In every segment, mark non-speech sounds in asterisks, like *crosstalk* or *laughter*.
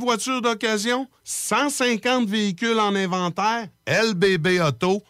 Voiture d'occasion, 150 véhicules en inventaire, lbbauto.com.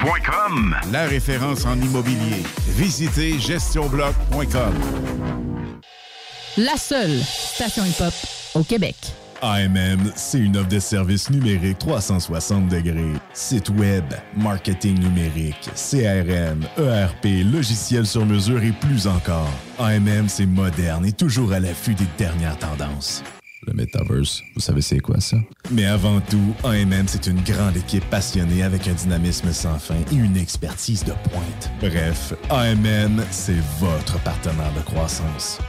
la référence en immobilier. Visitez gestionbloc.com. La seule station hip-hop au Québec. AMM, c'est une offre de services numériques 360 degrés. Site web, marketing numérique, CRM, ERP, logiciel sur mesure et plus encore. AMM, c'est moderne et toujours à l'affût des dernières tendances. Le Metaverse, vous savez c'est quoi ça? Mais avant tout, AMM, c'est une grande équipe passionnée avec un dynamisme sans fin et une expertise de pointe. Bref, AMM, c'est votre partenaire de croissance.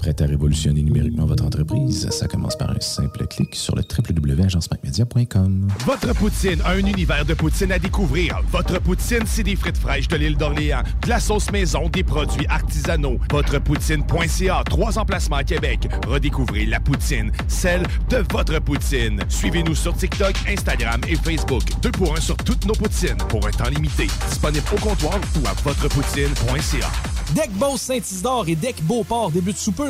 Prêt à révolutionner numériquement votre entreprise? Ça commence par un simple clic sur le www.agencemacmedia.com. Votre poutine, un univers de poutine à découvrir. Votre poutine, c'est des frites fraîches de l'île d'Orléans, de la sauce maison, des produits artisanaux. Votrepoutine.ca, trois emplacements à Québec. Redécouvrez la poutine, celle de votre poutine. Suivez-nous sur TikTok, Instagram et Facebook. Deux pour un sur toutes nos poutines, pour un temps limité. Disponible au comptoir ou à votrepoutine.ca. Deck Boss Saint-Isidore et Deck Beauport débutent sous peu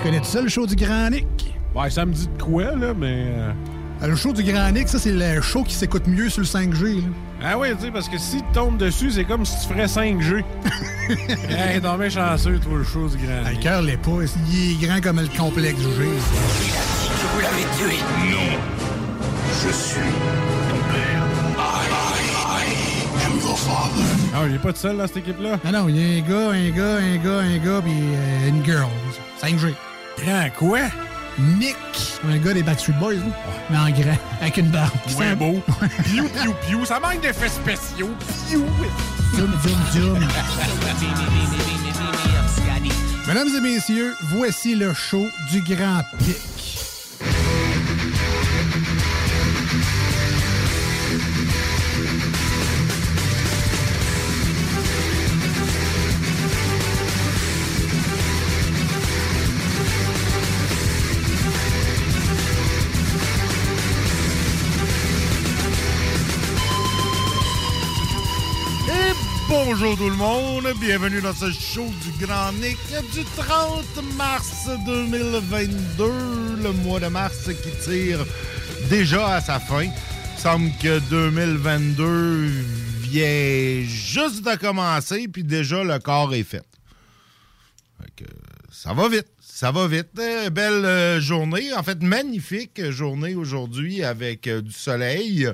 Tu connais tout ça, le show du Grand Nick? Ouais, ça me dit de quoi, là, mais... euh, Le show du Grand Nick, ça, c'est le show qui s'écoute mieux sur le 5G. là. Ah oui, tu sais, parce que si tu tombes dessus, c'est comme si tu ferais 5G. *laughs* hey, t'en mets chanceux, toi, le chose grand. Ah, le cœur l'est pas. Il est grand comme le complexe G. Je vous l'avais tué. Non. Je suis ton père. I, I am your father. Ah, il est pas tout seul, dans cette équipe-là? Ah non, il y a un gars, un gars, un gars, un gars, puis euh, une girl. 5G. Grand quoi? Nick. Un gars des Backstreet Boys, là. Mais en grand, avec une barbe. C'est un- beau. *laughs* Piou, piou, piou. Ça manque d'effets spéciaux. Piou. Zoom, zoom, zoom. *laughs* Mesdames et messieurs, voici le show du Grand Pic. Bonjour tout le monde, bienvenue dans ce show du Grand Nick du 30 mars 2022, le mois de mars qui tire déjà à sa fin. Il semble que 2022 vient juste de commencer, puis déjà le corps est fait. Ça va vite. Ça va vite. Euh, belle euh, journée. En fait, magnifique journée aujourd'hui avec euh, du soleil.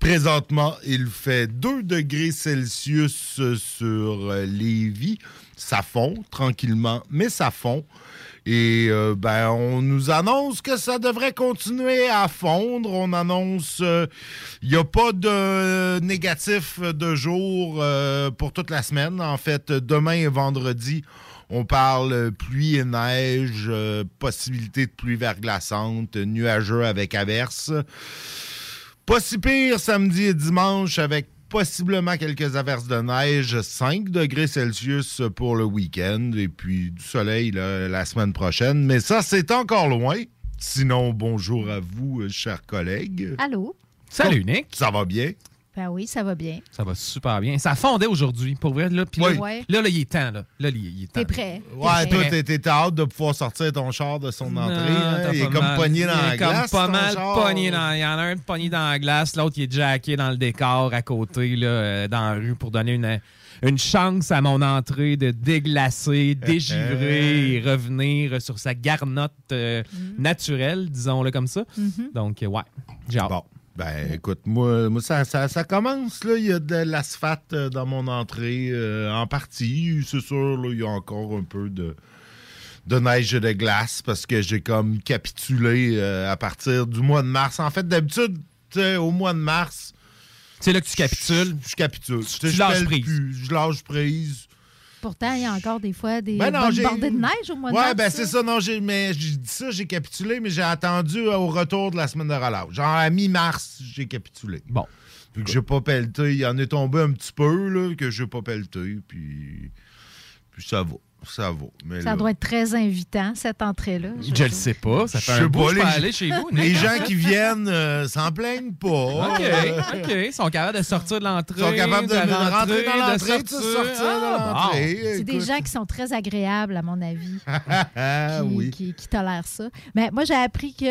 Présentement, il fait 2 degrés Celsius euh, sur Lévis. Ça fond tranquillement, mais ça fond. Et ben, on nous annonce que ça devrait continuer à fondre. On annonce il n'y a pas de négatif de jour pour toute la semaine. En fait, demain et vendredi, on parle pluie et neige, euh, possibilité de pluie verglaçante, nuageux avec averses. Pas si pire samedi et dimanche avec possiblement quelques averses de neige, 5 degrés Celsius pour le week-end et puis du soleil là, la semaine prochaine. Mais ça, c'est encore loin. Sinon, bonjour à vous, euh, chers collègues. Allô? Salut, Nick. Ça va bien? Ben oui, ça va bien. Ça va super bien. Ça fondait aujourd'hui, pour vrai. Là, puis là, Oui. là, là, il est temps. Là, là il il est temps. T'es prêt? T'es Ouais, prêt? toi, t'es- t'es hâte de pouvoir sortir ton char de son entrée. Non, hein? t'as Il est pas comme mal. pogné dans Il la est comme glace. pas ton mal char. pogné dans. Il y en a un pogné dans la glace, l'autre il est jacké dans le décor à côté, là, euh, dans la rue, pour donner une, une chance à mon entrée de déglacer, *laughs* dégivrer et revenir sur sa garnotte euh, naturelle, disons-le comme ça. Mhm. Donc, euh, ouais, j'ai hâte. Bon. Ben, écoute, moi, moi ça, ça, ça commence, là. Il y a de l'asphalte euh, dans mon entrée, euh, en partie. C'est sûr, là, il y a encore un peu de, de neige et de glace parce que j'ai comme capitulé euh, à partir du mois de mars. En fait, d'habitude, au mois de mars... C'est là que tu capitules? Je, capitule. Tu lâches prise. plus, Je lâche prise. Pourtant, il y a encore des fois des Ben non, bordées de neige au mois de Ouais, mars. ben c'est ça, non, j'ai, mais j'ai dit ça, j'ai capitulé, mais j'ai attendu au retour de la semaine de relâche. Genre à mi-mars, j'ai capitulé. Bon. Puis que j'ai pas pelleté, il en est tombé un petit peu, là, que j'ai pas pelleté, puis, puis ça va, ça. Mais Ça là- doit être très invitant, cette entrée-là. Je le sais pas. Ça fait Je sais un bout pas, que je peux les- aller chez vous. Les gens qui viennent euh, s'en plaignent pas. OK, OK. Ils sont capables de sortir de l'entrée. Ils sont capables de rentrer rentrer, dans l'entrée, de de sortir dans Ah, l'entrée. C'est des gens qui sont très agréables, à mon avis. Ah *laughs* qui, oui. qui, qui tolèrent ça. Mais moi, j'ai appris que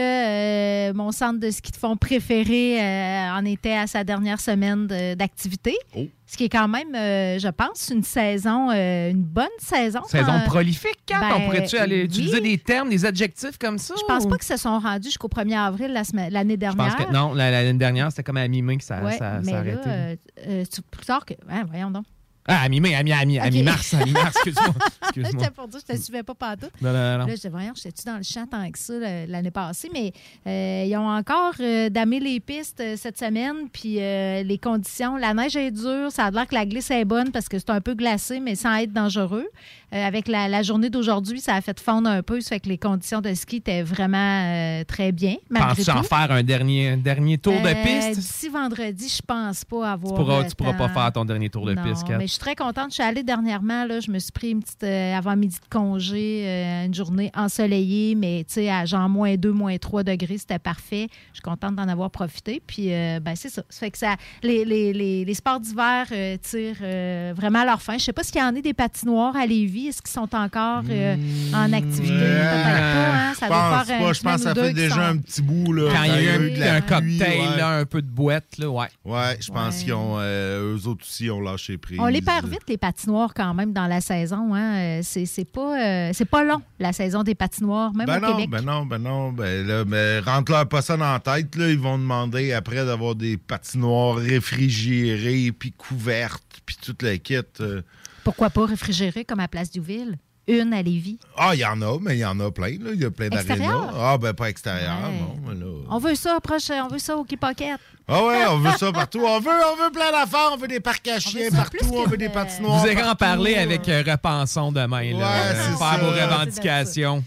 euh, mon centre de ski de fond préféré euh, en était à sa dernière semaine de- d'activité. Oh. Ce qui est quand même, euh, je pense, une saison, euh, une bonne saison. Saison prolifique, Kat. ben, On pourrait-tu aller oui. utiliser des termes, des adjectifs comme ça? Je pense ou- pas que se sont rendus jusqu'au 1er avril la semaine- l'année Je dernière. pense que non. la- la- L'année dernière, c'était comme à mi-mai que ça, Ouais, ça, ça mais a là, arrêté. euh, euh, plus tard que. hein, voyons donc. Ah, à mi-mai, à mi-mars, à mi-mars, *laughs* excuse-moi. J'étais pour dire, je te suivais pas partout. Non, non, non. Là, j'étais-tu dans le champ tant que ça l'année passée? Mais euh, ils ont encore euh, damé les pistes euh, cette semaine, puis euh, les conditions. La neige est dure, ça a l'air que la glisse est bonne parce que c'est un peu glacé, mais sans être dangereux. Avec la, la journée d'aujourd'hui, ça a fait fondre un peu, ça fait que les conditions de ski étaient vraiment très bien. Penses-tu en faire un dernier, dernier tour de piste? D'ici vendredi, je pense pas avoir. Tu pourras, pourras pas faire ton dernier tour de piste, Kat. Suis très contente. Je suis allée dernièrement, là, je me suis pris une petite euh, avant-midi de congé, euh, une journée ensoleillée, mais tu sais, à genre moins 2, moins 3 degrés, c'était parfait. Je suis contente d'en avoir profité. Puis, euh, ben, c'est ça. Ça fait que ça, les, les, les, les sports d'hiver euh, tirent euh, vraiment à leur fin. Je sais pas s'il y en a des patinoires à Lévis. Est-ce qu'ils sont encore euh, en activité? Peut-être pas, hein? Ça je doit pense faire pas, je pense que ça fait déjà sont- un petit bout. Là, Quand il y a eu de un, la un pluie, cocktail, ouais. là, un peu de boîte, là, ouais. Ouais, je pense Ouais. qu'ils ont. euh, eux autres aussi ont lâché prise. On les perd vite, les patinoires, quand même, dans la saison. Hein? Euh, C'est c'est pas, euh, c'est pas long, la saison des patinoires, même Ben au non, Québec. ben non, ben non, ben là, mais rentre-leur pas ça dans la tête, là. Ils vont demander après d'avoir des patinoires réfrigérées, puis couvertes, puis toute la kit. euh. Pourquoi pas réfrigérer comme à Place Duville? Une à Lévis. Ah, il y en a, mais il y en a plein, là. Il y a plein d'arénas. Ah, ben pas extérieur, Ouais. non. mais là- On veut ça prochain, on veut ça au Key Pocket. Ah ouais, on veut ça *laughs* partout. On veut, on veut plein d'affaires. On veut des parcs à chiens partout. On veut des de- patinoires Vous irez en parler avec euh, Repensons demain, là. Ouais, euh, c'est faire ça. vos revendications.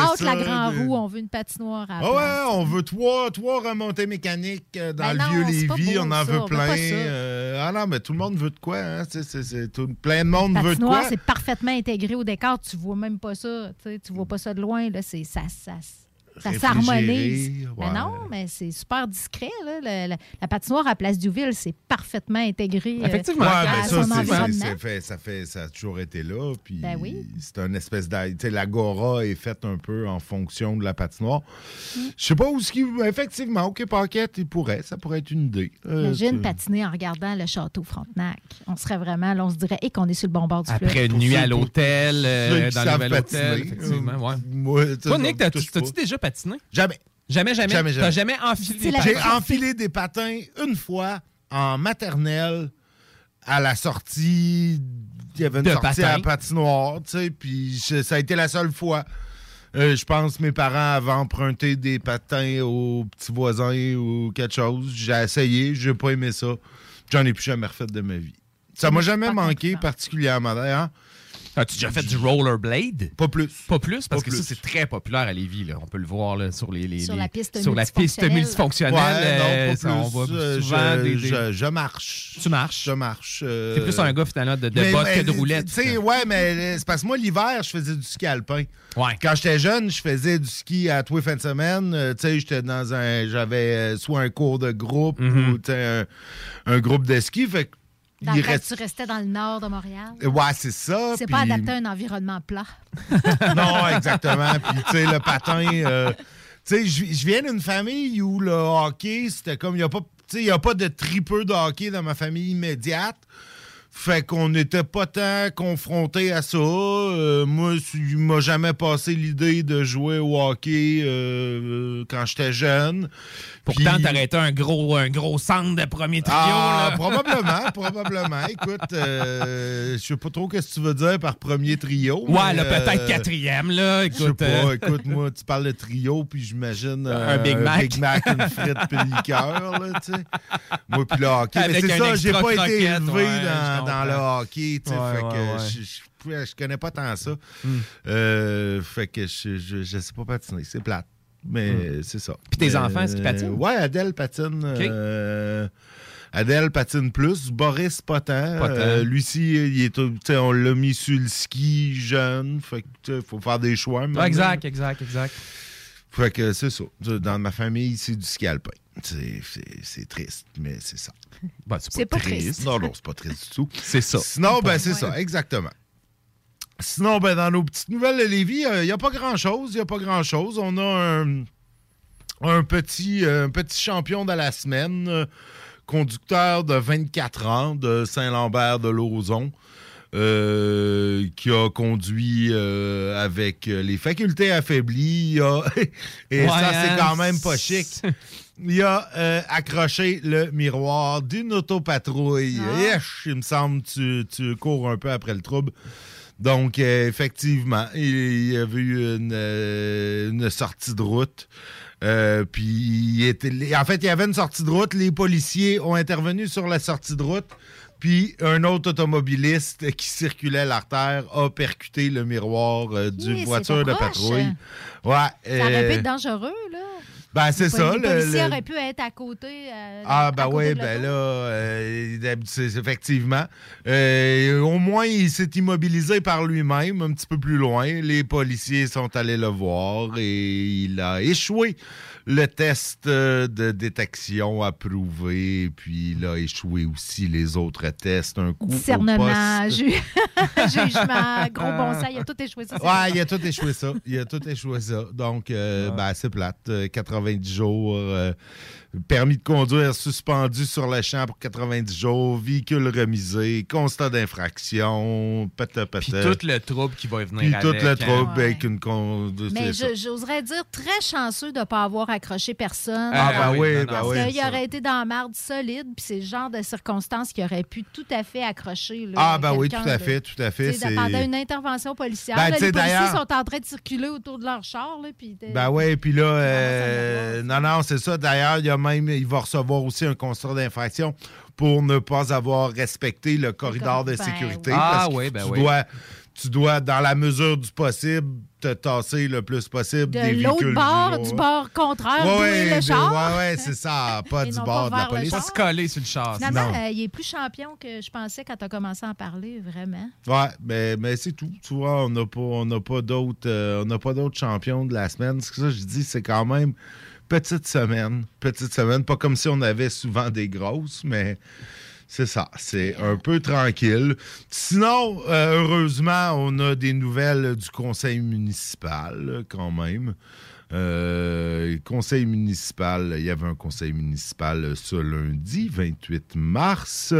Entre ça, la Grand de- Roue, on veut une patinoire à la Ah place. ouais, on veut trois, trois remontées mécaniques euh, dans Ben le non, vieux Lévis. on en ça, veut plein. Euh, ah non, mais tout le monde veut de quoi. Hein? C'est, tout- plein de monde veut de patinoire, quoi. c'est parfaitement intégré au décor. Tu vois même pas ça. Tu vois pas ça de loin. Là. C'est, ça, ça, ça s'harmonise. Réfrigéré, Mais non, mais c'est super discret. Là. La, patinoire à Place Duville, c'est parfaitement intégré euh, Effectivement. Ouais, à mais ça, son environnement. fait, ça, fait, ça a toujours été là. Puis Ben oui. c'est un espèce sais, L'agora est faite un peu en fonction de la patinoire. Mm. Je sais pas où ce qui. Effectivement, OK, Paquette, il pourrait. Ça pourrait être une idée. Euh, Imagine patiner en regardant le château Frontenac. On serait vraiment, là, on se dirait, et qu'on est sur le bon bord du fleuve. Après une Pour nuit à l'hôtel, euh, dans le nouvel hôtel, effectivement, ouais. Moi, ça Nick, t'as-tu déjà patiné? Jamais. Jamais, jamais. Jamais, jamais. T'as jamais enfilé la- J'ai enfilé des patins une fois en maternelle à la sortie. Il y avait une De sortie à la patinoire, tu sais, puis je- ça a été la seule fois. Euh, je pense que mes parents avaient emprunté des patins aux petits voisins ou quelque chose. J'ai essayé, j'ai pas aimé ça. J'en ai plus jamais refait de ma vie. Ça m'a jamais manqué particulièrement. D'ailleurs, As-tu déjà fait du rollerblade? Pas plus. Pas plus, parce Pas que ça, c'est très populaire à Lévis. Là. On peut le voir là, sur les, les- Sur les- la piste sur la piste multifonctionnelle. Ouais, non, euh, pas ça, on voit plus. Euh, souvent je, des- des- je- je marche. Tu marches? Je marche. euh, T'es plus un gars, finalement, de, de mais- bottes mais, que de roulettes. Tu sais, ouais, mais c'est parce que moi, l'hiver, je faisais du ski alpin. Quand j'étais jeune, je faisais du ski à tous les fins de semaine. Euh, tu sais, j'étais dans un. J'avais euh, soit un cours de groupe Mhm. ou un, un groupe de ski. Fait que. Dans il reste- tu restais dans le nord de Montréal. Ouais, c'est ça. C'est puis- pas adapté à un environnement plat. *laughs* non, *laughs* exactement. Puis, tu sais, le patin. euh, tu sais, je viens d'une famille où le hockey, c'était comme. Il n'y a, pas- tu sais, il y a pas de tripeux de hockey dans ma famille immédiate. Fait qu'on n'était pas tant confronté à ça. Euh, moi, il m'a jamais passé l'idée de jouer au hockey euh, quand j'étais jeune. Pourtant, Puis- été un gros, un gros centre de premier trio. Ah, là. *laughs* probablement, probablement. Écoute, euh, je sais pas trop ce que tu veux dire par premier trio. Ouais, mais, là, peut-être euh, quatrième, là. Je sais Écoute, pas, euh, écoute, moi, tu parles de trio, puis j'imagine euh, Un Big Mac. Big Mac, une frite, puis une liqueur, là, tu sais. Moi, puis le hockey. *laughs* Mais Avec c'est un ça, j'ai pas été élevé ouais, dans, dans le hockey, tu sais. Ouais, fait que ouais. Hmm. je- je, je connais pas tant ça. Euh, fait que je, je, je sais pas patiner, c'est plate. Mais c'est ça. Hmm. Puis tes Euh, enfants, est-ce qu'ils patinent? Ouais, Adèle patine. euh, Adèle patine plus. Boris pas tant. Pas tant. Euh, il est, on l'a mis sur le ski jeune. Fait que, il faut faire des choix. Maintenant. exact, exact, exact. Fait que c'est ça. Dans ma famille, c'est du ski alpin. C'est- C'est c'est triste, mais c'est ça. *laughs* Ben, C'est pas triste. Non, non, c'est pas triste du tout. *laughs* C'est ça. Sinon, ben, c'est ça, exactement. Sinon, ben, dans nos petites nouvelles de Lévis, il n'y a pas grand-chose. Il n'y a pas grand-chose. On a un, un petit, euh, un petit champion de la semaine, euh, conducteur de 24 ans de Saint-Lambert de Lauzon. euh, qui a conduit euh, avec euh, les facultés affaiblies. A- *laughs* et Ouais, ça, c'est hein, quand même pas chic. Il a euh, accroché le miroir d'une autopatrouille. Ah. Il me semble que tu, tu cours un peu après le trouble. Donc, euh, effectivement, il, y avait eu une, euh, une sortie de route. Euh, puis, en fait, il y avait une sortie de route. Les policiers ont intervenu sur la sortie de route. Puis, un autre automobiliste qui circulait l'artère a percuté le miroir d'une voiture de patrouille. Ouais. Ça aurait pu être dangereux, là. Ben, c'est ça. le- le- auraient pu être à côté. euh, ah, ben oui, ben là, euh, effectivement. Euh, au moins, il s'est immobilisé par lui-même, un petit peu plus loin. Les policiers sont allés le voir et il a échoué le test euh, de détection approuvé. Puis il a échoué aussi les autres tests. Un coup au Discernement, poste. ju- *laughs* *laughs* jugement, gros bon sens, il a tout échoué. ça, Ouais, il a tout échoué ça. Il a tout échoué ça. Donc, euh, ben, c'est plate. Euh, 90 jours. euh, permis de conduire suspendu sur le champ pour 90 jours. Véhicule remisé. Constat d'infraction. Pata, pata. Puis tout le trouble qui va venir Puis tout le hein. trouble avec une. Mais j'oserais dire très chanceux de ne pas avoir accroché personne. Ah, ben oui, ben Parce oui. qu'il aurait été dans la marde solide, puis c'est le genre de circonstances qui aurait pu tout à fait accrocher. là, Ah, ben oui, tout à fait, tout à fait. C'est- Pendant une intervention policière, Ben, là, tu sais, les policiers sont en train de circuler autour de leur char. Là, puis Ben oui, puis là, euh, non, non, c'est ça. D'ailleurs, il y a même, il va recevoir aussi un constat d'infraction pour ne pas avoir respecté le corridor de Ben sécurité. oui. parce Ah que oui, ben tu oui. dois, tu dois, dans la mesure du possible, te tasser le plus possible de des l'autre bord, du bord contraire, Ouais, le de- char. ouais, ouais, c'est ça, *laughs* pas du bord pas de la police. Pas se coller sur le char. Finalement, Non. euh, il est plus champion que je pensais quand tu as commencé à en parler, vraiment. Ouais, mais, mais c'est tout. Tu vois, on n'a pas, on n'a pas d'autres, euh, on n'a pas d'autres champions de la semaine. Ce que ça, je dis, c'est quand même petite semaine, petite semaine. Pas comme si on avait souvent des grosses, mais c'est ça. C'est un peu tranquille. Sinon, euh, heureusement, on a des nouvelles du conseil municipal, quand même. Euh, conseil municipal, il y avait un conseil municipal euh, ce lundi, 28 mars.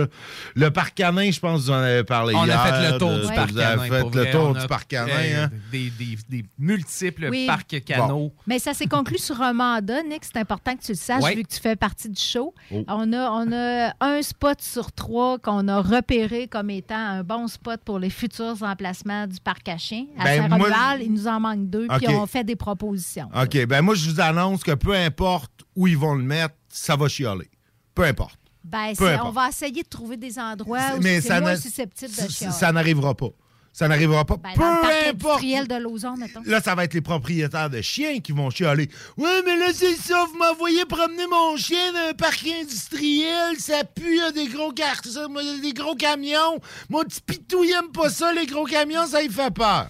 Le parc canin, je pense que vous en avez parlé On hier. a fait le tour de- du vous parc avez canin. fait pour le vrai. tour On du a, parc canin. euh, hein? des, des- des multiples Oui. parcs canaux. Mais ça s'est conclu sur un mandat, Nick. C'est important que tu le saches, Ouais. vu que tu fais partie du show. Oh. On, a, on a un spot sur trois qu'on a repéré comme étant un bon spot pour les futurs emplacements du parc à chiens. À Ben, Saint-Romuald, moi- il nous en manque deux, puis OK. on fait des propositions. OK, ben moi, je vous annonce que peu importe où ils vont le mettre, ça va chialer. Peu importe. Ben, Peu importe. on va essayer de trouver des endroits où c'est moins susceptible de chialer. ça n'arrivera pas. Ça n'arrivera pas. Ben, peu le importe. de mettons. Là, ça va être les propriétaires de chiens qui vont chialer. Ouais, mais là, c'est ça, vous m'envoyez promener mon chien dans un parc industriel, ça pue, il y a des gros car- il des gros camions. Mon petit pitou, il aime pas ça, les gros camions, ça lui fait peur.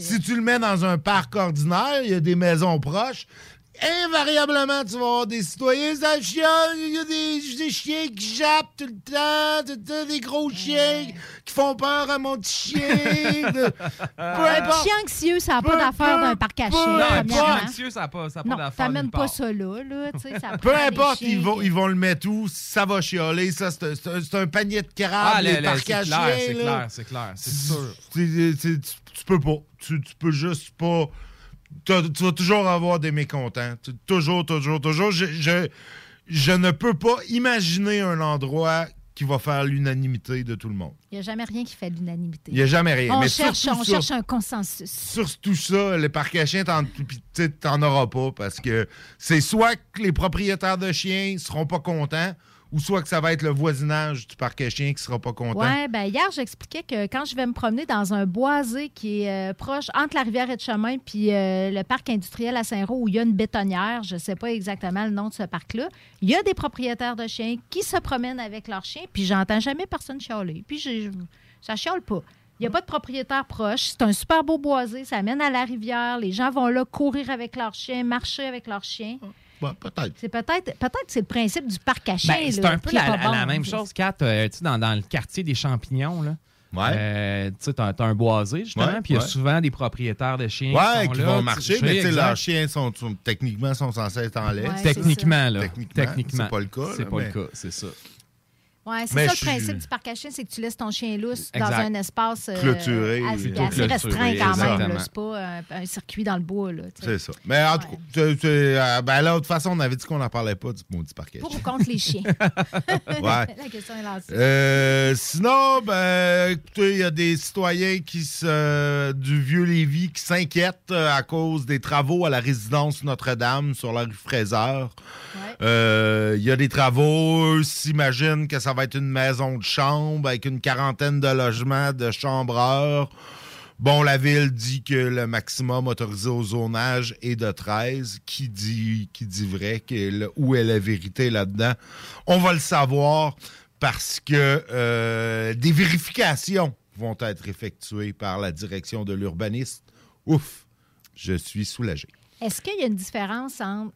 Si tu le mets dans un parc ordinaire, il y a des maisons proches, invariablement, tu vas avoir des citoyens, ça chiale, il y a des, des chiens qui jappent tout le temps, tout le temps, des gros chiens qui font peur à mon petit chien. de- *laughs* Peu Un importe. chien anxieux, ça n'a pas d'affaire d'un parc à chiens, importe. premièrement. Anxieux, ça n'a pas, ça a pas Non, d'affaire pas ça là, là. tu sais, ça Peu importe, chiens ils vont, ils vont le mettre où, ça va chialer, ça, c'est un- c'est un, un panier de crabes, Ah, les le- le- parcs c'est à clair, chiens, c'est clair, c'est clair, c'est sûr. Tu, tu peux pas. Tu, tu peux juste pas. Tu vas toujours avoir des mécontents. Toujours, toujours, toujours. Je, je, je ne peux pas imaginer un endroit qui va faire l'unanimité de tout le monde. Il n'y a jamais rien qui fait l'unanimité. Il y a jamais rien. On, Mais cherche, surtout on ça. cherche un consensus. Sur tout ça, les parcs à chiens, t'en, auras pas parce que c'est soit que les propriétaires de chiens seront pas contents ou soit que ça va être le voisinage du parc à chiens qui sera pas content. Oui, ben hier, j'expliquais que quand je vais me promener dans un boisé qui est euh, proche entre la rivière et chemin puis euh, le parc industriel à Saint-Roch où il y a une bétonnière, je ne sais pas exactement le nom de ce parc-là, il y a des propriétaires de chiens qui se promènent avec leurs chiens, puis j'entends jamais personne chialer. Puis j'ai- ça chiale pas. Il n'y a pas de propriétaire proche. C'est un super beau boisé. Ça mène à la rivière. Les gens vont là courir avec leurs chiens, marcher avec leurs chiens. Ouais, peut-être. C'est peut-être peut-être que c'est le principe du parc à chiens. Ben, c'est un peu la, même chose, Kat, euh, tu sais, dans, dans le quartier des champignons. Là. Ouais. Euh, tu sais, t'as, un boisé, justement, puis il y a ouais. souvent des propriétaires de chiens Ouais, qui, qui là, vont marcher, mais tu leurs chiens sont, sont- techniquement sont censés être en laisse. Ouais, c'est Techniquement, là. Techniquement, c'est pas le cas, C'est pas mais- le cas, c'est ça. Ouais, c'est ça le suis- principe du parc à chiens, c'est que tu laisses ton chien lousse dans un espace euh, Clôturé, assez, restreint quand même. exactement. C'est pas un, un circuit dans le bois. C'est ça. Mais en tout cas, euh, ben là, de toute façon, on avait dit qu'on n'en parlait pas du maudit parc à Pour chiens. ou contre les chiens? *laughs* Ouais. La question est lancée. Euh, sinon, ben, écoutez, il y a des citoyens qui se, du vieux Lévis qui s'inquiètent euh, à cause des travaux à la résidence Notre-Dame sur la rue Fraser. Euh, Il y a des travaux, eux s'imaginent que ça va être une maison de chambre avec une quarantaine de logements de chambreurs. Bon, la ville dit que le maximum autorisé au zonage est de 13. Qui dit, qui dit vrai? Où est la vérité là-dedans? On va le savoir parce que euh, des vérifications vont être effectuées par la direction de l'urbaniste. Ouf, je suis soulagé. Est-ce qu'il y a une différence entre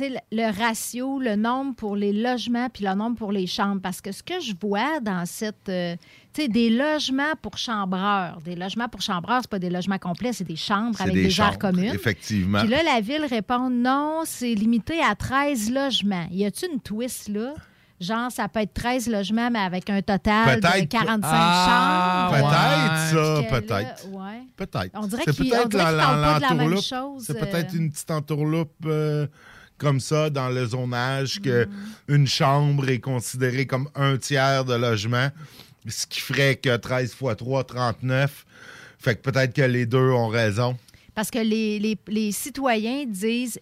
le le ratio, le nombre pour les logements puis le nombre pour les chambres? Parce que ce que je vois dans cette. euh, tu sais, des logements pour chambreurs. Des logements pour chambreurs, c'est pas des logements complets, c'est des chambres avec des des, aires chambres, communes. effectivement. Puis là, la ville répond non, c'est limité à 13 logements. Y a-t-il une twist là? Genre, ça peut être 13 logements, mais avec un total de Peut-être. 45 Ah, chambres. Peut-être, ça, peut-être. ouais. Peut-être. On dirait C'est qu'ils- la- parlent pas de la même chose, C'est peut-être euh. une petite entourloupe euh, comme ça dans le zonage que Mm. une chambre est considérée comme un tiers de logement, ce qui ferait que 13 x 3, 39. Fait que peut-être que les deux ont raison. Parce que les, les- les citoyens disent,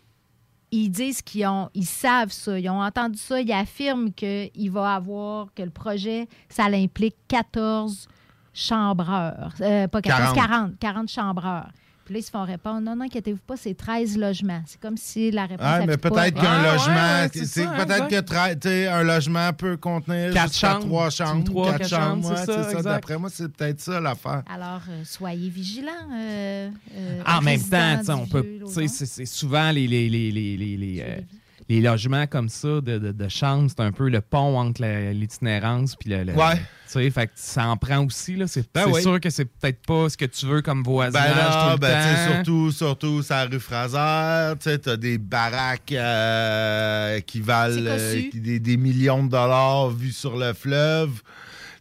ils disent qu'ils ont, ils savent ça, ils ont entendu ça, ils affirment qu'il va avoir, que le projet, ça l'implique 14 chambreurs. Euh, pas 14, 40. 40. 40 chambreurs. Puis là, ils se font répondre, non, non, inquiétez-vous pas, c'est 13 logements. C'est comme si la réponse Ah, mais peut-être qu'un Ah, logement, ouais, c'est peut-être exact. que un logement peut contenir Quatre chambres. trois chambres, Trois, quatre quatre chambres, chambres, ouais, c'est ça, c'est ça. exact. D'après moi, c'est peut-être ça l'affaire. Alors, euh, soyez vigilants. euh, euh, En même temps, on peut, c'est souvent les, les, les, les, les, logements comme ça de, de, de chambre, c'est un peu le pont entre l'itinérance puis le. le- Ouais. Tu sais, fait que ça en prend aussi. là. C'est Ben oui. sûr que c'est peut-être pas ce que tu veux comme voisinage Ben tout non, le ben, tu sais, temps. surtout, surtout, sur la rue Fraser, tu sais, t'as des baraques euh, qui valent euh, des, des millions de dollars vus sur le fleuve.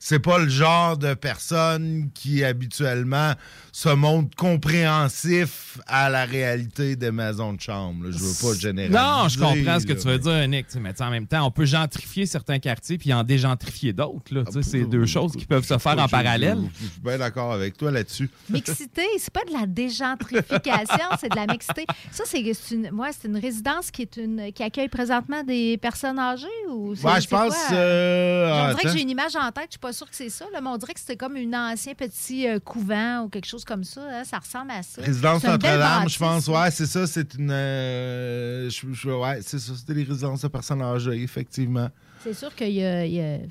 C'est pas le genre de personne qui habituellement se montre compréhensif à la réalité des maisons de chambre. là. Je veux pas généraliser. Non, je comprends ce que là, tu veux dire, Nick. Mais en même temps, on peut gentrifier certains quartiers puis en dégentrifier d'autres. sais, C'est deux choses qui peuvent se faire en Je- parallèle. Je, je suis bien d'accord avec toi là-dessus. *laughs* Mixité, c'est pas de la dégentrification, c'est de la mixité. Ça, c'est une, moi, c'est une résidence qui est une qui accueille présentement des personnes âgées ou c'est- Ouais, je pense. quoi? euh, on dirait que j'ai une image en tête, je suis pas sûre que c'est ça, là, mais on dirait que c'était comme un ancien petit euh, couvent ou quelque chose comme ça. hein, ça ressemble à ça. Résidence Notre-Dame, je pense. Ouais, c'est ça. C'est une. euh, je- je- ouais, c'est ça. C'était les résidences de personnes âgées, effectivement. C'est sûr que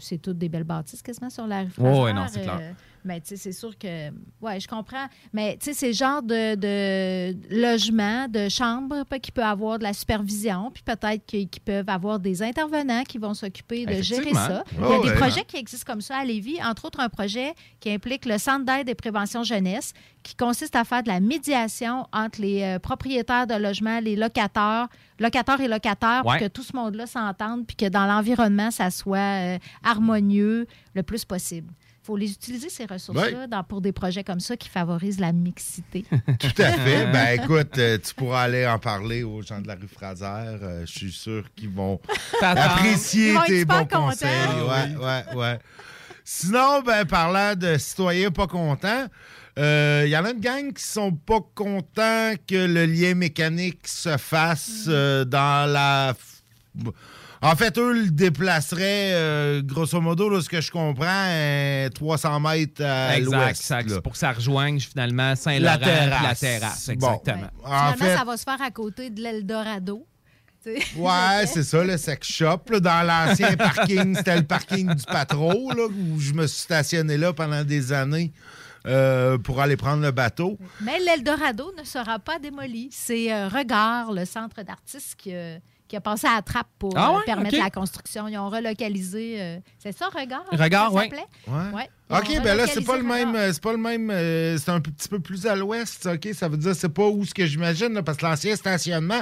c'est toutes des belles bâtisses quasiment sur la rue Fraser. ouais, non, c'est clair. Mais tu sais, c'est sûr que. Ouais, je comprends. Mais tu sais, c'est le genre de, de logement, de chambre qui peut avoir de la supervision, puis peut-être qu'ils peuvent avoir des intervenants qui vont s'occuper de gérer ça. Il y a des ouais. projets qui existent comme ça à Lévis, entre autres un projet qui implique le Centre d'aide et prévention jeunesse, qui consiste à faire de la médiation entre les euh, propriétaires de logements, les locataires, locataires et locataires, Ouais. pour que tout ce monde-là s'entende, puis que dans l'environnement, ça soit euh, harmonieux le plus possible. Il faut les utiliser, ces ressources-là, pour des projets comme ça qui favorisent la mixité. *laughs* Tout à fait. *laughs* ben écoute, euh, tu pourras aller en parler aux gens de la rue Fraser. Euh, je suis sûr qu'ils vont apprécier Ils vont être tes bons conseils. Ouais, ouais, ouais. Sinon, ben, parlant de citoyens pas contents, euh, il y en a une gang qui sont pas contents que le lien mécanique se fasse Mm. euh, dans la. En fait, eux le déplaceraient, euh, grosso modo, là, ce que je comprends, euh, 300 mètres à l'ouest. exact. pour que ça rejoigne finalement Saint-Laurent La terrasse. la terrasse. Bon. Exactement. En Finalement, fait, ça va se faire à côté de l'Eldorado. Tu sais. Ouais, c'est ça, le sex shop. là, dans l'ancien *laughs* parking, c'était le parking du patro, là, où je me suis stationné là pendant des années euh, pour aller prendre le bateau. Mais l'Eldorado ne sera pas démoli. C'est euh, Regard, le centre d'artistes, qui, qui a passé à la trappe pour Ah euh, permettre la construction. Ils ont relocalisé. euh, c'est ça, Regard? Regard, ça ouais. OK, ben là, c'est pas le même. C'est pas le même. euh, c'est un petit peu plus à l'ouest, OK? Ça veut dire c'est pas où ce que j'imagine, parce que l'ancien stationnement,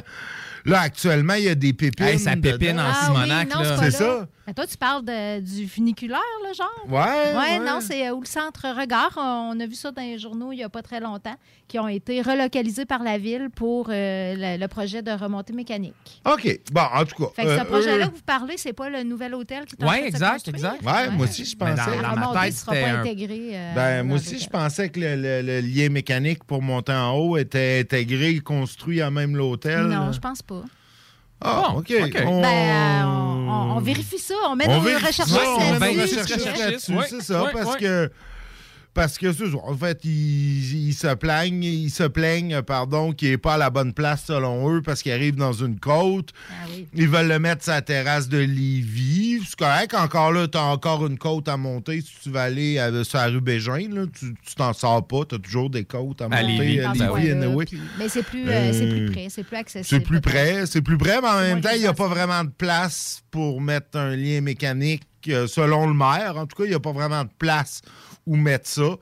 là, actuellement, il y a des pépines. Hey, ça pépine dedans. en Ah Simonac. oui, non, là. c'est ça. Mais toi, tu parles de- du funiculaire, le genre? Ouais, Ouais, ouais. non, c'est euh, où le centre Regard. On a vu ça dans les journaux il n'y a pas très longtemps, qui ont été relocalisés par la ville pour euh, le, le projet de remontée mécanique. OK. Bon, en tout cas. Fait que euh, ce projet-là eux- que vous parlez, c'est pas le nouvel hôtel qui est en Ouais, train de se exact, exact. Ouais, moi aussi, je pensais. dans- La dans ma remontée tête, ne sera pas un- intégrée. euh, Ben, moi aussi, je pensais que le, le- le lien mécanique pour monter en haut était intégré, construit à même l'hôtel. Non, je pense pas. Ah, Bon, OK. OK. On... Ben, euh, on, on- on vérifie ça. On met On nos vérifie recherches ça, on met nos là-dessus. recherches recherchistes. là-dessus, Ouais, c'est ça, ouais, parce ouais. que... Parce que, en fait, ils, ils se plaignent, ils se plaignent, pardon, qu'il n'est pas à la bonne place selon eux parce qu'il arrive dans une côte. Ah oui. Ils veulent le mettre sur la terrasse de Lévis. C'est correct, encore là, tu as encore une côte à monter. Si tu vas aller à- sur la rue Bégin, là, tu t'en sors pas. Tu as toujours des côtes à, À monter Lévis. à ce Lévis, coin-là, anyway. puis- Mais c'est plus, euh, c'est plus Euh, près, c'est plus accessible. C'est plus près, c'est plus près, mais en même temps, il n'y a pas vraiment de place pour mettre un lien mécanique, euh, selon le maire. En tout cas, il n'y a pas vraiment de place où mettre ça.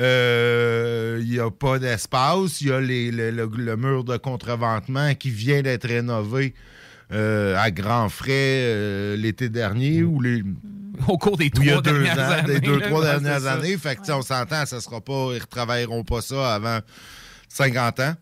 Euh, Il n'y a pas d'espace. Il y a les- le, le- le mur de contreventement qui vient d'être rénové euh, à grands frais euh, l'été dernier ou les, Au cours des ou il y a trois deux dernières ans, années. des deux, là, trois ouais, dernières années. Fait que, tu sais, on s'entend, ça sera pas, ils ne retravailleront pas ça avant 50 ans.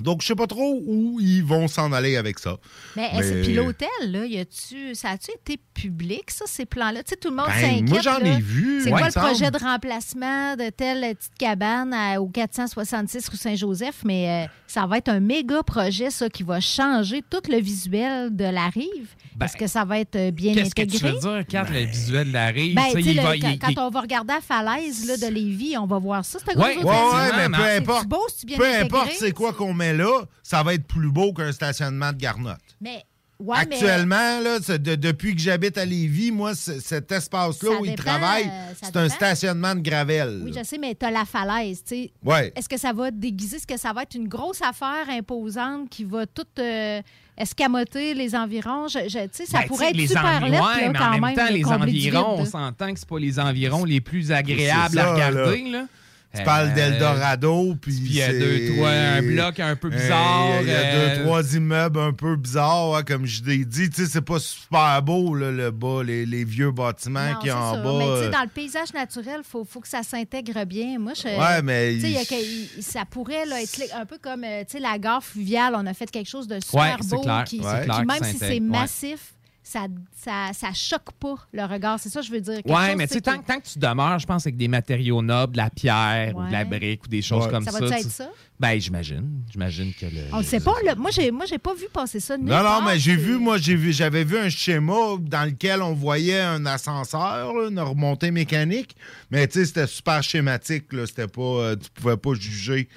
Donc, je sais pas trop où ils vont s'en aller avec ça. Mais, est-ce- Mais- puis l'hôtel, là, y a-tu, ça a-tu été public, ça, ces plans-là? Tu sais, tout le monde Ben, s'inquiète. moi, j'en ai vu, C'est ouais, quoi le semble. projet de remplacement de telle petite cabane à- au 466 rue Saint-Joseph? Mais euh, ça va être un méga projet, ça, qui va changer tout le visuel de la rive. Ben, Est-ce que ça va être euh, bien Qu'est-ce que intégré? tu veux dire quand le visuel de la rive? Ben, il le- va- quand, il- quand il- on va regarder la falaise là, de Lévis, on va voir ça. C'est un Ouais, gros Ouais, mais peu importe. Beau, bien Peu intégré? importe c'est quoi qu'on met là, ça va être plus beau qu'un stationnement de garnotte. Mais Ouais, mais- Actuellement, là, de- depuis que j'habite à Lévis, moi, cet espace-là où ils travaillent, euh, c'est un stationnement de gravel. Oui, je sais, mais tu as la falaise, tu sais. Ouais. Est-ce que ça va déguiser? Est-ce que ça va être une grosse affaire imposante qui va tout euh, escamoter les environs? Je, je- tu sais, ça Ben, pourrait être les super envi- lettre, ouais, là, mais quand en même, temps, les environs, on s'entend que c'est pas les environs les plus agréables ça, à regarder. là. Là. Tu parles Euh, d'Eldorado, puis il y a deux, trois, un bloc un peu Euh, bizarre. Il y a euh, deux, trois immeubles un peu bizarres, hein, comme je l'ai dit. Tu sais, c'est pas super beau, là, le bas, les, les vieux bâtiments qui en ça. bas. Mais tu sais, euh, dans le paysage naturel, il faut, faut que ça s'intègre bien. Moi, je, Ouais, mais tu sais, y a que- ça pourrait là, être un peu comme euh, tu sais, la gare fluviale. On a fait quelque chose de super Ouais, beau. clair. Qui, qui même si c'est massif, ça, ça, ça choque pas le regard. C'est ça que je veux dire. Quelque Ouais, chose, mais tu sais, tant, tant que tu demeures, je pense, avec des matériaux nobles, de la pierre ou de la brique ou des choses Ouais. comme Ça ça. va-tu être ça? Ben, j'imagine. J'imagine que le. On ne sait pas. là. Moi, j'ai, moi, j'ai pas vu passer ça. Non, non, mais j'ai vu, moi, j'ai vu, j'avais vu un schéma dans lequel on voyait un ascenseur, là, une remontée mécanique, mais tu sais, c'était super schématique, là, c'était pas, euh, tu pouvais pas juger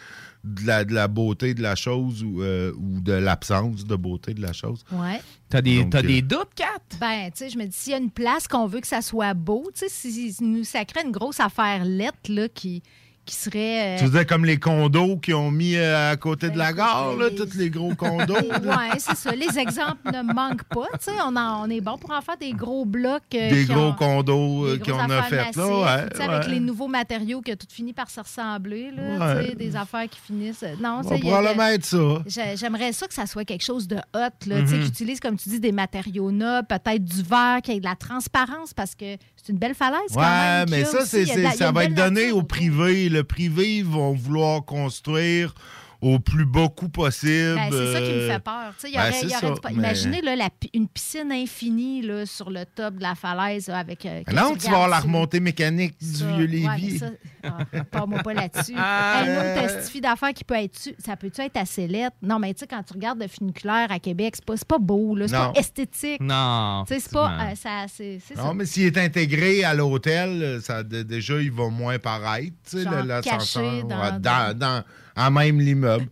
de la, de la beauté de la chose ou, euh, ou de l'absence de beauté de la chose. Ouais. T'as des, Donc, t'as euh, des doutes, Kat? Ben, tu sais, je me dis, s'il y a une place qu'on veut que ça soit beau, tu sais, si, si nous sacrait une grosse affaire lettre, là, qui, qui serait. Tu euh, veux dire comme les condos qu'ils ont mis euh, à côté de la gare, là, les- tous les gros condos. *laughs* Oui, c'est ça. Les exemples ne manquent pas. Tu sais, on, en- on est bon pour en faire des gros blocs. euh, Des qui gros ont- condos euh, qu'on a fait là. Ouais, Avec les nouveaux matériaux qui ont tout fini par se ressembler. Là, Ouais. Des affaires qui finissent. Non, On va probablement être ça. J'ai- J'aimerais ça que ça soit quelque chose de hot, là, tu sais, qui utilise, comme tu dis, des matériaux nobles, peut-être du verre, qui ait de la transparence, parce que c'est une belle falaise quand Ouais, même. mais ça, aussi. a ça va être donné nature. au privé. Le privé, ils vont vouloir construire au plus bas coût possible. Ben, c'est ça qui me euh, fait peur. Il y ben, aurait- c'est il y aurait ça, du- mais- Imaginez là, la pi- une piscine infinie là, sur le top de la falaise là, avec. euh, que Non, tu vas avoir la remontée mécanique du Ça, vieux ouais, Lévis. ça, ah, Parle-moi pas là-dessus. *laughs* Ah. Un autre testifie d'affaires qui peut être. Ça peut-tu être assez lettre? Non, mais tu sais, quand tu regardes le funiculaire à Québec, c'est pas, c'est pas beau, là. C'est Non. pas esthétique. Non. Tu sais, c'est pas. euh, ça, Non, ça. mais s'il est intégré à l'hôtel, ça, déjà, il va moins paraître. l'ascenseur, caché dans- ouais, dans, dans- en même l'immeuble.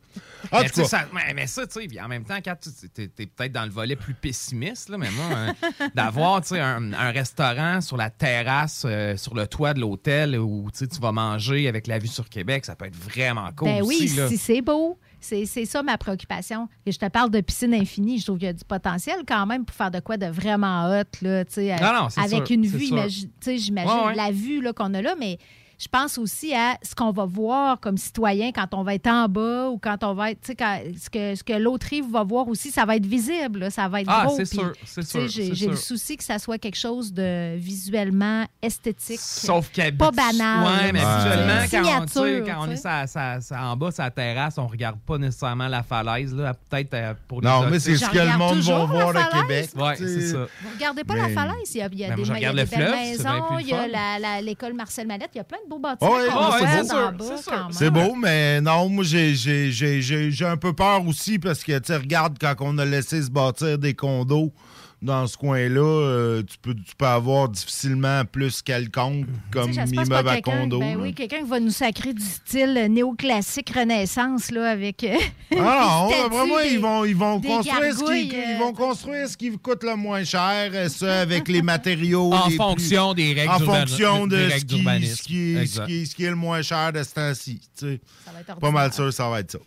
En mais, ça, mais, mais ça, tu sais, en même temps, quand tu es, peut-être dans le volet plus pessimiste, là, mais moi, hein, *laughs* d'avoir tu sais, un, un restaurant sur la terrasse, euh, sur le toit de l'hôtel où tu sais, tu vas manger avec la vue sur Québec, ça peut être vraiment cool. Ben oui, là. si c'est beau. C'est, c'est ça ma préoccupation. Et je te parle de piscine infinie. Je trouve qu'il y a du potentiel quand même pour faire de quoi de vraiment hot, là, tu sais, Non, non, c'est avec sûr, une vue, j'imagine Ouais, ouais. la vue là, qu'on a là, mais je pense aussi à ce qu'on va voir comme citoyen quand on va être en bas ou quand on va être, tu sais, ce que, ce que l'autre rive va voir aussi, ça va être visible, là, ça va être Ah, gros. c'est puis, sûr, c'est tu sais, sûr, J'ai, le souci que ça soit quelque chose de visuellement esthétique. Sauf qu'à Pas banal. Ouais, mais habituellement, C'est quand, on, est en bas, sa terrasse, on regarde pas nécessairement la falaise. Là, peut-être euh, pour les non, autres, mais c'est ce que le monde va voir à Québec. Sais. c'est ça. Vous regardez pas Mais- la falaise. Il y a, il y a Ben, des, il y a des belles fleuve, maisons, il y a l'école Marcel Mallette. Il y a plein de beaux bâtiments ouais, c'est beau, mais non, moi, j'ai- j'ai j'ai- j'ai- j'ai un peu peur aussi parce que, tu sais, regarde, quand on a laissé se bâtir des condos dans ce coin-là, euh, tu, peux, tu peux avoir difficilement plus quelconque comme immeuble à quelqu'un- condo. ben là. oui, quelqu'un qui va nous sacrer du style néoclassique Renaissance là, avec. euh, *laughs* Ah statues, vraiment, des- ils vont, ils vont construire ce qui, ils euh, vont construire ce qui coûte le moins cher, euh, ça avec les *laughs* matériaux. En les plus- fonction des règles En fonction de ce qui, ce, qui, ce, qui, ce qui est le moins cher de ce temps-ci. tu sais. Pas mal sûr, ça va être ça.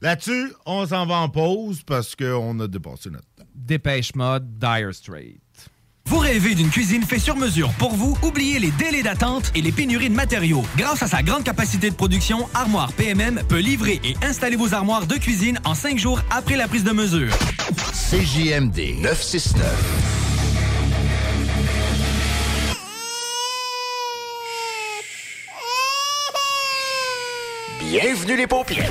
Là-dessus, on s'en va en pause parce qu'on a dépassé notre temps. Dépêche Mode, Dire Straits. Vous rêvez d'une cuisine faite sur mesure pour vous? Oubliez les délais d'attente et les pénuries de matériaux. Grâce à sa grande capacité de production, Armoire PMM peut livrer et installer vos armoires de cuisine en cinq jours après la prise de mesure. CJMD 969. Bienvenue les paupières.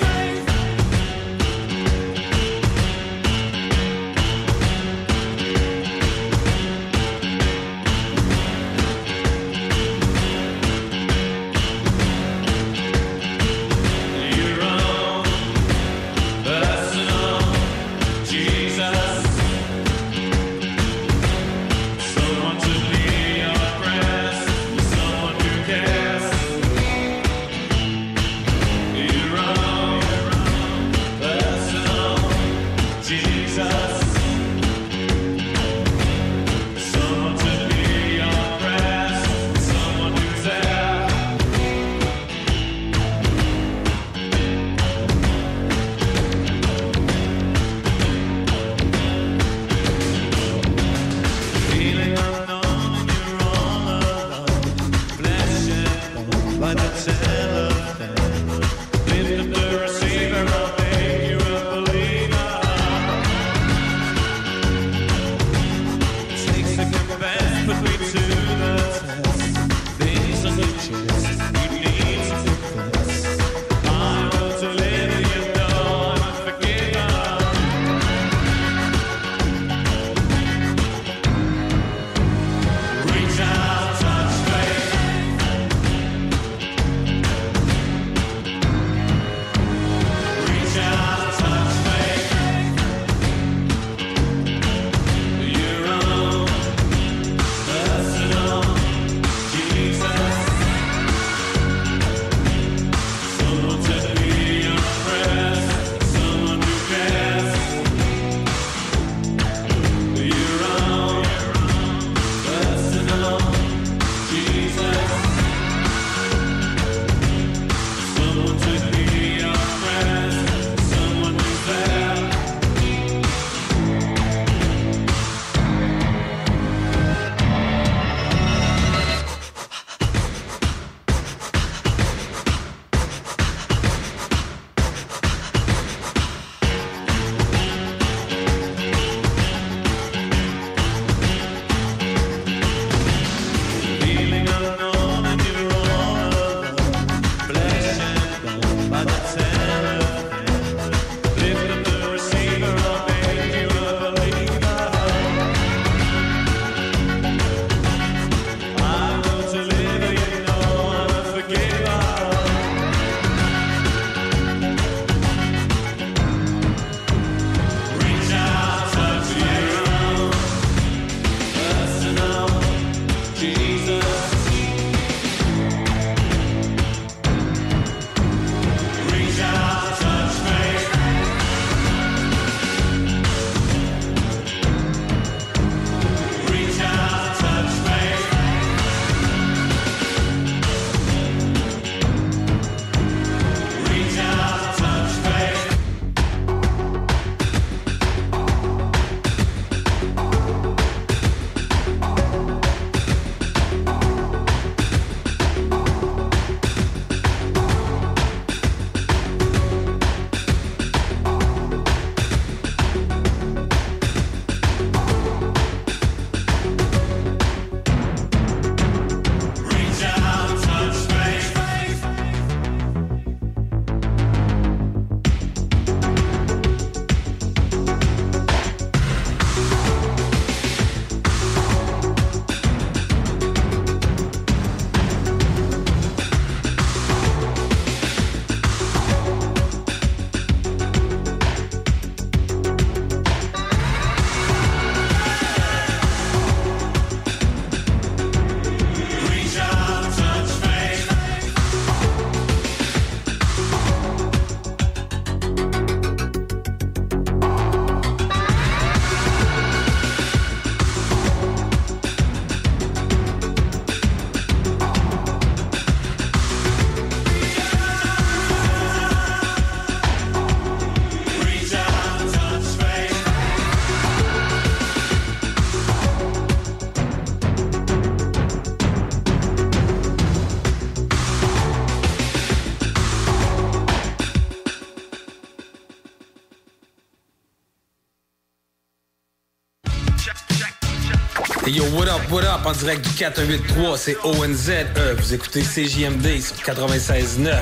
What up, en direct du 483, c'est ONZ. Euh, vous écoutez CJMD sur 96.9.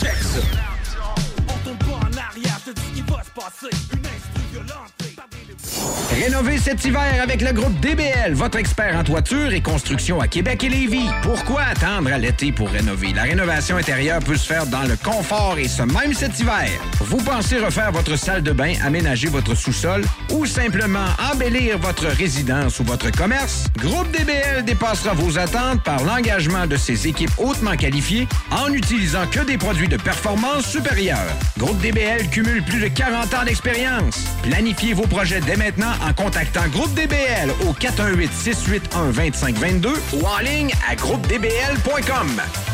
Check ça. On cet hiver avec le groupe DBL, votre expert en toiture et construction à Québec et Lévis. Pourquoi attendre à l'été pour rénover? La rénovation intérieure peut se faire dans le confort et ce même cet hiver. Vous pensez refaire votre salle de bain, aménager votre sous-sol ou simplement embellir votre résidence ou votre commerce? Groupe DBL dépassera vos attentes par l'engagement de ses équipes hautement qualifiées en n'utilisant que des produits de performance supérieure. Groupe DBL cumule plus de 40 ans d'expérience. Planifiez vos projets dès maintenant en contactant Groupe DBL au 418-681-2522 ou en ligne à groupedbl.com.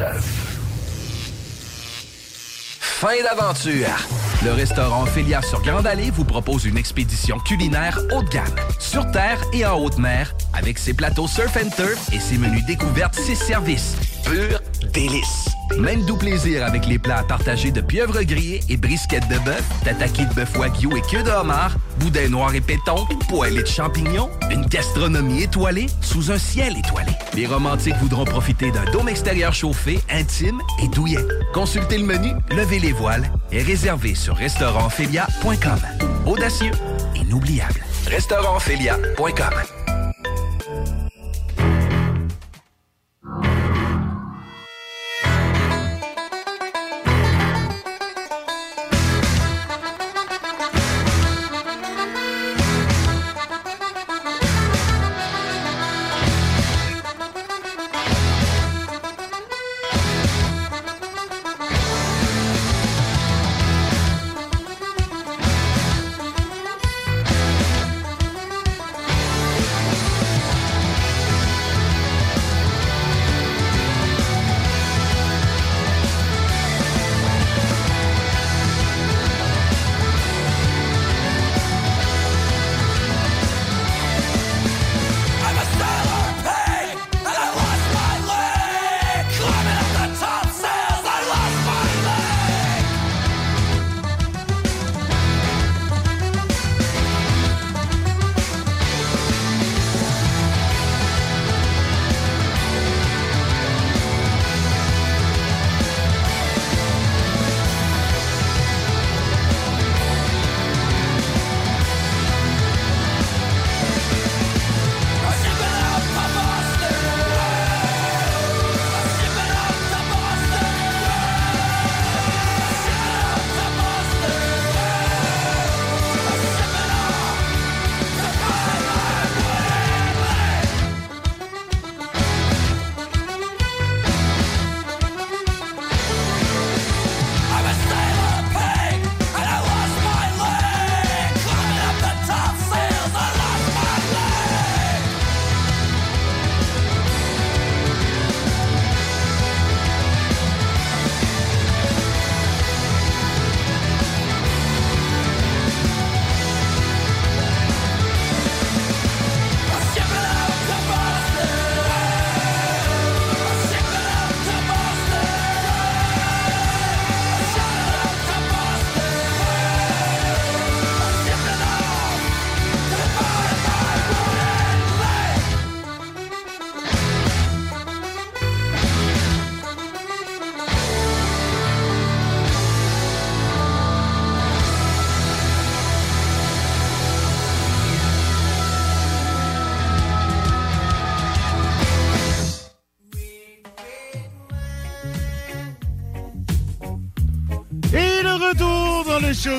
96.9. Fin d'aventure! Le restaurant Ophélia sur Grande Allée vous propose une expédition culinaire haut de gamme, sur terre et en haute mer, avec ses plateaux surf and turf et ses menus découvertes, ses services. Pur délice! Même doux plaisir avec les plats partagés de pieuvres grillées et brisquettes de bœuf, tataki de bœuf wagyu et queue de homard, boudin noir et péton, poêlée de champignons, une gastronomie étoilée sous un ciel étoilé. Les romantiques voudront profiter d'un dôme extérieur chauffé, intime et douillet. Consultez le menu, levez les voiles et réservez sur restaurantphilia.com. Audacieux, inoubliable. Restaurantphilia.com.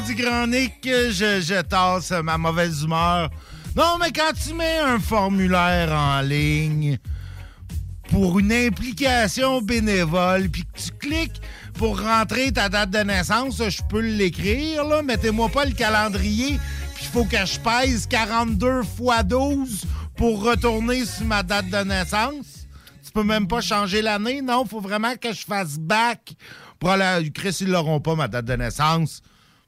du Grand Nick, je, je tasse ma mauvaise humeur. Non, mais quand tu mets un formulaire en ligne pour une implication bénévole, puis que tu cliques pour rentrer ta date de naissance, je peux l'écrire, là. Mettez-moi pas le calendrier, puis il faut que je pèse 42 fois 12 pour retourner sur ma date de naissance. Tu peux même pas changer l'année, non? Faut vraiment que je fasse back pour aller... Chris, ils l'auront pas, ma date de naissance.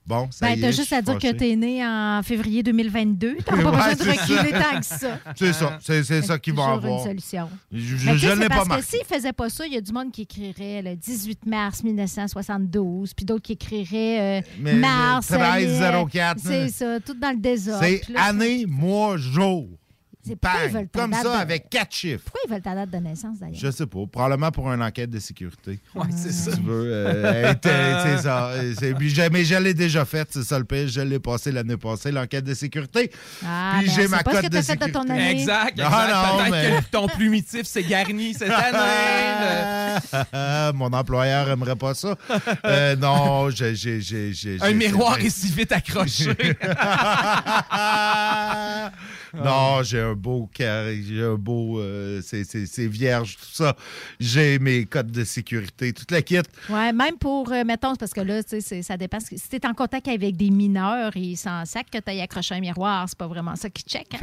Bon, ça Ben, y t'as juste à dire que t'es né en février 2022. T'as pas Ouais, besoin de reculer ça. tant que ça. C'est ça, c'est c'est ça vont Toujours avoir. une solution. Je, je, l'ai pas parce marqué. que s'ils faisaient pas ça, il y a du monde qui écrirait le 18 mars 1972, puis d'autres qui écriraient euh, Mais- mars. mais 13, euh, 04, C'est ça, tout dans le désordre. C'est année, mois, jour. C'est Comme ça, de- avec quatre chiffres. Pourquoi ils veulent ta date de naissance, d'ailleurs? Je sais pas. Probablement pour une enquête de sécurité. Ouais, c'est ça. Si tu veux. euh, euh, c'est ça. euh, c'est- puis j'ai- Mais je l'ai déjà faite, c'est ça le pire. Je l'ai passé l'année passée, l'enquête de sécurité. Ah, puis ben, j'ai c'est ma pas ce cote que de fait de ton sécurité. année. Exact, exact. Ah, non, Peut-être mais- que ton plumitif s'est garni cette année. *laughs* Mon employeur aimerait pas ça. Euh, non, j'ai. Un miroir est si vite accroché. *laughs* *laughs* non, j'ai un beau carré, j'ai un beau. euh, c'est- c'est c'est vierge, tout ça. J'ai mes codes de sécurité, toute la kit. Ouais, même pour, euh, mettons, parce que là, tu sais, c'est- ça dépend. Si tu es en contact avec des mineurs et ils s'en sac que tu ailles accrocher un miroir, c'est pas vraiment ça qu'ils checkent. hein,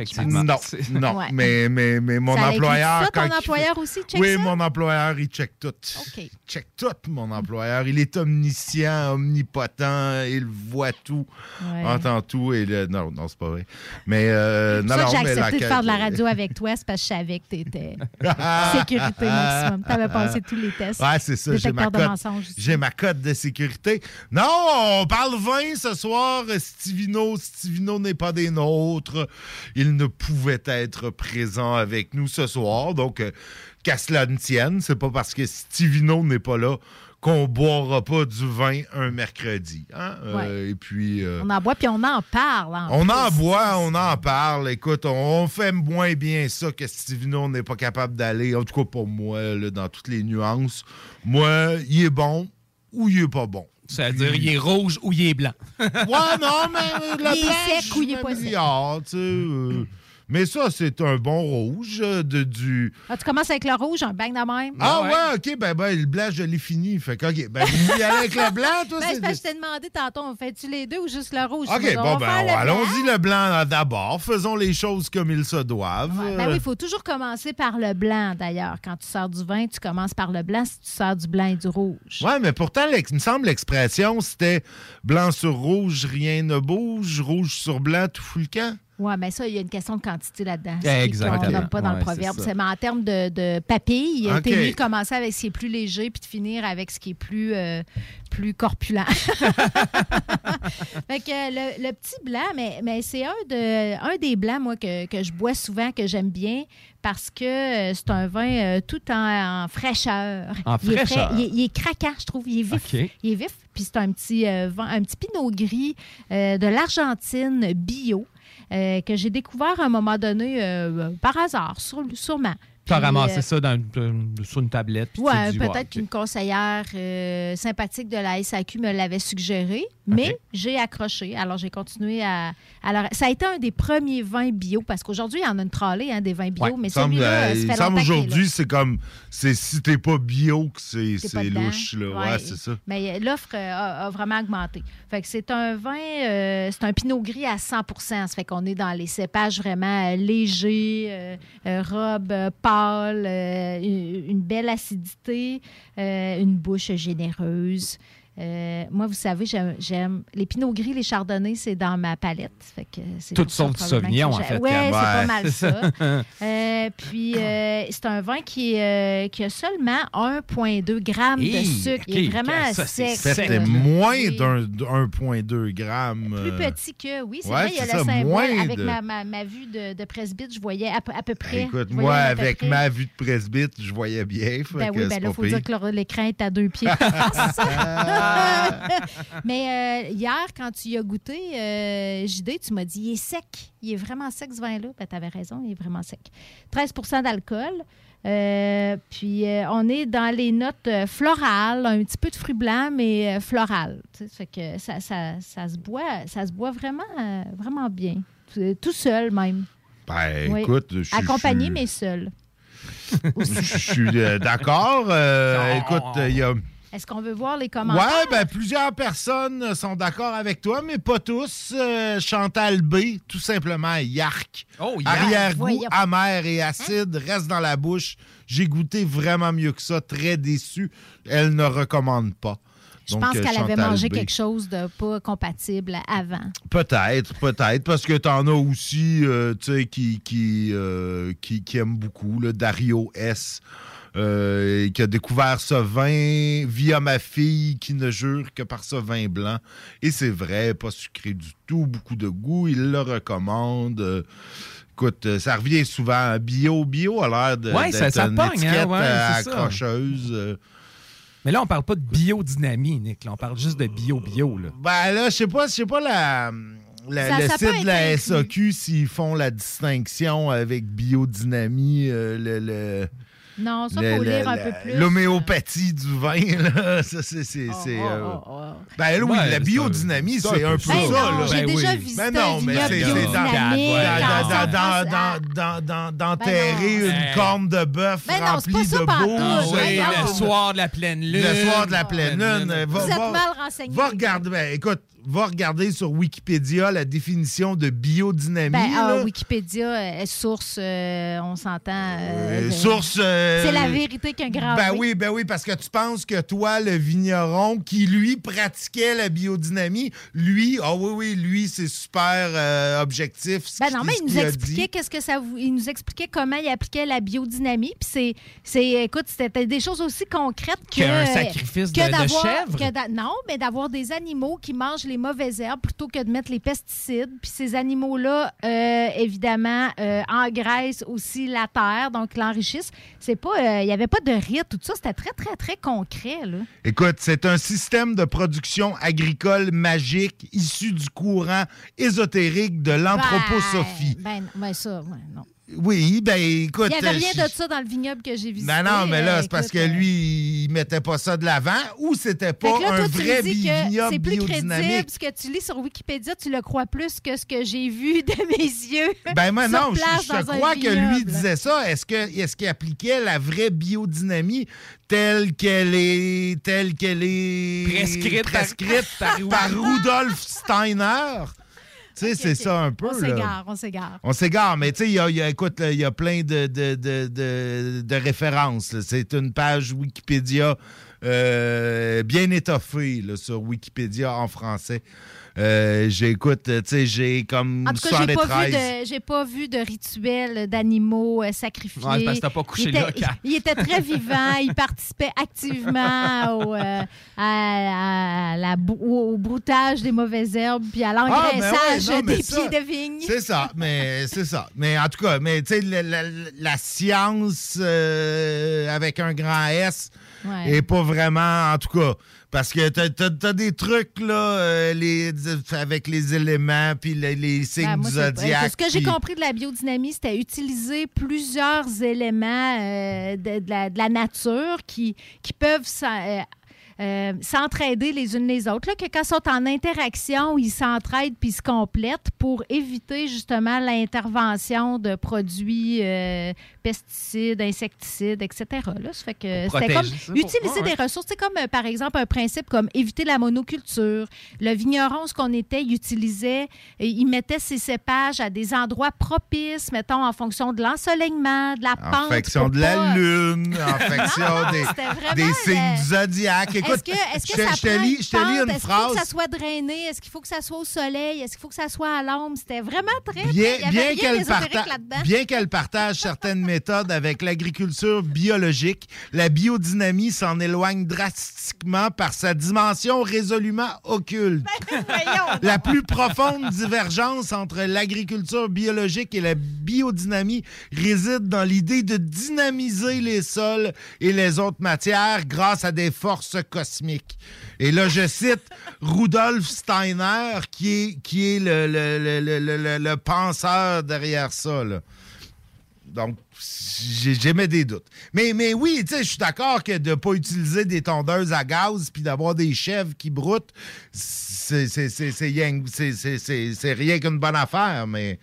pense. Non, non, Ouais. mais, mais, mais mon Ça employeur. ça, ton quand employeur fait- aussi, check oui, ça? mon employeur, il check tout. OK. Il check tout, mon employeur. Il est omniscient, omnipotent, il voit tout, Ouais. entend tout. Et le... Non, non, c'est pas vrai. Mais euh, non, que j'ai accepté de faire de la radio avec toi, c'est parce que je savais que tu étais *laughs* sécurité maximum. Tu avais *laughs* passé tous les tests. Ouais, c'est ça. J'ai ma, j'ai ma cote de sécurité. Non, on parle vin ce soir. Stivino, Stivino n'est pas des nôtres. Il ne pouvait être présent avec nous ce soir. Donc, euh, qu'à cela ne tienne, c'est pas parce que Stivino n'est pas là qu'on boira pas du vin un mercredi. hein? Euh, Et puis... euh, On en boit puis on en parle. en on plus. en boit, on en parle. Écoute, on, on fait moins bien ça que Stivino n'est pas capable d'aller. En tout cas, pour moi, là, dans toutes les nuances. Moi, il est bon ou il est pas bon. C'est-à-dire, il est rouge ou il est blanc. Ouais, non, mais le Il est sec ou il est pas sec? m'améliore, tu sais, euh, mais ça, c'est un bon rouge euh, de du. Ah, tu commences avec le rouge, un bang de même? Ah ouais, ok, ben, ben le blanc, je l'ai fini. Fait que, ok, ben, vous y allez avec le blanc, toi, *laughs* Ben, c'est. c'est parce que je t'ai demandé tantôt, on fait-tu les deux ou juste le rouge? Ok, bon, ben, allons-y le blanc d'abord. Faisons les choses comme ils se doivent. Ben oui, il faut toujours commencer par le blanc, d'ailleurs. Quand tu sors du vin, tu commences par le blanc si tu sors du blanc et du rouge. Ouais, mais pourtant, il me semble l'expression, c'était blanc sur rouge, rien ne bouge, rouge sur blanc, tout fout le camp. Oui, mais ça, il y a une question de quantité là-dedans. Exactement. On ne nomme pas dans Ouais, le proverbe. c'est Mais en termes de, de papilles, t'es mieux de commencer avec ce qui est plus léger puis de finir avec ce qui est plus, euh, plus corpulent. *laughs* fait que le, le petit blanc, mais, mais c'est un, de, un des blancs, moi, que, que je bois souvent, que j'aime bien, parce que euh, c'est un vin euh, tout en, en fraîcheur. En Il est fraîcheur. il, est, il est craquant, je trouve. Il est vif. Il est vif. Puis c'est un petit, euh, vin- un petit pinot gris euh, de l'Argentine bio. Euh, que j'ai découvert à un moment donné euh, par hasard, sur- sûrement. Tu as Puis, ramassé euh, ça dans une- euh, sur une tablette. dit, peut-être ouais, qu'une conseillère euh, sympathique de la SAQ me l'avait suggéré, mais j'ai accroché. Alors, j'ai continué à. Alors, ça a été un des premiers vins bio, parce qu'aujourd'hui, il y en a une tralée, hein, des vins bio, mais celui-là, il semble aujourd'hui, c'est comme, c'est si t'es pas bio que c'est louche, là. Ouais, Ouais. c'est ça. Mais l'offre a, a vraiment augmenté. Fait que c'est un vin, euh, c'est un pinot gris à 100 Ça fait qu'on est dans les cépages vraiment légers, robe euh, euh, une, une belle acidité, euh, une bouche généreuse. Euh, moi, vous savez, j'aime- les pinots gris, les chardonnays, c'est dans ma palette. Fait que c'est Tout pour ça sauf du probablement Sauvignon, que en fait, Kat. c'est pas mal ça. ça. *laughs* Euh, puis, euh, c'est un vin qui, qui a seulement 1,2 grammes de sucre. Il est vraiment ça, sec. C'était moins Oui. d'un 1,2 grammes. Plus petit que, oui, c'est ouais, vrai, il y a c'est le ça, symbole. Avec de- ma, ma, ma vue de, de presbyte, je voyais à, peu- à peu près. Écoute, moi, avec près. ma vue de presbyte, je voyais bien. fait Ben que oui, ben là, il faut dire que l'écran est à deux pieds. *laughs* *laughs* *laughs* Mais euh, hier, quand tu y as goûté, euh, JD, tu m'as dit il est sec. Il est vraiment sec ce vin-là. Ben, tu avais raison, il est vraiment sec. 13% d'alcool. Euh, puis euh, on est dans les notes euh, florales, un petit peu de fruits blancs, mais euh, florales. tu sais. Ça fait que ça, ça- ça se boit, ça se boit vraiment, euh, vraiment bien. Tout- seul même. Ben, Oui. écoute, je suis- Accompagné, je- mais seul. *laughs* Je suis euh, d'accord. Euh, écoute, il y a. Est-ce qu'on veut voir les commentaires? Ouais, ben plusieurs personnes sont d'accord avec toi, mais pas tous. Euh, Chantal B, tout simplement, yark. Oh, yark. Arrière-goût amer et acide, reste dans la bouche. J'ai goûté vraiment mieux que ça, très déçu. Elle ne recommande pas. Je Donc, pense euh, qu'elle avait mangé B. quelque chose de pas compatible avant. Peut-être, peut-être, parce que t'en as aussi, euh, tu sais, qui, qui, euh, qui, qui aiment beaucoup, là, Dario S., euh, qui a découvert ce vin via ma fille, qui ne jure que par ce vin blanc. Et c'est vrai, pas sucré du tout, beaucoup de goût, il le recommande. Euh, Écoute, euh, ça revient souvent. Bio, bio a l'air de, Ouais, ça- ça une pogne, hein, étiquette ouais, euh, ça. accrocheuse. Mais là, on parle pas de biodynamie, Nick. là, on parle juste de bio-bio. là. Ben là, je sais pas, je sais pas la, la- Ça- le ça site de la SAQ s'ils font la distinction avec biodynamie, euh, le, le- Non, ça, le- faut le- lire un peu plus. L'homéopathie du vin, *laughs* là, ça c'est... c'est- c'est, euh, oh, oh. Ben oui, Ouais, la biodynamie, c'est un peu peu ça. ça. Ben là. non, j'ai Ben déjà oui. visité Ben non, mais c'est dans- d'enterrer Ben une corne de bœuf Ben remplie de Voyons. le soir de la pleine lune. Le soir de la pleine lune. Vous êtes mal renseigné. va regarder, ben, écoute, va regarder sur Wikipédia la définition de biodynamie. Ben, ah, là. Wikipédia, euh, source, euh, on s'entend. euh, Euh, source. euh, C'est la vérité qu'un grand Ben oui, ben oui, parce que tu penses que toi, le vigneron qui, lui, pratiquait la biodynamie, lui, ah oui, oui, lui, c'est super euh, objectif. ce Ben non, mais il nous expliquait qu'est-ce que ça vous, il nous expliquait comment il appliquait la biodynamie. Puis c'est, c'est, écoute, c'était des choses aussi concrètes que Qu'un sacrifice de- de chèvre? que non, mais d'avoir des animaux qui mangent les mauvaises herbes plutôt que de mettre les pesticides. Puis ces animaux-là, euh, évidemment, euh, engraissent aussi la terre, donc l'enrichissent. C'est pas, euh, il y avait pas de rite, tout ça. C'était très, très, très concret là. Écoute, c'est un système de production agricole magique issu du courant ésotérique de l'anthroposophie. Ben, ben, ben ça, ouais, non. Oui, ben écoute. Il n'y avait rien euh, de ça dans le vignoble que j'ai visité. Ben non, mais là, Euh, c'est parce que euh, lui, il mettait pas ça de l'avant ou c'était pas là, un toi, vrai dis que vignoble c'est plus crédible. Ce que tu lis sur Wikipédia, tu le crois plus que ce que j'ai vu *laughs* de mes yeux. Ben moi, non, je, place je crois que lui disait ça. Est-ce que est-ce qu'il appliquait la vraie biodynamie telle qu'elle est telle qu'elle est Prescrite par- prescrite par- *laughs* par, Rudolf Steiner? Tu sais, c'est ça un peu. On s'égare, on s'égare. On s'égare, mais tu sais, il y a, il y a- écoute, il y a plein de, de, de, de- références. C'est une page Wikipédia euh, bien étoffée là, sur Wikipédia en français. Euh, J'écoute, tu sais, j'ai comme En tout cas, j'ai pas, vu 73. de, j'ai pas vu de rituel d'animaux euh, sacrifiés. Ouais, parce que t'as pas couché il là, était, Kat. il était très vivant, il participait activement au, euh, à, à la, bou- au, au broutage des mauvaises herbes puis à Ah, ouais, l'engraissage non, des ça, pieds de vigne. C'est ça, mais c'est ça. Mais en tout cas, mais tu sais, la, la- la science euh, avec un grand S Ouais. est pas vraiment, en tout cas, parce que t'as as, des trucs là, euh, les, avec les éléments puis les, les signes Ben, du moi, zodiaque. Ce que j'ai compris de la biodynamie, c'était utiliser plusieurs éléments euh, de, de la, de la nature qui, qui peuvent s'en- euh, s'entraider les unes les autres. Là, que quand ils sont en interaction, ils s'entraident puis ils se complètent pour éviter justement l'intervention de produits euh, pesticides, insecticides, etc. Là, ça fait que c'était comme ça, utiliser des ressources. C'est comme, euh, par exemple, un principe comme éviter la monoculture. Le vigneron, ce qu'on était, il utilisait, il mettait ses cépages à des endroits propices, mettons, en fonction de l'ensoleillement, de la En pente. fonction pour de la lune, en *laughs* fonction Non, des, des signes du zodiaque. Écoute, Est-ce que, est-ce que je ça je te prend lis- une je te lis pente? une Est-ce qu'il faut que ça soit drainé? Est-ce qu'il faut que ça soit au soleil? Est-ce qu'il faut que ça soit à l'ombre? C'était vraiment très... Bien, qu'elle parta- bien qu'elle partage certaines méthodes avec l'agriculture biologique, la biodynamie s'en éloigne drastiquement par sa dimension résolument occulte. Ben, La plus profonde divergence entre l'agriculture biologique et la biodynamie réside dans l'idée de dynamiser les sols et les autres matières grâce à des forces cosmiques. Et là, je cite Rudolf Steiner, qui est, qui est le, le- le- le- penseur derrière ça. là. Donc, j'ai- j'émets des doutes. Mais, mais oui, je suis d'accord que de ne pas utiliser des tondeuses à gaz puis d'avoir des chèvres qui broutent, c'est rien qu'une bonne affaire, mais.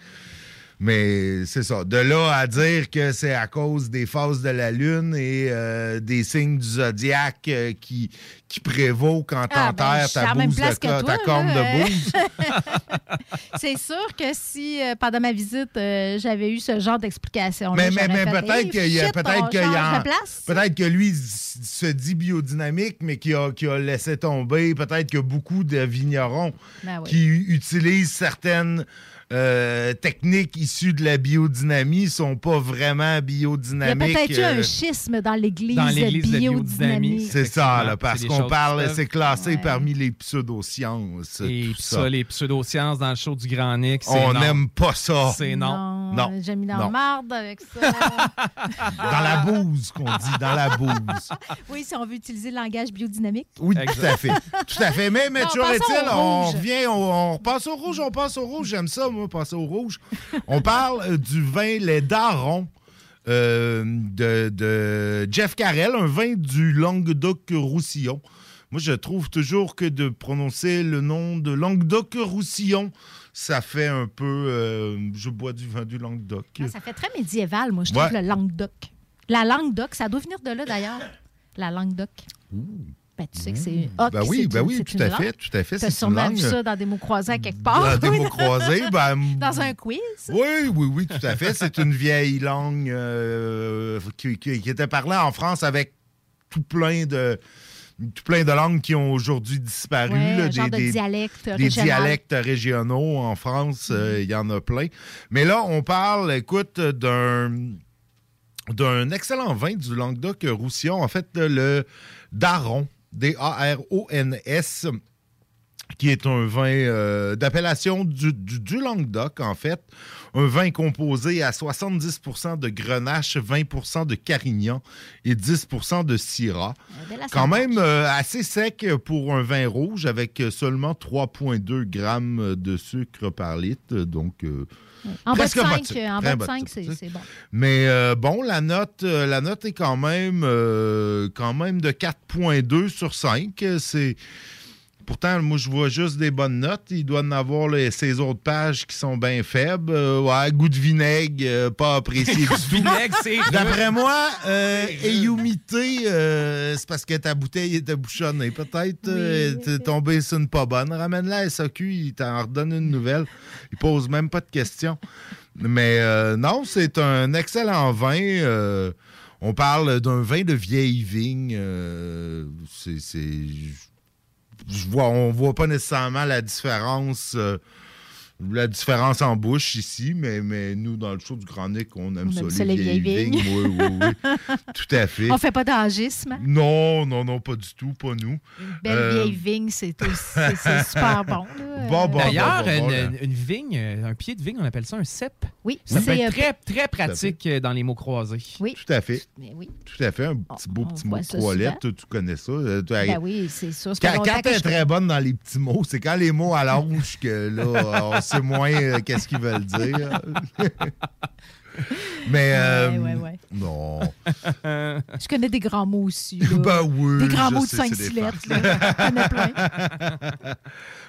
Mais c'est ça. De là à dire que c'est à cause des phases de la Lune et euh, des signes du zodiaque euh, qui, qui prévaut quand Ah, ben, t'enterres à ta, bouse de que toi, ta corne de bouse. *laughs* *laughs* C'est sûr que si euh, pendant ma visite, j'avais eu ce genre d'explication. Mais, mais, mais peut-être qu'il y a peut-être qu'il y a- place. peut-être que lui se dit biodynamique, mais qui a, qui a laissé tomber. Peut-être a beaucoup de vignerons Ben oui. qui utilisent certaines euh, techniques issues de la biodynamie, sont pas vraiment Il y a biodynamiques. peut-être eu euh, un schisme dans l'église de biodynamie. biodynamie. c'est ça, là, parce qu'on parle, c'est classé Ouais. parmi les pseudosciences. Et tout ça, les pseudosciences dans le show du Grand Nick, c'est On non. n'aime pas ça. C'est non. Non. J'ai mis dans Non. la marde avec ça. *laughs* Dans la bouse, qu'on dit, dans la bouse. *laughs* oui, si on veut utiliser le langage biodynamique. Oui, tout à fait. Tout à fait. Mais, mais Non, toujours est-il, on revient, on, on repasse au rouge, on passe au rouge. J'aime ça, moi, passer au rouge. On parle euh, du vin Les Darons euh, de, de Jeff Carrel, un vin du Languedoc-Roussillon. Moi, je trouve toujours que de prononcer le nom de Languedoc-Roussillon, ça fait un peu. euh, je bois du vin du Languedoc. Ah, ça fait très médiéval, moi, je Ouais. trouve, le Languedoc. La Languedoc, ça doit venir de là, d'ailleurs. La Languedoc. Ben, tu sais que c'est. Ah, Ben que oui, ben oui, tout à fait, tout à fait. C'est une sûrement vu ça dans des mots croisés à quelque part. Dans des mots *laughs* croisés, ben, *laughs* Dans un quiz. Oui, oui, oui, tout à fait. C'est une vieille langue euh, qui, qui- qui était parlée en France avec tout plein de tout plein de langues qui ont aujourd'hui disparu. Ouais, là, genre de dialecte des dialectes régionaux en France, euh, il y en a plein. Mais là, on parle, écoute, d'un d'un excellent vin du Languedoc-Roussillon. En fait, le Daron, D-A-R-O-N-S, qui est un vin euh, d'appellation du, du- du Languedoc, en fait. Un vin composé à 70% de grenache, 20% de carignan et 10% de syrah. Quand même euh, assez sec pour un vin rouge avec seulement 3,2 grammes de sucre par litre. Donc, euh, En bas de presque pas 5, sucre, en très bas de bas 5 sucre, c'est bon. mais euh, bon, la note, euh, la note est quand même, euh, quand même de 4,2 sur 5. C'est. Pourtant, moi, je vois juste des bonnes notes. Il doit en avoir là, ces autres pages qui sont bien faibles. Euh, ouais, goût de vinaigre, euh, pas apprécié du tout. Vinaigre, c'est D'après moi, euh, et humidité, euh, c'est parce que ta bouteille était bouchonnée. Peut-être euh, t'es tombé sur une pas bonne. Ramène-la à SAQ, il t'en redonne une nouvelle. Il pose même pas de questions. Mais euh, non, c'est un excellent vin. euh, on parle d'un vin de vieille vigne. euh, c'est. Je vois, on voit pas nécessairement la différence. euh, la différence en bouche ici, mais, mais nous, dans le show du Grand Nick, on aime On ça, aime les, ça, les vieilles, vieilles vignes. vignes. Oui, oui, oui. *laughs* Tout à fait. On fait pas d'angisme. Non, non, non, pas du tout, pas nous. Belle Euh, vieille vigne, c'est *laughs* super bon. là. Bon, bon, D'ailleurs, bon, bon, bon, une, une vigne, un pied de vigne, on appelle ça un cep. Oui, Ça peut c'est, être euh, très, très pratique euh, dans les mots croisés. Oui. Tout à fait. Mais oui. Tout à fait. Un petit beau on petit mot de trois lettres, tu connais ça. Tu- Ben oui, c'est sûr. Quand, quand que t'es je- très bonne dans les petits mots, c'est quand les mots à *laughs* l'ange que là, sait moins euh, qu'est-ce qu'ils veulent dire. *laughs* Mais euh, Ouais, ouais, ouais. non. *laughs* Je connais des grands mots aussi. là. *laughs* Ben oui, Des grands mots de sais, 5 c'est des lettres. farces. là. J'en connais plein.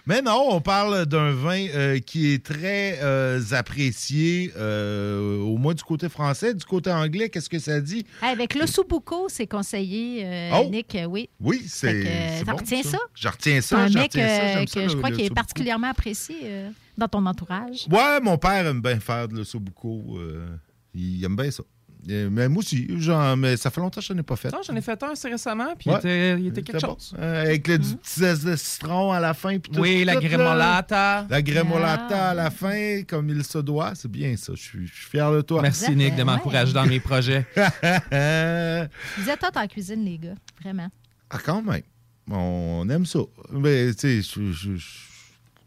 Mais non, on parle d'un vin euh, qui est très euh, apprécié, au moins du côté français. Du côté anglais, qu'est-ce que ça dit? Avec l'Ossobuco, c'est conseillé, Oh! Nick, oui. Oui, c'est. c'est bon, retiens ça? Je retiens C'est ça. un je mec retiens ça, euh, j'aime que je le- crois le qui est particulièrement apprécié dans ton entourage? Ouais, mon père aime bien faire le sobuco. euh, il aime bien ça. Euh, Mais moi aussi, genre, mais ça fait longtemps que je n'en ai pas fait. Non, j'en ai fait un assez récemment, puis Ouais. il était, il était quelque bon. chose. Euh, avec le du petit zeste de citron à la fin. puis tout, Oui, la tout, grémolata. La grémolata à la fin, comme il se doit. C'est bien ça. Je suis je suis fier de toi. Merci, Nick, de m'encourager dans mes projets. *laughs* Vous êtes en cuisine, les gars. Vraiment. Ah, quand même. On aime ça. Mais, tu sais, je- je- je-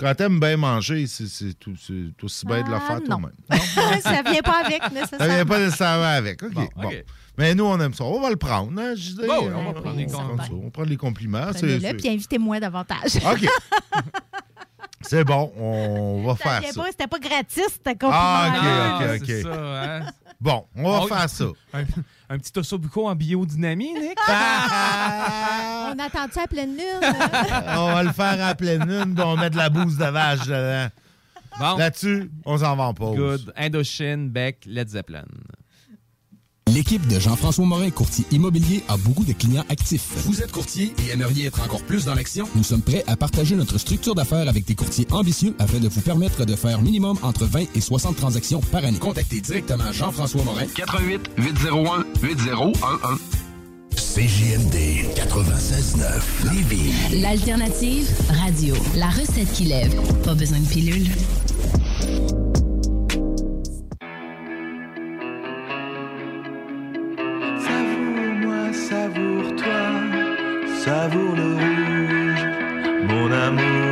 quand t'aimes bien manger, c'est tout- aussi bien de le Ah, faire non. toi-même. *laughs* ça vient pas avec, Ça nécessairement. vient pas nécessairement avec. OK. Bon. Mais nous, on aime ça. On va le prendre. Hein, je dis, Bon, oui, on va prendre les on compliments. prend ça. On prend les compliments. Prenez-le, puis invitez-moi davantage. OK. *laughs* C'est bon, on va Ça faire ça. C'était pas gratis, c'était compliment. Ah, Ah, OK, OK, c'est OK. ça, hein? Bon, on va Oh, faire ça. *laughs* Un, un petit ossobuco en biodynamie, Nick? *laughs* *laughs* On attend ça à pleine lune? on va le faire à pleine lune, puis on met de la bouse de vache dedans. Bon. Là-dessus, on s'en va en pause. Good. Indochine, Beck, Led Zeppelin. L'équipe de Jean-François Morin, courtier immobilier, a beaucoup de clients actifs. Vous êtes courtier et aimeriez être encore plus dans l'action? Nous sommes prêts à partager notre structure d'affaires avec des courtiers ambitieux afin de vous permettre de faire minimum entre 20 et 60 transactions par année. Contactez directement Jean-François Morin. 88 801 8011. CJMD 96.9 Lévis. L'alternative radio. La recette qui lève. Pas besoin de pilule. Savoure le rouge, mon amour.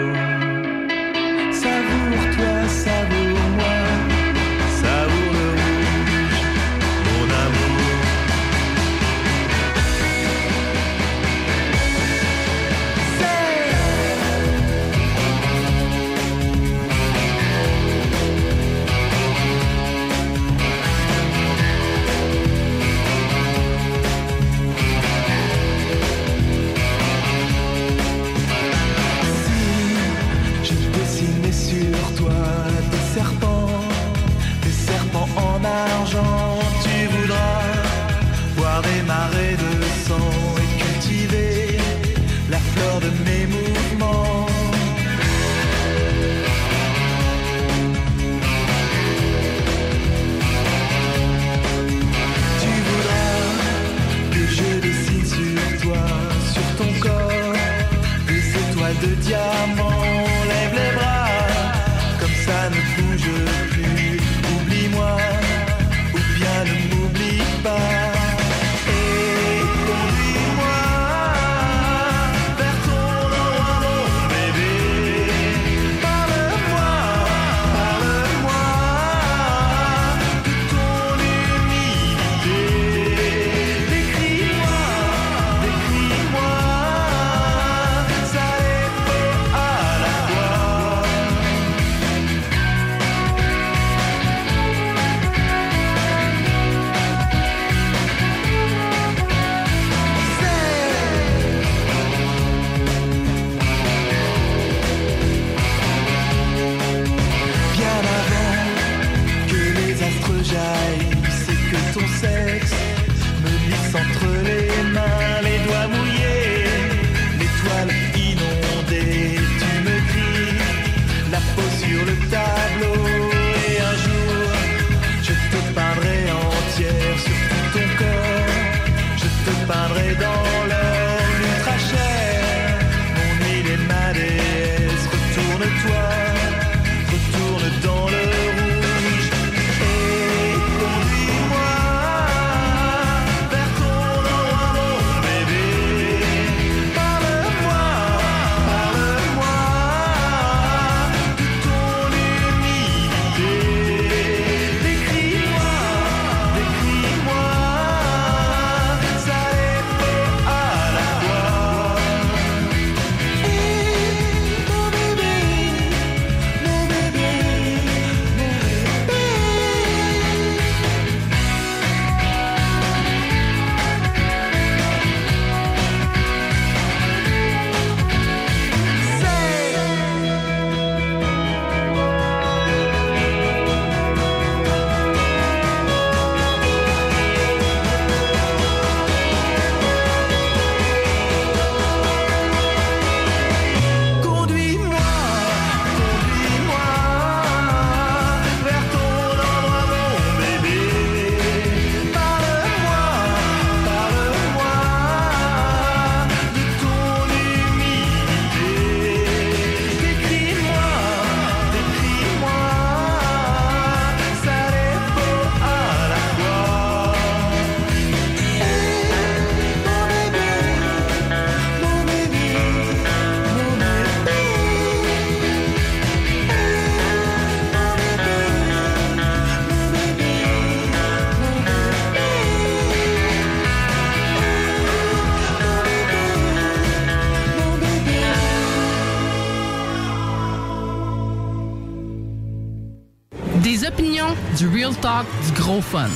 Real talk, du gros fun.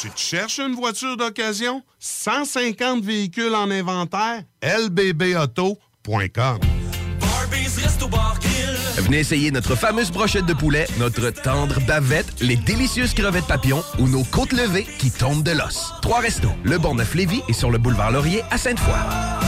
Tu te cherches une voiture d'occasion? 150 véhicules en inventaire? lbbauto.com Venez essayer notre fameuse brochette de poulet, notre tendre bavette, les délicieuses crevettes papillons ou nos côtes levées qui tombent de l'os. Trois restos, le Bonneuf-Lévis et sur le boulevard Laurier à Sainte-Foy.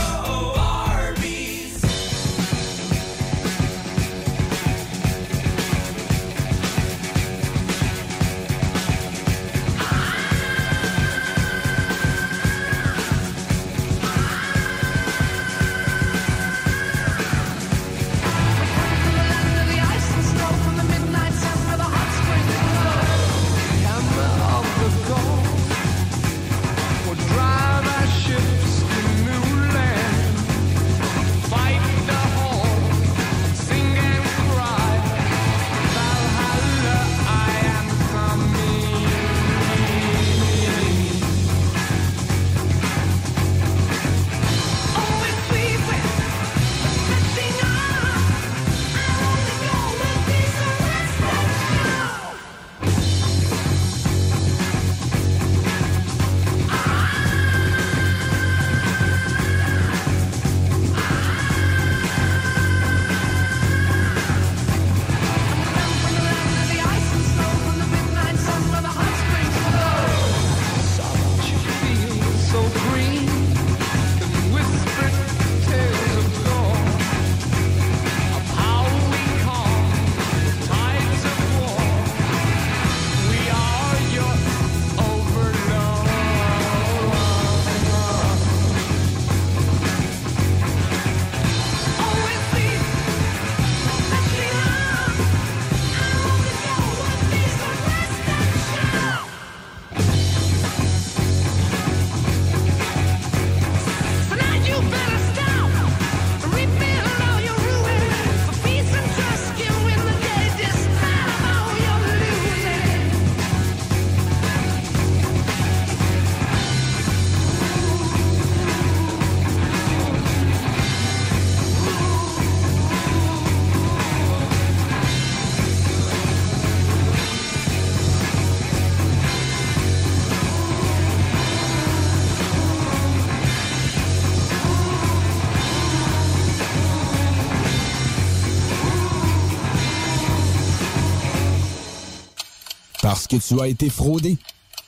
Parce que tu as été fraudé.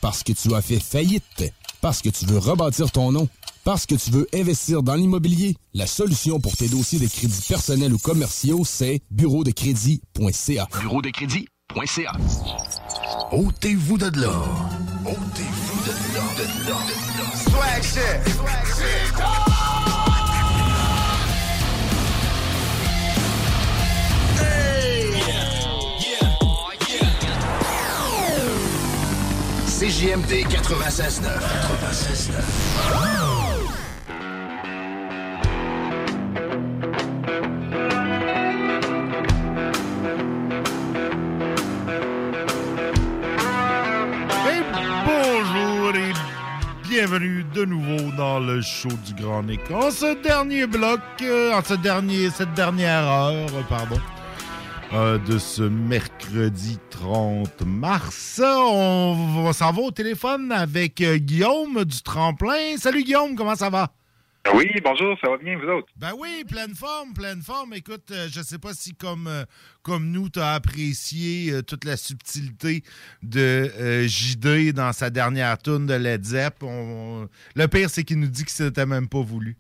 Parce que tu as fait faillite. Parce que tu veux rebâtir ton nom. Parce que tu veux investir dans l'immobilier. La solution pour tes dossiers de crédits personnels ou commerciaux, c'est bureau de crédit.ca. Bureau de crédit.ca. Ôtez-vous de là. Ôtez-vous de là. De là. Swag shit. CJMD 96.9. 96.9. Et bonjour et bienvenue de nouveau dans le show du Grand Nick. En ce dernier bloc, euh, en ce dernier, cette dernière heure, euh, pardon, euh, de ce mercredi 30 mars, on va s'en va au téléphone avec euh, Guillaume du Tremplin. Salut Guillaume, comment ça va? Oui, bonjour, ça va bien, vous autres? Ben oui, pleine forme, pleine forme. Écoute, euh, je sais pas si comme, euh, comme nous, tu as apprécié euh, toute la subtilité de JD dans sa dernière tune de Led Zepp. On- on- Le pire, c'est qu'il nous dit que c'était même pas voulu.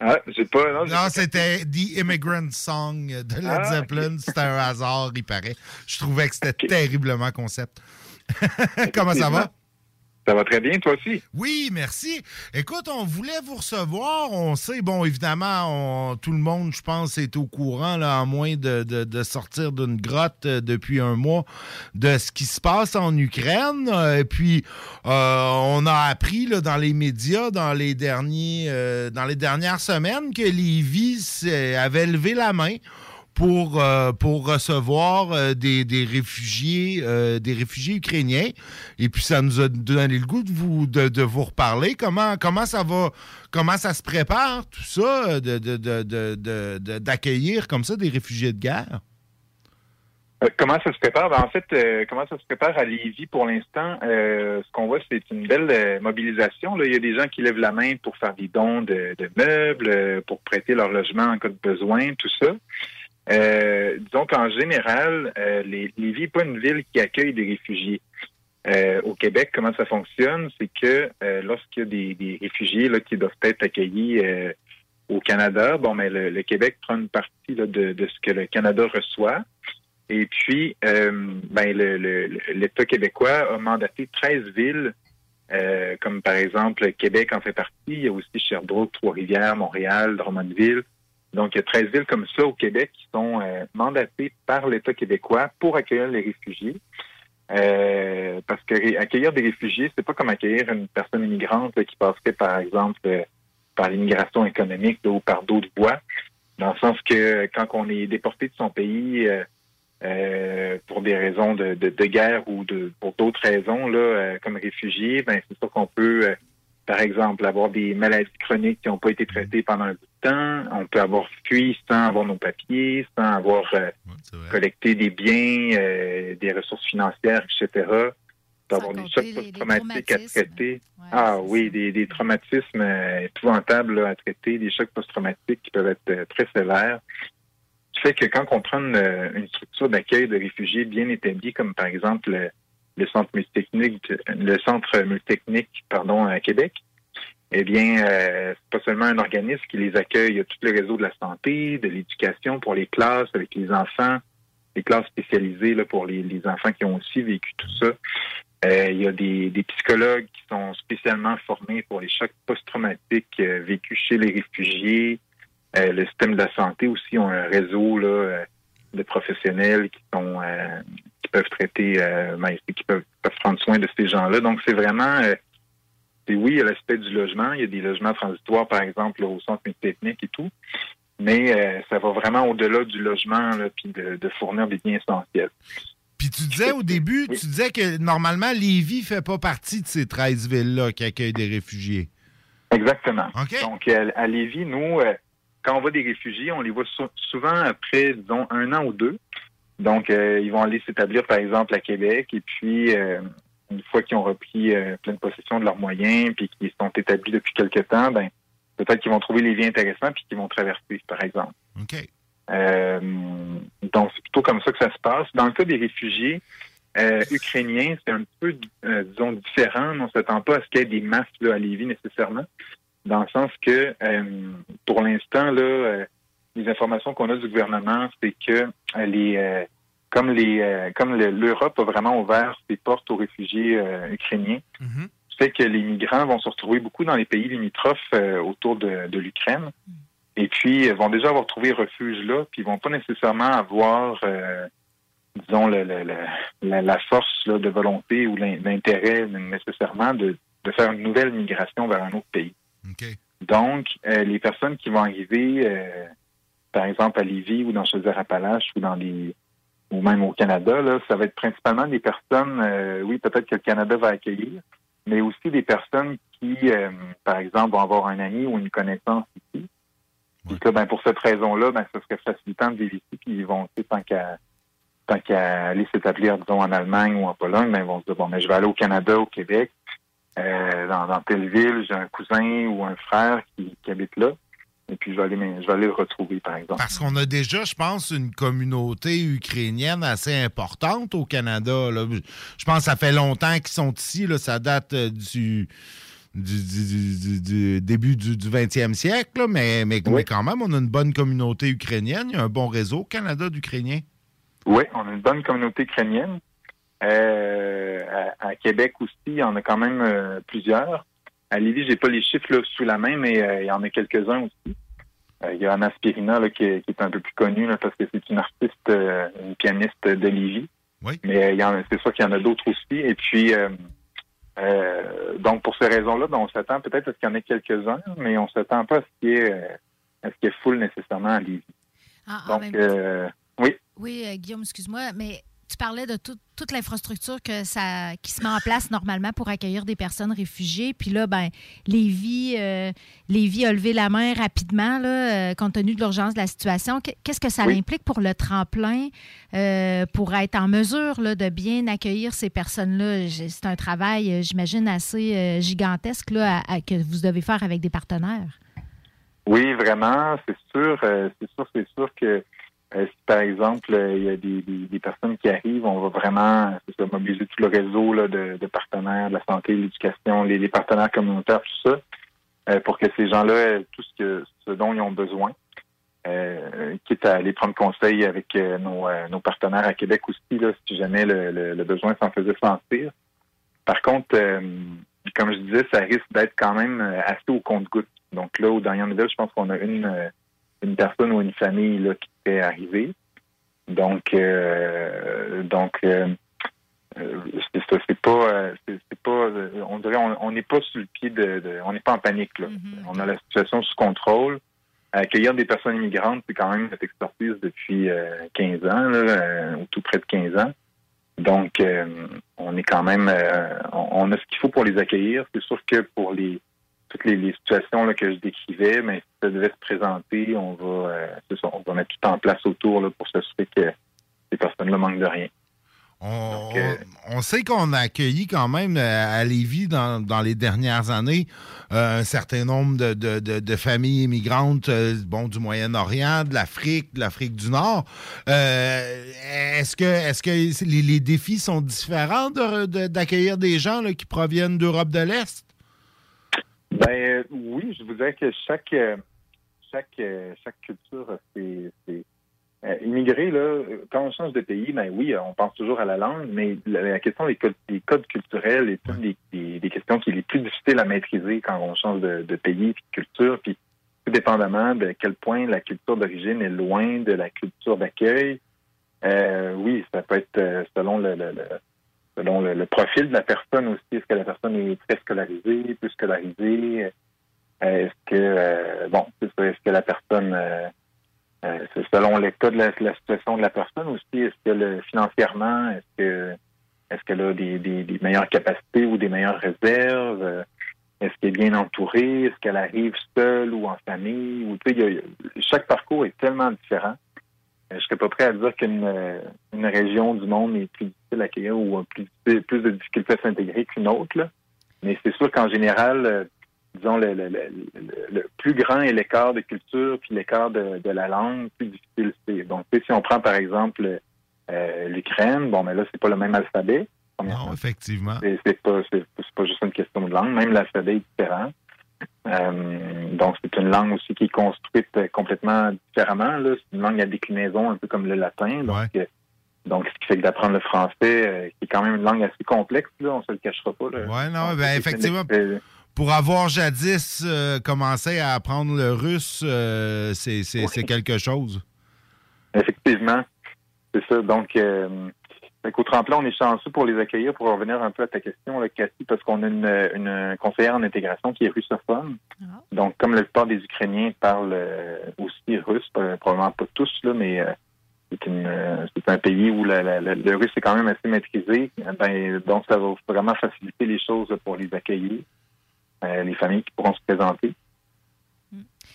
Ah, pas. Non, c'était The Immigrant Song de Led Ah, Zeppelin. C'était un hasard, il paraît. Je trouvais que c'était terriblement concept. *laughs* Comment ça va? Ça va très bien, toi aussi? Oui, merci. Écoute, on voulait vous recevoir. On sait, bon, évidemment, tout le monde, je pense, est au courant, là, à moins de, sortir d'une grotte euh, depuis un mois, de ce qui se passe en Ukraine. Et puis, euh, on a appris dans les médias, dans les, derniers, euh, dans les dernières semaines, que Lévis avait levé la main pour, euh, pour recevoir euh, des, des réfugiés euh, des réfugiés ukrainiens. Et puis ça nous a donné le goût de vous de, de vous reparler. Comment, comment ça va, comment ça se prépare, tout ça, de, de- d'accueillir comme ça des réfugiés de guerre? Comment ça se prépare? Ben, en fait, comment ça se prépare à Lévis pour l'instant? Ce qu'on voit, c'est une belle mobilisation. Là. Il y a des gens qui lèvent la main pour faire des dons de, meubles, pour prêter leur logement en cas de besoin, tout ça. Euh, disons qu'en général, euh, les, Lévis n'est pas une ville qui accueille des réfugiés. Euh, au Québec, comment ça fonctionne? C'est que euh, lorsqu'il y a des, des réfugiés là, qui doivent être accueillis euh, au Canada, bon, mais le, le Québec prend une partie là, de, de ce que le Canada reçoit. Et puis, euh, ben, le- le- l'État québécois a mandaté 13 villes, comme par exemple Québec en fait partie. Il y a aussi Sherbrooke, Trois-Rivières, Montréal, Drummondville. Donc, il y a 13 villes comme ça au Québec qui sont euh, mandatées par l'État québécois pour accueillir les réfugiés. Euh, parce que accueillir des réfugiés, c'est pas comme accueillir une personne immigrante qui passerait, par exemple, euh, par l'immigration économique ou par d'autres voies. Dans le sens que quand on est déporté de son pays euh, pour des raisons de, de, de guerre ou de pour d'autres raisons, là, comme réfugié, ben c'est sûr qu'on peut, par exemple, avoir des maladies chroniques qui n'ont pas été traitées pendant un bout de temps. On peut avoir fui sans avoir nos papiers, sans avoir euh, collecté des biens, euh, des ressources financières, etc. On peut avoir des chocs post-traumatiques à traiter. ah oui, des, des traumatismes euh, épouvantables là, à traiter, des chocs post-traumatiques qui peuvent être euh, très sévères. Ce qui fait que quand on prend une, une structure d'accueil de réfugiés bien établie, comme par exemple le, centre multitechnique, le centre multitechnique, pardon, à Québec, eh bien, euh, c'est pas seulement un organisme qui les accueille, il y a tout le réseau de la santé, de l'éducation pour les classes avec les enfants, les classes spécialisées là, pour les, les enfants qui ont aussi vécu tout ça. Euh, il y a des, des psychologues qui sont spécialement formés pour les chocs post-traumatiques euh, vécus chez les réfugiés. Le système de la santé aussi ont un réseau là, de professionnels qui sont qui peuvent traiter, euh, ben, qui peuvent, peuvent prendre soin de ces gens-là. Donc c'est vraiment euh, oui, il y a l'aspect du logement. Il y a des logements transitoires, par exemple, là, au centre technique et tout. Mais euh, ça va vraiment au-delà du logement, là, puis de, de fournir des biens essentiels. Puis tu disais au début, tu disais que normalement, Lévis fait pas partie de ces 13 villes-là qui accueillent des réfugiés. Exactement. Donc, à, Lévis, nous, quand on voit des réfugiés, on les voit sou- souvent après, disons, un an ou deux. Donc, euh, ils vont aller s'établir, par exemple, à Québec, et puis, euh, une fois qu'ils ont repris euh, pleine possession de leurs moyens, puis qu'ils sont établis depuis quelque temps, ben, peut-être qu'ils vont trouver les liens intéressants, puis qu'ils vont traverser, par exemple. OK. Euh, donc, c'est plutôt comme ça que ça se passe. Dans le cas des réfugiés euh, ukrainiens, c'est un peu, euh, disons, différent. On ne s'attend pas à ce qu'il y ait des masses là, à Lévis nécessairement, dans le sens que, euh, pour l'instant, là, euh, les informations qu'on a du gouvernement, c'est que euh, les, euh, comme les, euh, comme le- l'Europe a vraiment ouvert ses portes aux réfugiés ukrainiens, fait que les migrants vont se retrouver beaucoup dans les pays limitrophes autour de, de l'Ukraine. Et puis, vont déjà avoir trouvé refuge là, puis ils vont pas nécessairement avoir, disons, la, la force là, de volonté ou l'in- l'intérêt nécessairement de, de faire une nouvelle migration vers un autre pays. Donc, euh, les personnes qui vont arriver, euh, par exemple à Lévis ou dans Chaudière-Appalaches ou dans les ou même au Canada, là, ça va être principalement des personnes, euh, oui, peut-être que le Canada va accueillir, mais aussi des personnes qui, euh, par exemple, vont avoir un ami ou une connaissance ici. Puis que, ben, pour cette raison-là, ben, ce serait facilitant de vivre ici, puis ils vont, tant qu'à tant qu'à aller s'établir, disons, en Allemagne ou en Pologne, ben, ils vont se dire, bon, mais je vais aller au Canada, au Québec, euh, dans, dans telle ville, j'ai un cousin ou un frère qui, qui habite là, et puis je vais aller, me- je vais aller le retrouver, par exemple. Parce qu'on a déjà, je pense, une communauté ukrainienne assez importante au Canada. là. Je pense que ça fait longtemps qu'ils sont ici. Là. Ça date euh, du, du, du- du- du- du début du, du 20e siècle. là. Mais, mais, mais quand même, on a une bonne communauté ukrainienne. Il y a un bon réseau au Canada d'Ukrainiens. Oui, on a une bonne communauté ukrainienne. Euh, à, à Québec aussi, il y en a quand même euh, plusieurs. À Lévis, j'ai pas les chiffres là, sous la main, mais euh, il y en a quelques-uns aussi. Euh, il y a Anna Spirina là, qui, est, qui est un peu plus connue là, parce que c'est une artiste, euh, une pianiste de Lévis. Mais euh, en a- c'est sûr qu'il y en a d'autres aussi. Et puis, euh, euh, donc pour ces raisons-là, ben, on s'attend peut-être à ce qu'il y en ait quelques-uns, mais on s'attend pas à ce qu'il y ait, euh, à ce qu'il y ait full nécessairement à Lévis. En- en Donc, euh, oui. Oui, euh, Guillaume, excuse-moi, mais Tu parlais de tout- toute l'infrastructure que ça, qui se met en place normalement pour accueillir des personnes réfugiées. Puis là, ben, Lévis, euh, Lévis a levé la main rapidement, là, euh, compte tenu de l'urgence de la situation. Qu- Qu'est-ce que ça Oui. implique pour le tremplin euh, pour être en mesure là, de bien accueillir ces personnes-là? C'est un travail, euh, j'imagine, assez gigantesque là, à- à- que vous devez faire avec des partenaires. Oui, vraiment, c'est sûr. c'est sûr, c'est sûr que euh, si par exemple euh, il y a des, des- des personnes qui arrivent, on va vraiment ça, mobiliser tout le réseau là, de, de partenaires, de la santé, l'éducation, les, les partenaires communautaires, tout ça, euh, pour que ces gens-là aient tout ce, que, ce dont ils ont besoin. Euh, quitte à aller prendre conseil avec euh, nos, euh, nos partenaires à Québec aussi, là, si jamais le, le- le besoin s'en faisait sentir. Par contre, comme je disais, ça risque d'être quand même assez au compte-goutte. Donc là, au dernier nouvelle, je pense qu'on a une, une personne ou une famille là, qui est arrivée. Donc, euh, donc euh, euh, c'est ça, c'est pas, c'est pas, on dirait, on n'est pas sur le pied de, de- on n'est pas en panique là. On a la situation sous contrôle. Accueillir des personnes immigrantes, c'est quand même notre expertise depuis euh, 15 ans, là, ou tout près de 15 ans. Donc, on est quand même, on, on a ce qu'il faut pour les accueillir. C'est sûr que pour les toutes les, les situations là, que je décrivais, mais si ça devait se présenter, on va, euh, on va mettre tout en place autour là, pour s'assurer que ces personnes-là manquent de rien. On, on sait qu'on a accueilli quand même euh, à Lévis dans, dans les dernières années euh, un certain nombre de, de- de- de familles immigrantes euh, bon, du Moyen-Orient, de l'Afrique, de l'Afrique du Nord. Euh, est-ce que, est-ce que les, les défis sont différents d'accueillir des gens là, qui proviennent d'Europe de l'Est? Ben oui, je vous dirais que chaque euh, chaque euh, chaque culture ses- euh, immigrer là, quand on change de pays, ben oui, on pense toujours à la langue, mais la, question des codes, des codes culturels est une des, des- des questions qui est les plus difficiles à maîtriser quand on change de, de pays puis de culture, puis tout dépendamment de quel point la culture d'origine est loin de la culture d'accueil. Euh, oui, ça peut être selon le, le- le- selon le, profil de la personne aussi. Est-ce que la personne est très scolarisée, peu scolarisée? Euh, Est-ce que euh, bon, est-ce que la personne euh, selon l'état de la, situation de la personne aussi, est-ce que le, financièrement, est-ce que est-ce qu'elle a des, meilleures capacités ou des meilleures réserves? Est-ce qu'elle est bien entourée? Est-ce qu'elle arrive seule ou en famille? Ou, chaque parcours est tellement différent. Euh, Je serais pas prêt à dire qu'une euh, une région du monde est plus difficile à accueillir ou a plus, de difficultés à s'intégrer qu'une autre. là. Mais c'est sûr qu'en général, euh, disons, le, le- le- le- le plus grand est l'écart de culture, puis l'écart de, de la langue, plus difficile c'est. Donc, si on prend par exemple euh, l'Ukraine, bon, mais là, c'est pas le même alphabet. Non, effectivement. C'est pas, pas juste une question de langue, même l'alphabet est différent. Euh, donc, c'est une langue aussi qui est construite euh, complètement différemment. C'est une langue à déclinaison, un peu comme le latin. Donc, euh, donc ce qui fait que d'apprendre le français, euh, qui est quand même une langue assez complexe, là, on se le cachera pas. Oui, non, ben, effectivement. Pour avoir jadis euh, commencé à apprendre le russe, c'est quelque chose. Effectivement, c'est ça. Donc, qu'au tremplin, on est chanceux pour les accueillir. Pour revenir un peu à ta question, là, Cathy, parce qu'on a une, une conseillère en intégration qui est russophone. Donc, comme la plupart des Ukrainiens parlent euh, aussi russe, probablement pas tous, là, mais euh, c'est euh, c'est un pays où la- la- la- le russe est quand même assez maîtrisé. Ben, donc, ça va vraiment faciliter les choses là, pour les accueillir, les familles qui pourront se présenter.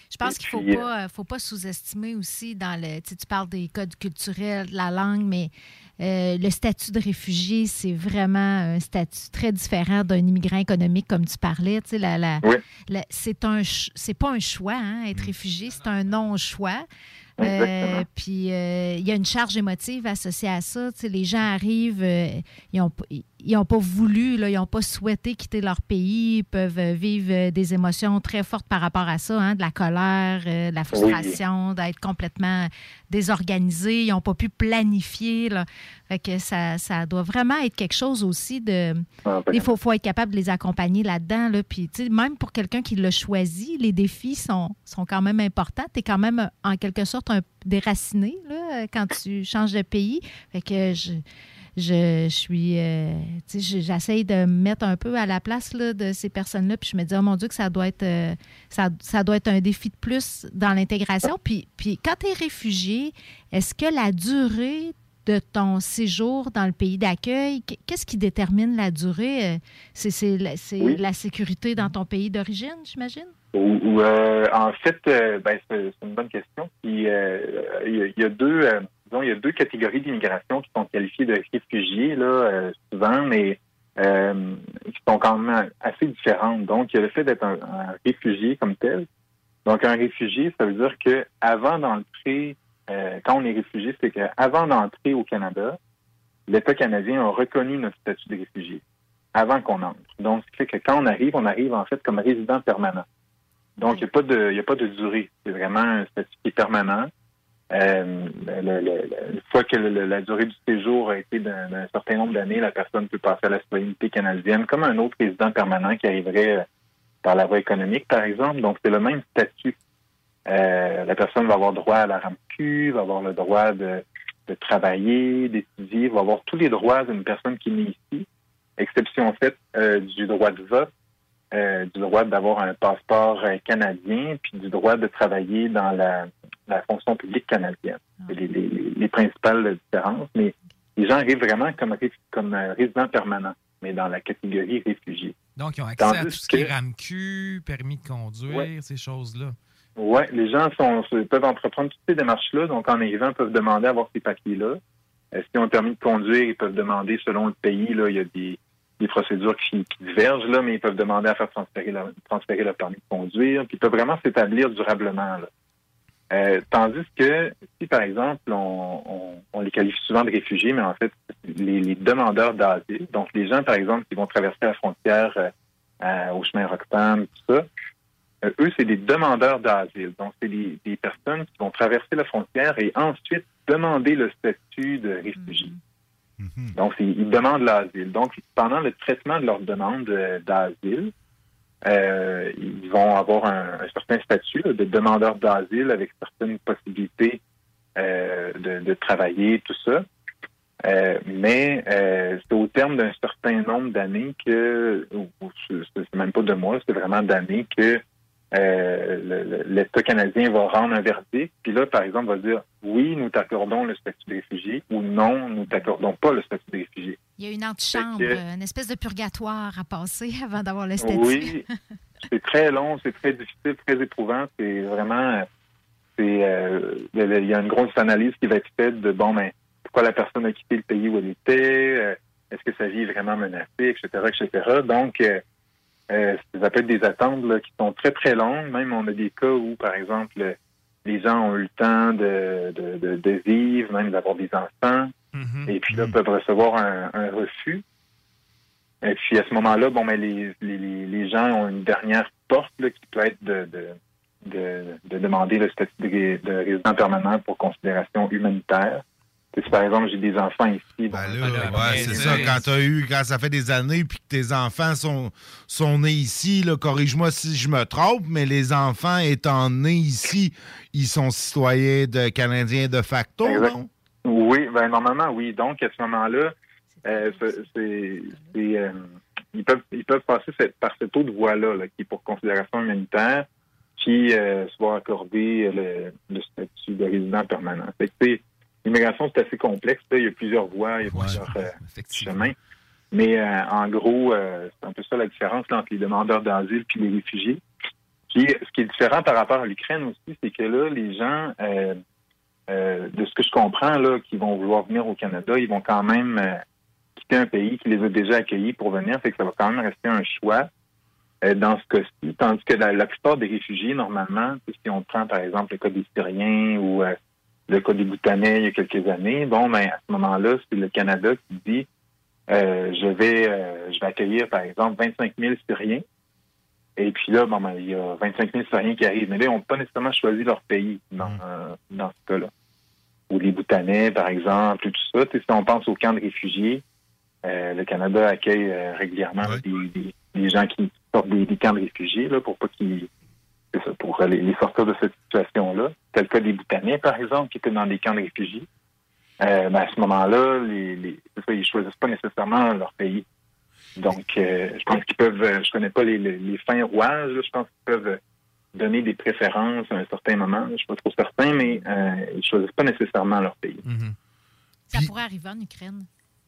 Je pense qu'il ne faut pas, faut pas sous-estimer aussi dans le. Tu parles des codes culturels, de la langue, mais euh, le statut de réfugié, c'est vraiment un statut très différent d'un immigrant économique, comme tu parlais. Tu sais, la, la- la- c'est un, ch- c'est pas un choix, hein, être réfugié, c'est un non-choix. Euh, puis euh, il y a une charge émotive associée à ça. Tu sais, les gens arrivent, ils ils ont pas voulu, là, ils n'ont pas souhaité quitter leur pays, ils peuvent euh, vivre euh, des émotions très fortes par rapport à ça, hein, de la colère, euh, de la frustration, d'être complètement désorganisés, ils n'ont pas pu planifier. Là. Fait que ça, ça doit vraiment être quelque chose aussi de... Ah, Il faut, faut être capable de les accompagner là-dedans. Là. Puis, même pour quelqu'un qui l'a choisi, les défis sont, sont quand même importants. Tu es quand même, en quelque sorte, un déraciné là, quand tu changes de pays. Fait que je, je, je suis... euh, tu sais, je- j'essaye de me mettre un peu à la place là, de ces personnes-là. Puis je me dis, oh mon Dieu, que ça doit être, euh, ça, ça doit être un défi de plus dans l'intégration. Puis, puis quand tu es réfugié, est-ce que la durée de ton séjour dans le pays d'accueil. Qu- Qu'est-ce qui détermine la durée? Euh, C'est la, c'est Oui. la sécurité dans ton pays d'origine, j'imagine? Ou, ou, euh, en fait, euh, ben, c'est une bonne question. Euh, il y, a- il y a deux, disons, il y a deux catégories d'immigration qui sont qualifiées de réfugiés là, euh, souvent, mais euh, qui sont quand même assez différentes. Donc, il y a le fait d'être un, un réfugié comme tel. Donc, un réfugié, ça veut dire que avant d'entrer, euh, quand on est réfugié, c'est qu'avant d'entrer au Canada, l'État canadien a reconnu notre statut de réfugié avant qu'on entre. Donc, ce qui fait que quand on arrive, on arrive en fait comme résident permanent. Donc, il n'y a, pas de- il y a pas de durée. C'est vraiment un statut qui est permanent. Euh, une fois que le- la durée du séjour a été d'un certain nombre d'années, la personne peut passer à la citoyenneté canadienne comme un autre résident permanent qui arriverait euh, par la voie économique, par exemple. Donc, c'est le même statut. Euh, la personne va avoir droit à la RAMQ, va avoir le droit de, de travailler, d'étudier, va avoir tous les droits d'une personne qui est née ici, exception faite euh, du droit de vote, euh, du droit d'avoir un passeport canadien, puis du droit de travailler dans la, la fonction publique canadienne. C'est les, les- les principales différences. Mais les gens arrivent vraiment comme, comme euh, résidents permanents, mais dans la catégorie réfugiés. Donc, ils ont accès à tout ce qui est RAMQ, permis de conduire, ces choses-là. Oui, les gens sont, peuvent entreprendre toutes ces démarches-là. Donc, en arrivant, ils peuvent demander à avoir ces papiers-là. Euh, S'ils ont un permis de conduire, ils peuvent demander, selon le pays, là, il y a des, des procédures qui, qui divergent, là, mais ils peuvent demander à faire transférer, la- transférer le permis de conduire. Puis, ils peuvent vraiment s'établir durablement. Là. Euh, tandis que si, par exemple, on, on- on les qualifie souvent de réfugiés, mais en fait, les, les demandeurs d'asile, donc les gens, par exemple, qui vont traverser la frontière euh, à- au chemin Roxham, tout ça, euh, eux, c'est des demandeurs d'asile. Donc, c'est des, des personnes qui vont traverser la frontière et ensuite demander le statut de réfugié. Donc, c'est- ils demandent l'asile. Donc, pendant le traitement de leur demande euh, d'asile, euh, ils vont avoir un, un certain statut là, de demandeur d'asile avec certaines possibilités euh, de, de travailler, tout ça. Euh, mais euh, c'est au terme d'un certain nombre d'années que, c'est même pas de mois, c'est vraiment d'années que euh, l'État canadien va rendre un verdict. Puis là, par exemple, va dire oui, nous t'accordons le statut de réfugié ou non, nous t'accordons pas le statut de réfugié. Il y a une antichambre, que- une espèce de purgatoire à passer *laughs* avant d'avoir le statut. Oui, c'est très long, c'est très difficile, très éprouvant. C'est vraiment, euh, c'est, euh, il y a- une grosse analyse qui va être faite de bon, mais pourquoi la personne a quitté le pays où elle était, euh, est-ce que sa vie est vraiment menacée, etc., etc. Donc, euh, euh, ça peut être des attentes là, qui sont très très longues. Même on a des cas où, par exemple, les gens ont eu le temps de, de, de, de vivre, même d'avoir des enfants, et puis là peuvent recevoir un, un refus. Et puis à ce moment-là, bon, mais les, les, les- gens ont une dernière porte là, qui peut être de, de, de, de demander le statut de résident permanent pour considération humanitaire. Si par exemple j'ai des enfants ici, bon, Ben Ouais, c'est ça. Quand t'as eu, quand ça fait des années, puis que tes enfants sont, sont nés ici, là, corrige-moi si je me trompe, mais les enfants étant nés ici, ils sont citoyens de Canadiens de facto, Exact. non? Oui, ben normalement oui. Donc à ce moment-là, euh, euh, ils peuvent ils peuvent passer cette- par cette autre voie-là, là, qui est pour considération humanitaire, qui euh, soit accordé le, le statut de résident permanent. Fait que, l'immigration c'est assez complexe. là. Il y a plusieurs voies, il y a plusieurs euh, chemins. Mais euh, en gros, euh, c'est un peu ça la différence là, entre les demandeurs d'asile puis les réfugiés. Puis, ce qui est différent par rapport à l'Ukraine aussi, c'est que là, les gens, de ce que je comprends, là, qui vont vouloir venir au Canada, ils vont quand même quitter un pays qui les a déjà accueillis pour venir, fait que ça va quand même rester un choix dans ce cas-ci. Tandis que la, la plupart des réfugiés, normalement, si on prend par exemple le cas des Syriens ou le cas des Bhoutanais il y a quelques années, bon, ben à ce moment-là, c'est le Canada qui dit euh, je vais euh, je vais accueillir par exemple 25 000 Syriens. Et puis là, bon, ben, il y a 25 000 Syriens qui arrivent. Mais là, ils n'ont pas nécessairement choisi leur pays dans, euh, dans ce cas-là. Ou les Bhoutanais, par exemple, et tout ça. Si on pense aux camps de réfugiés, euh, le Canada accueille régulièrement des, des- des gens qui sortent des, des camps de réfugiés là, pour pas qu'ils ça, pour les, les sortir de cette situation-là. C'est le cas des Bhoutanais, par exemple, qui étaient dans des camps de réfugiés. Euh, ben, à ce moment-là, les, les, ça, ils choisissent pas nécessairement leur pays. Donc, euh, je pense qu'ils peuvent, euh, je connais pas les, les, les fins rouages, je pense qu'ils peuvent donner des préférences à un certain moment. Je suis pas trop certain, mais euh, ils choisissent pas nécessairement leur pays. Ça pourrait arriver en Ukraine.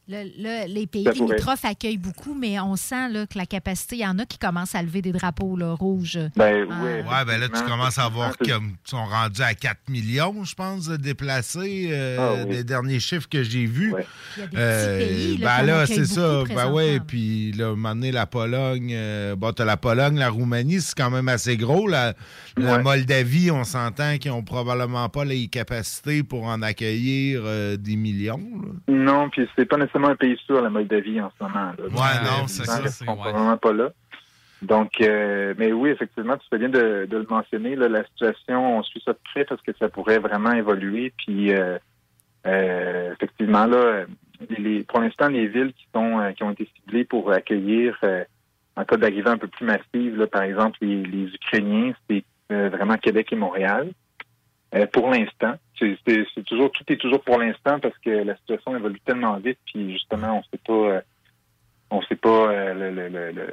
Le- le- les pays limitrophes accueillent beaucoup, mais on sent là, que la capacité, il y en a qui commencent à lever des drapeaux là, rouges. Ben, Ah. oui. Ouais, ben là, tu commences à voir qu'ils sont rendus à 4 millions, je pense, de déplacés. euh, Ah oui. Les derniers chiffres que j'ai vus. Il y a des Euh, petits pays, là, ben là, c'est ça. Ben ouais, puis là, à un moment donné, la Pologne, euh, bon, t'as la Pologne, la Roumanie, c'est quand même assez gros. La, la Ouais. Moldavie, on s'entend qu'ils ont probablement pas les capacités pour en accueillir euh, des millions. là. Non, puis c'est pas nécessairement un pays sûr, la Moldavie, en ce moment. Là. Ouais, non, c'est ça, sont vraiment pas là. Donc, euh, mais oui, effectivement, tu fais bien de, de le mentionner. Là, la situation, on suit ça de près parce que ça pourrait vraiment évoluer. Puis, euh, euh, effectivement, là, les, pour l'instant, les villes qui sont euh, qui ont été ciblées pour accueillir euh, en cas d'arrivée un peu plus massive, là, par exemple, les, les Ukrainiens, c'est euh, vraiment Québec et Montréal. Euh, pour l'instant, c'est toujours tout est toujours pour l'instant parce que la situation évolue tellement vite, puis justement, on sait pas, euh, on sait pas euh, le, le, le, le,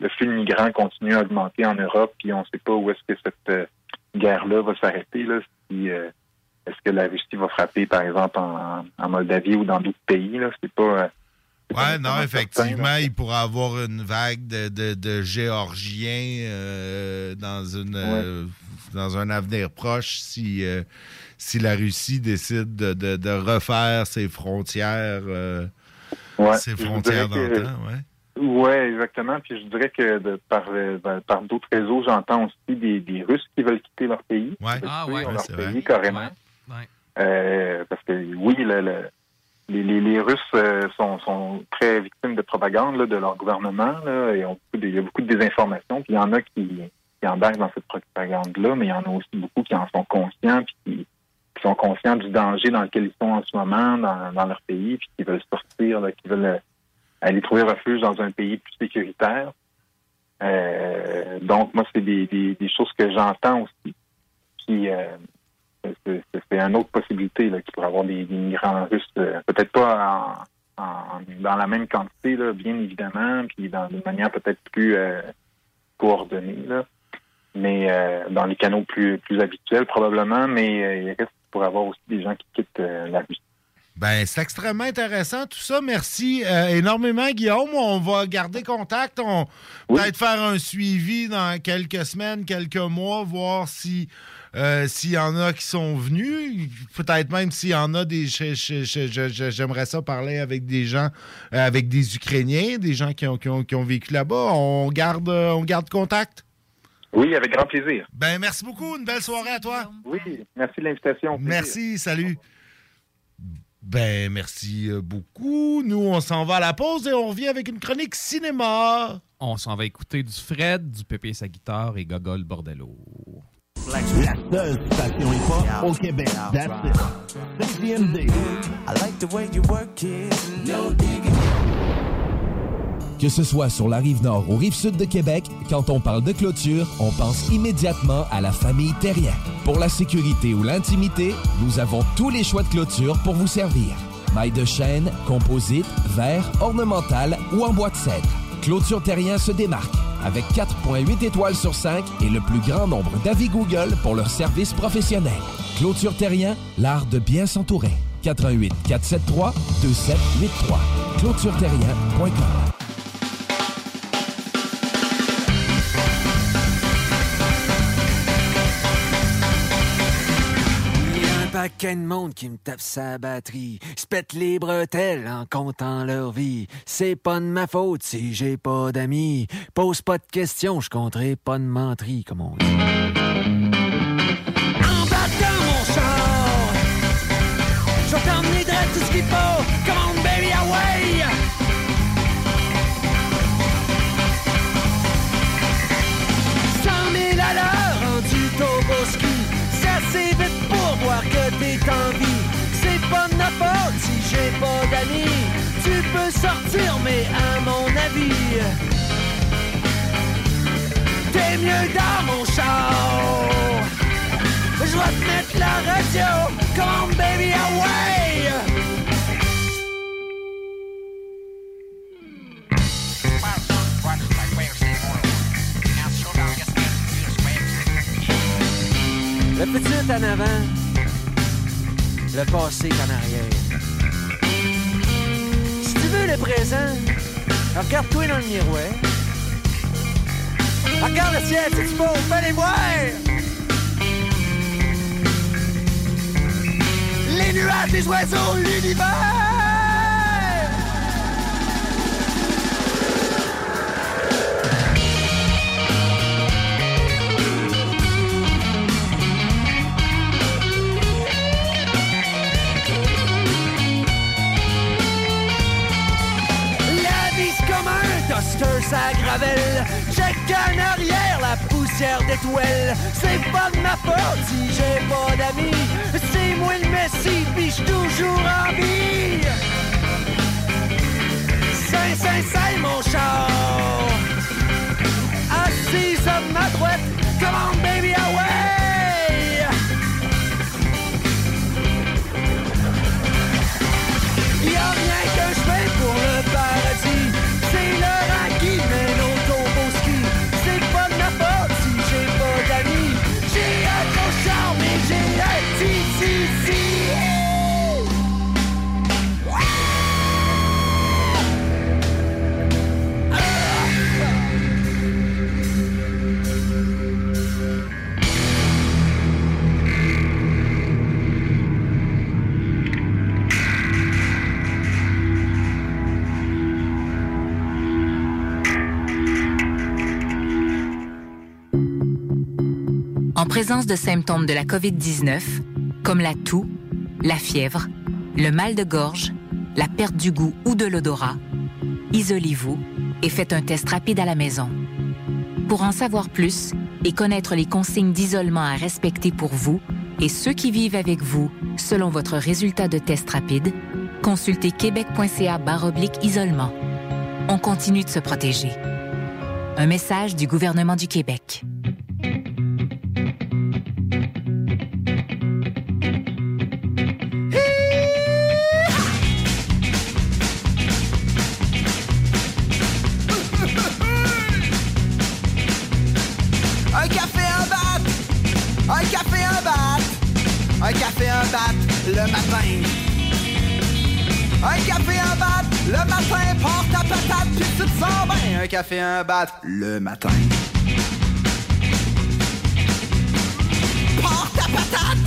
le- flux de migrants continue à augmenter en Europe, puis on sait pas où est-ce que cette euh, guerre-là va s'arrêter. Là, est-ce que la Russie va frapper, par exemple, en, en Moldavie ou dans d'autres pays Là, c'est pas. Ouais, non, effectivement, certain, il pourrait avoir une vague de, de, de Géorgiens euh, dans une euh, dans un avenir proche si euh, si la Russie décide de, de, de refaire ses frontières euh, Ouais, ses frontières ouais. Oui, exactement. Puis je dirais que de, par, ben, par d'autres réseaux, j'entends aussi des, des Russes qui veulent quitter leur pays. Veulent Ah, ouais. leur Ouais, c'est pays vrai. carrément. Ouais. Euh, parce que oui, le- le- les, les, les Russes euh, sont, sont très victimes de propagande là, de leur gouvernement. Là, et ont beaucoup de- il y a beaucoup de désinformation. Il y en a qui, qui embarquent dans cette propagande-là, mais il y en a aussi beaucoup qui en sont conscients, puis qui, qui sont conscients du danger dans lequel ils sont en ce moment dans, dans leur pays, puis qui veulent sortir, là, qui veulent euh, aller trouver refuge dans un pays plus sécuritaire. Euh, donc, moi, c'est des, des, des choses que j'entends aussi. Euh, c'est- une autre possibilité qu'il pourrait y avoir des, des migrants russes, euh, peut-être pas en, en- dans la même quantité, là, bien évidemment, puis dans une manière peut-être plus euh, coordonnée, là, mais euh, dans les canaux plus, plus habituels probablement, mais il reste y avoir aussi des gens qui quittent la Russie. Ben, c'est extrêmement intéressant tout ça. Merci euh, énormément, Guillaume. On va garder contact. On peut-être faire un suivi dans quelques semaines, quelques mois, voir si euh, s'il y en a qui sont venus. Peut-être même s'il y en a des. J'aimerais ça parler avec des gens, euh, avec des Ukrainiens, des gens qui ont, qui ont, qui ont vécu là-bas. On garde, euh, on garde contact. Oui, avec grand plaisir. Ben, merci beaucoup. Une belle soirée à toi. Oui, merci de l'invitation. Merci, salut. Ben, merci beaucoup. Nous, on s'en va à la pause et on revient avec une chronique cinéma. On s'en va écouter du Fred, du Pépé sa guitare et Gogol Bordello. La seule station hip-hop au Québec. That's it. CJMD. I like the way you work it. No digging. Que ce soit sur la rive nord ou rive sud de Québec, quand on parle de clôture, on pense immédiatement à la famille Terrien. Pour la sécurité ou l'intimité, nous avons tous les choix de clôture pour vous servir. Maille de chêne, composite, verre, ornemental ou en bois de cèdre. Clôture Terrien se démarque avec 4.8 étoiles sur 5 et le plus grand nombre d'avis Google pour leur service professionnel. Clôture Terrien, l'art de bien s'entourer. 88 473 2783. clôtureterrien.com paquet de monde qui me tape sa batterie. Se pète les bretelles en comptant leur vie. C'est pas de ma faute si j'ai pas d'amis. Pose pas de questions, je compterai pas de menterie, comme on dit. Embarque dans mon char. Je vais t'emmener tout ce qu'il faut. C'est pas de ma faute si j'ai pas d'amis. Tu peux sortir, mais à mon avis, t'es mieux dans mon char. Je vais te mettre la radio. Come baby, away! Futur est en avant, le passé qu'en arrière. Si tu veux le présent, regarde-toi dans le miroir. Regarde le ciel, si tu peux, fais les voir! Les nuages, les oiseaux, l'univers! Ça gravelle. Check en arrière, la poussière d'étoiles. C'est pas de ma faute si j'ai pas d'amis. C'est moi le messie, pis j'suis toujours en vie. Saint, saint, saint, mon char. Assise à ma droite, come on baby, away. Présence de symptômes de la COVID-19, comme la toux, la fièvre, le mal de gorge, la perte du goût ou de l'odorat, isolez-vous et faites un test rapide à la maison. Pour en savoir plus et connaître les consignes d'isolement à respecter pour vous et ceux qui vivent avec vous selon votre résultat de test rapide, consultez québec.ca baroblique isolement. On continue de se protéger. Un message du gouvernement du Québec. Le matin. Un café, un bat le matin, porte ta patate puis tu te sens bien. Un café, un bat le matin. Porte ta patate!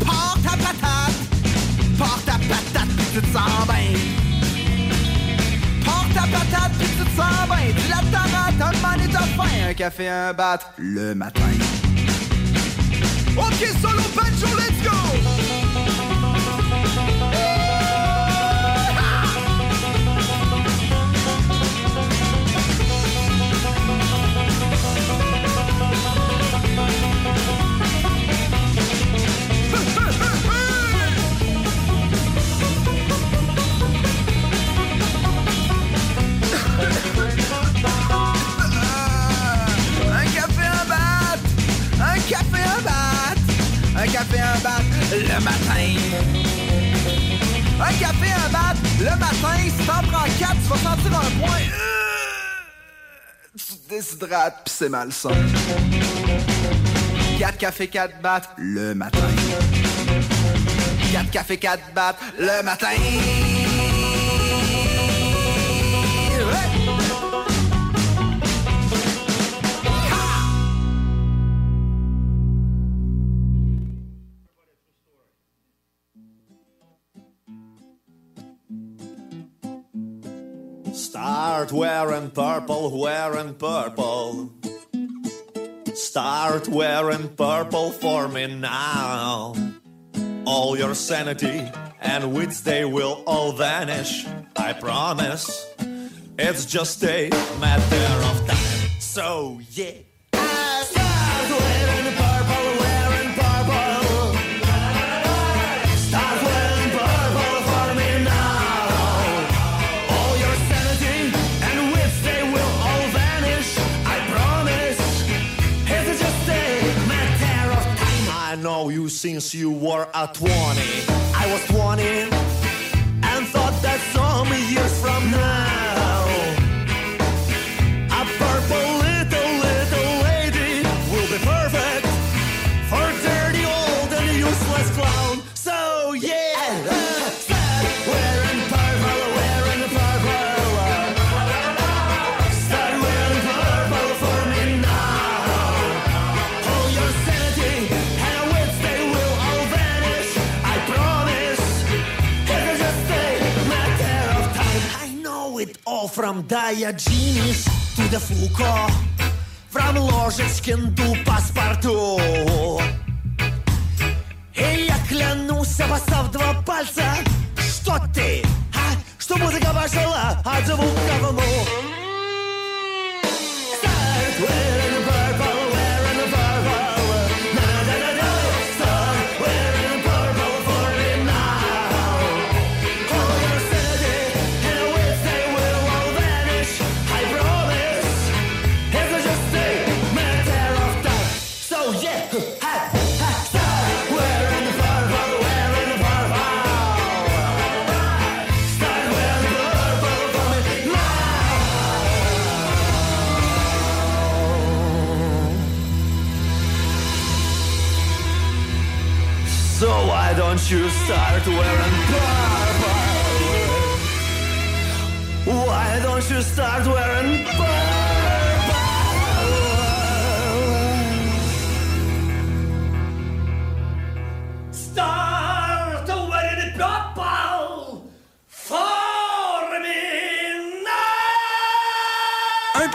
Porte ta patate! Porte ta patate puis tu te sens bien. Porte ta patate puis tu te sens bien. Tu la un de faim. Un café, un bat le matin. Ok, solo banjo, let's go! Pis c'est malsain. 4 cafés, 4 battes le matin. 4 cafés, 4 battes le matin. Start wearing purple, wearing purple. Start wearing purple for me now. All your sanity and wits, they will all vanish. I promise. It's just a matter of time. So, yeah. You since you were at 20. I was 20 and thought that some years from now. All from Diogenes to the Foucault, from Ложечкин to Паспорту. И я клянусь, обоссав два пальца, что ты, а? Что музыка пошла от звука в. Start wearing don't you start wearing purple? Why don't you start wearing purple?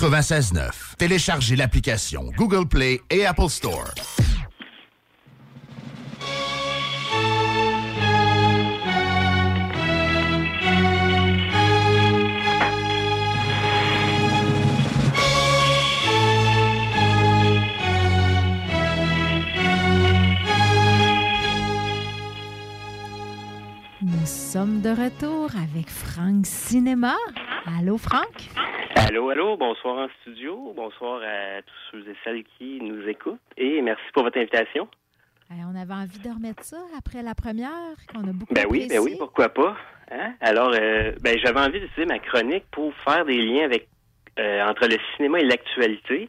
96.9. Téléchargez l'application Google Play et Apple Store. Nous sommes de retour avec Franck Cinéma. Allô, Franck? Allô, allô, bonsoir en studio, bonsoir à tous ceux et celles qui nous écoutent et merci pour votre invitation. On avait envie de remettre ça après la première, qu'on a beaucoup Ben oui, ben oui, pourquoi pas. Hein? Alors, euh, ben, j'avais envie d'utiliser ma chronique pour faire des liens avec euh, entre le cinéma et l'actualité.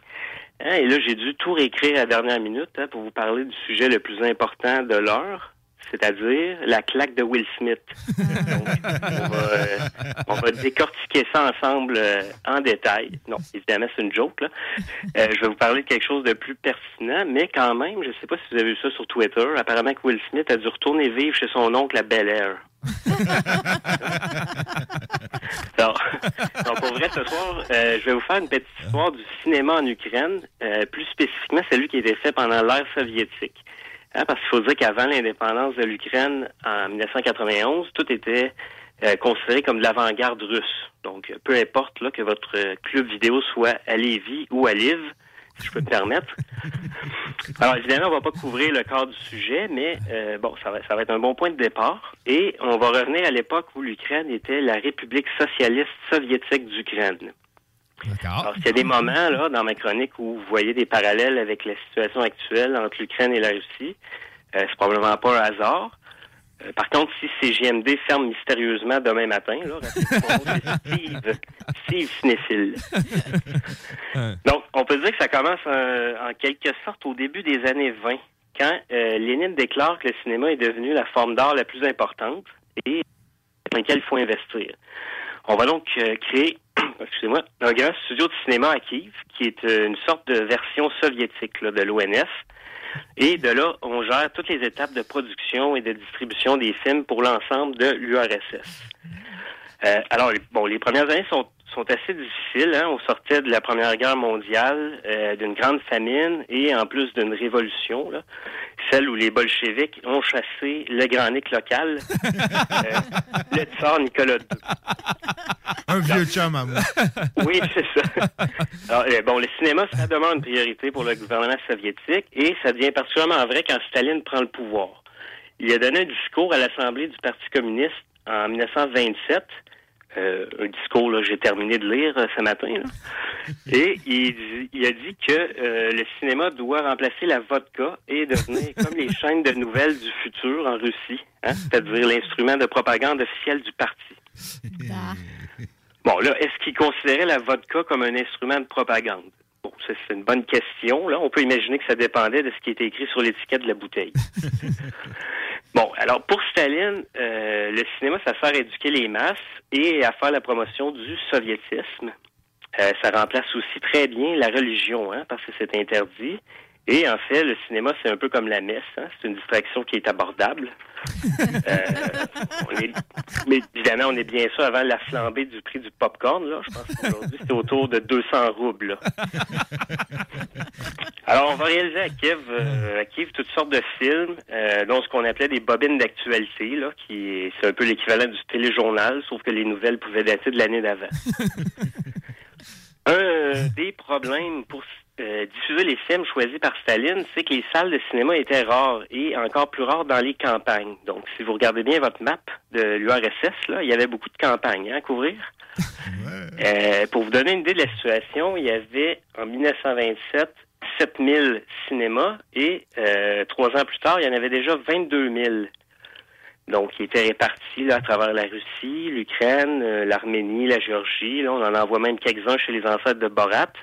Hein? Et là, j'ai dû tout réécrire à la dernière minute hein, pour vous parler du sujet le plus important de l'heure, c'est-à-dire la claque de Will Smith. *laughs* Donc, on va, euh, on va décortiquer ça ensemble euh, en détail. Non, évidemment, c'est une joke. Là. Euh, je vais vous parler de quelque chose de plus pertinent, mais quand même, je ne sais pas si vous avez vu ça sur Twitter. Apparemment que Will Smith a dû retourner vivre chez son oncle à Bel Air. *laughs* Alors, donc pour vrai, ce soir, euh, je vais vous faire une petite histoire du cinéma en Ukraine, euh, plus spécifiquement celui qui a été fait pendant l'ère soviétique. Hein, parce qu'il faut dire qu'avant l'indépendance de l'Ukraine, en 1991, tout était euh, considéré comme de l'avant-garde russe. Donc, peu importe là, que votre club vidéo soit à Lévis ou à Lviv, si je peux me permettre. *laughs* Alors, évidemment, on va pas couvrir le corps du sujet, mais euh, bon, ça va, ça va être un bon point de départ. Et on va revenir à l'époque où l'Ukraine était la République socialiste soviétique d'Ukraine. Alors, il y a des moments là dans ma chronique où vous voyez des parallèles avec la situation actuelle entre l'Ukraine et la Russie. Euh, c'est probablement pas un hasard. Euh, par contre, si CGMD ferme mystérieusement demain matin, là, Steve, Steve Cinéphile. Donc, on peut dire que ça commence euh, en quelque sorte au début des années 20, quand euh, Lénine déclare que le cinéma est devenu la forme d'art la plus importante et dans laquelle il faut investir. On va donc créer, *coughs* excusez-moi, un grand studio de cinéma à Kiev, qui est euh, une sorte de version soviétique de l'ONF. Et de là, on gère toutes les étapes de production et de distribution des films pour l'ensemble de l'URSS. Euh, alors, bon, les premières années sont, sont assez difficiles. Hein? On sortait de la Première Guerre mondiale, euh, d'une grande famine et en plus d'une révolution, là, celle où les bolcheviks ont chassé le grand Nick local, *laughs* euh, le tsar Nicolas II. Un vieux chum à moi. *laughs* Oui, c'est ça. Alors, euh, bon, le cinéma, ça demeure une priorité pour le gouvernement soviétique et ça devient particulièrement vrai quand Staline prend le pouvoir. Il a donné un discours à l'Assemblée du Parti communiste en 1927. Euh, un discours là, j'ai terminé de lire euh, ce matin. là. *laughs* Et il, dit- il a dit que euh, le cinéma doit remplacer la vodka et devenir *laughs* comme les chaînes de nouvelles du futur en Russie, hein, c'est-à-dire l'instrument de propagande officiel du parti. Bon, là, est-ce qu'il considérait la vodka comme un instrument de propagande? Bon, ça, c'est une bonne question. Là, on peut imaginer que ça dépendait de ce qui était écrit sur l'étiquette de la bouteille. *laughs* bon, alors pour Staline, euh, le cinéma, ça sert à éduquer les masses et à faire la promotion du soviétisme. Euh, ça remplace aussi très bien la religion, hein, parce que c'est interdit. Et en fait, le cinéma, c'est un peu comme la messe. hein. C'est une distraction qui est abordable. *laughs* Euh, on est- mais évidemment, on est bien sûr avant la flambée du prix du popcorn. Là. Je pense qu'aujourd'hui, c'est autour de 200 roubles. là. Alors, on va réaliser à Kiev, euh, à Kiev toutes sortes de films, euh, dont ce qu'on appelait des bobines d'actualité, là, qui est- c'est un peu l'équivalent du téléjournal, sauf que les nouvelles pouvaient dater de l'année d'avant. *laughs* Un euh, des problèmes pour euh, diffuser les films choisis par Staline, c'est que les salles de cinéma étaient rares et encore plus rares dans les campagnes. Donc, si vous regardez bien votre map de l'URSS, là, il y avait beaucoup de campagnes hein, à couvrir. *laughs* Euh, pour vous donner une idée de la situation, il y avait en 1927 7000 cinémas et euh, trois ans plus tard, il y en avait déjà 22 000. Donc, ils étaient répartis là, à travers la Russie, l'Ukraine, euh, l'Arménie, la Géorgie. Là, on en envoie même quelques-uns chez les ancêtres de Borat. *laughs*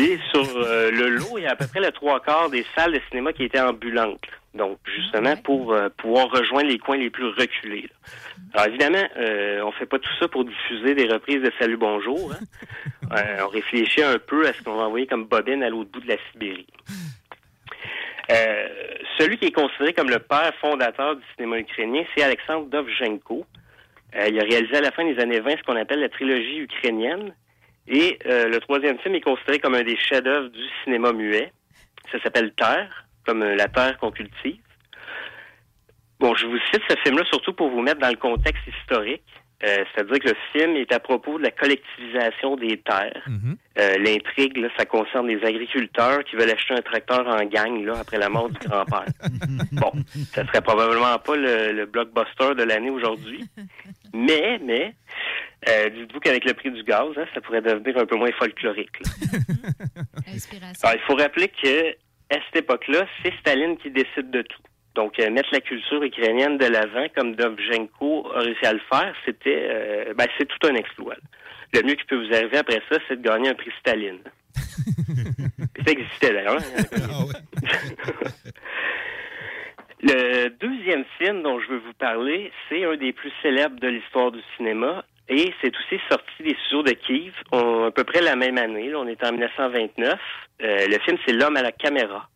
Euh, et sur euh, le lot, il y a à peu près le trois quarts des salles de cinéma qui étaient ambulantes. Donc, justement, pour euh, pouvoir rejoindre les coins les plus reculés. là. Alors, évidemment, on fait pas tout ça pour diffuser des reprises de Salut Bonjour. hein. *laughs* On réfléchit un peu à ce qu'on va envoyer comme bobine à l'autre bout de la Sibérie. Euh, celui qui est considéré comme le père fondateur du cinéma ukrainien, c'est Alexandre Dovzhenko. Euh, il a réalisé à la fin des années 20 ce qu'on appelle la trilogie ukrainienne. Et euh, le troisième film est considéré comme un des chefs-d'œuvre du cinéma muet. Ça s'appelle Terre, comme euh, la terre qu'on cultive. Bon, je vous cite ce film-là surtout pour vous mettre dans le contexte historique. Euh, C'est-à-dire que le film est à propos de la collectivisation des terres. Euh, L'intrigue, là, ça concerne les agriculteurs qui veulent acheter un tracteur en gang là, après la mort du *laughs* grand-père. Bon, ça serait probablement pas le, le blockbuster de l'année aujourd'hui. Mais, mais, euh, dites-vous qu'avec le prix du gaz, hein, ça pourrait devenir un peu moins folklorique. là. *laughs* Alors, il faut rappeler que à cette époque-là, c'est Staline qui décide de tout. Donc, euh, mettre la culture ukrainienne de l'avant, comme Dovzhenko a réussi à le faire, c'était, euh, ben, c'est tout un exploit. Le mieux qui peut vous arriver après ça, c'est de gagner un prix Staline. *laughs* ça existait d'ailleurs. hein. *laughs* Le deuxième film dont je veux vous parler, c'est un des plus célèbres de l'histoire du cinéma et c'est aussi sorti des studios de Kiev à peu près la même année. là, on est en 1929. Euh, le film, c'est L'homme à la caméra.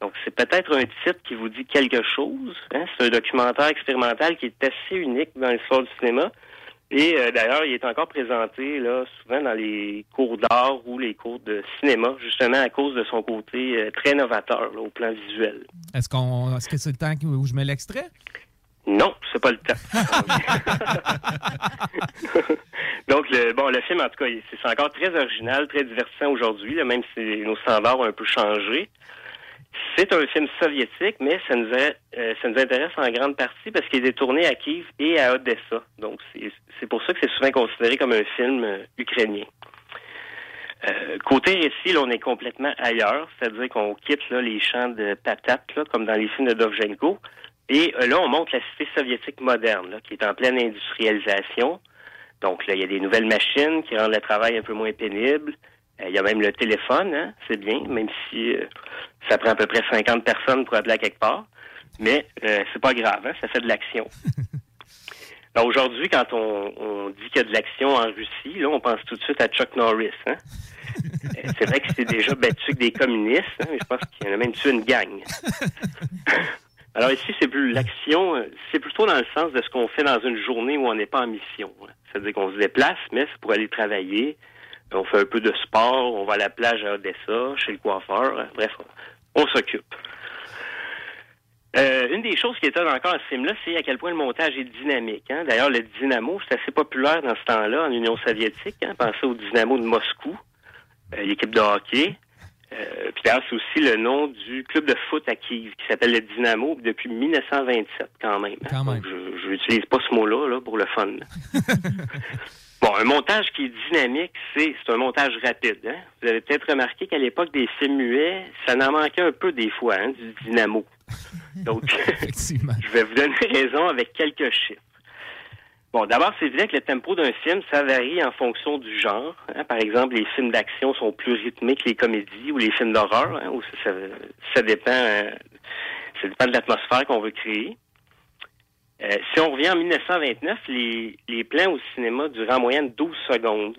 Donc, c'est peut-être un titre qui vous dit quelque chose. hein. C'est un documentaire expérimental qui est assez unique dans l'histoire du cinéma. Et euh, d'ailleurs, il est encore présenté là souvent dans les cours d'art ou les cours de cinéma, justement à cause de son côté euh, très novateur là, au plan visuel. Est-ce qu'on, est-ce que c'est le temps où je mets l'extrait? Non, c'est pas le temps. *laughs* *laughs* Donc, le, bon, le film, en tout cas, c'est c'est encore très original, très divertissant aujourd'hui, là, même si nos standards ont un peu changé. C'est un film soviétique, mais ça nous, a- euh, ça nous intéresse en grande partie parce qu'il est tourné à Kiev et à Odessa. Donc, c'est pour ça que c'est souvent considéré comme un film euh, ukrainien. Euh, côté récit, là, on est complètement ailleurs, c'est-à-dire qu'on quitte là, les champs de patates, là, comme dans les films de Dovzhenko, et euh, là, on montre la cité soviétique moderne, là, qui est en pleine industrialisation. Donc là, il y a des nouvelles machines qui rendent le travail un peu moins pénible. Euh, il y a même le téléphone, hein, c'est bien, même si euh, ça prend à peu près 50 personnes pour appeler à quelque part. Mais euh, c'est pas grave, hein, ça fait de l'action. Alors, *laughs* Aujourd'hui, quand on, on dit qu'il y a de l'action en Russie, là, on pense tout de suite à Chuck Norris. Hein? *laughs* Euh, c'est vrai que c'est déjà battu que des communistes, hein, mais je pense qu'il y en a même tué une gang. *laughs* Alors ici, c'est plus l'action, euh, c'est plutôt dans le sens de ce qu'on fait dans une journée où on n'est pas en mission. hein. C'est-à-dire qu'on se déplace, mais c'est pour aller travailler. On fait un peu de sport, on va à la plage à Odessa, chez le coiffeur. hein. Bref, on, on s'occupe. Euh, une des choses qui étonne encore à ce film-là, c'est à quel point le montage est dynamique. hein. D'ailleurs, le dynamo, c'est assez populaire dans ce temps-là en Union soviétique. Hein. Pensez au dynamo de Moscou, euh, l'équipe de hockey. Euh, puis d'ailleurs, c'est aussi le nom du club de foot à Kiev qui s'appelle le Dynamo depuis 1927 quand même. hein. Donc, je n'utilise pas ce mot-là là, pour le fun. *laughs* bon, un montage qui est dynamique, c'est c'est un montage rapide. Hein? Vous avez peut-être remarqué qu'à l'époque des films muets, ça en manquait un peu des fois, hein, du dynamo. Donc, *laughs* *laughs* je vais vous donner *laughs* raison avec quelques chiffres. Bon, d'abord, c'est évident que le tempo d'un film, ça varie en fonction du genre. hein. Par exemple, les films d'action sont plus rythmés que les comédies ou les films d'horreur, hein, où ça, ça, ça dépend, euh, ça dépend de l'atmosphère qu'on veut créer. Euh, si on revient en 1929, les, les plans au cinéma duraient en moyenne 12 secondes.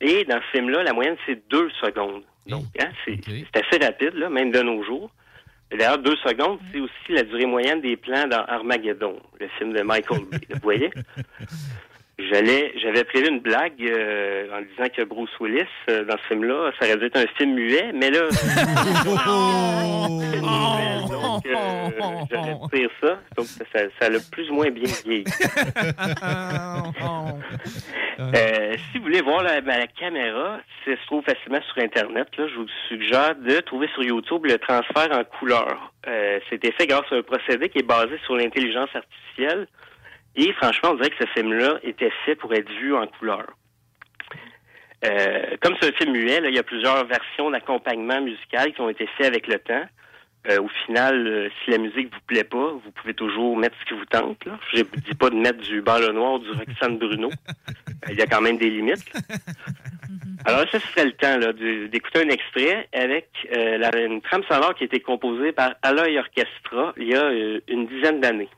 Et dans ce film-là, la moyenne, c'est 2 secondes. Donc, hein, c'est assez rapide, là, même de nos jours. D'ailleurs, 2 secondes, c'est aussi la durée moyenne des plans dans Armageddon, le film de Michael Bay. Vous voyez? *laughs* J'allais, j'avais prévu une blague euh, en disant que Bruce Willis, euh, dans ce film-là, ça aurait dû être un film muet, mais là... *laughs* donc, euh, j'aurais dire ça. Donc, ça, ça, l'a plus ou moins bien vieilli. *laughs* Euh, si vous voulez voir la, ben, la caméra, ça se trouve facilement sur Internet. Là. Je vous suggère de trouver sur YouTube le transfert en couleur. Euh, C'était fait grâce à un procédé qui est basé sur l'intelligence artificielle. Et franchement, on dirait que ce film-là était fait pour être vu en couleur. Euh, comme c'est un film muet, là, il y a plusieurs versions d'accompagnement musical qui ont été faits avec le temps. Euh, au final, euh, si la musique vous plaît pas, vous pouvez toujours mettre ce qui vous tente. Je ne dis pas de mettre du bal noir ou du Roxane Bruno. Euh, Il y a quand même des limites. Alors ça, serait le temps d'écouter un extrait avec euh, la, une trame sonore qui a été composée par Alloy Orchestra il y a une dizaine d'années.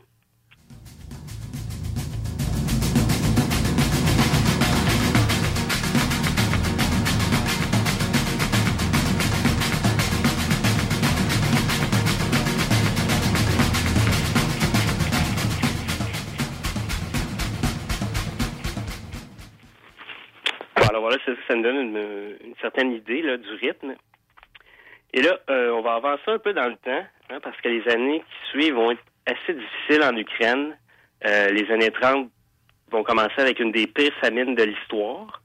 Ça, ça nous donne une, certaine idée du rythme. Et là, euh, on va avancer un peu dans le temps, hein, parce que les années qui suivent vont être assez difficiles en Ukraine. Euh, les années 30 vont commencer avec une des pires famines de l'histoire.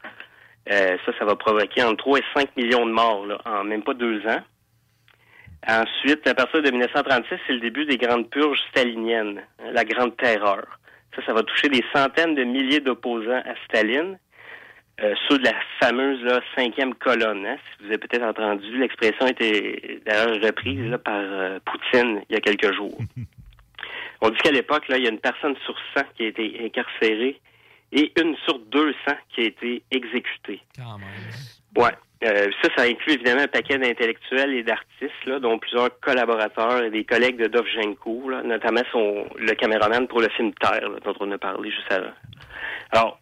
Euh, ça, ça va provoquer entre 3 et 5 millions de morts en même pas deux ans. Ensuite, à partir de 1936, c'est le début des grandes purges staliniennes, hein, la grande terreur. Ça, ça va toucher des centaines de milliers d'opposants à Staline. Euh, ceux de la fameuse là, cinquième colonne. hein. Si vous avez peut-être entendu, l'expression a été d'ailleurs reprise là, par euh, Poutine il y a quelques jours. *laughs* On dit qu'à l'époque, il y a une personne sur 100 qui a été incarcérée et une sur 200 qui a été exécutée. Ouais. Euh, ça, ça inclut évidemment un paquet d'intellectuels et d'artistes, là, dont plusieurs collaborateurs et des collègues de Dovzhenko, là, notamment son, le caméraman pour le film Terre, là, dont on a parlé juste avant. Alors,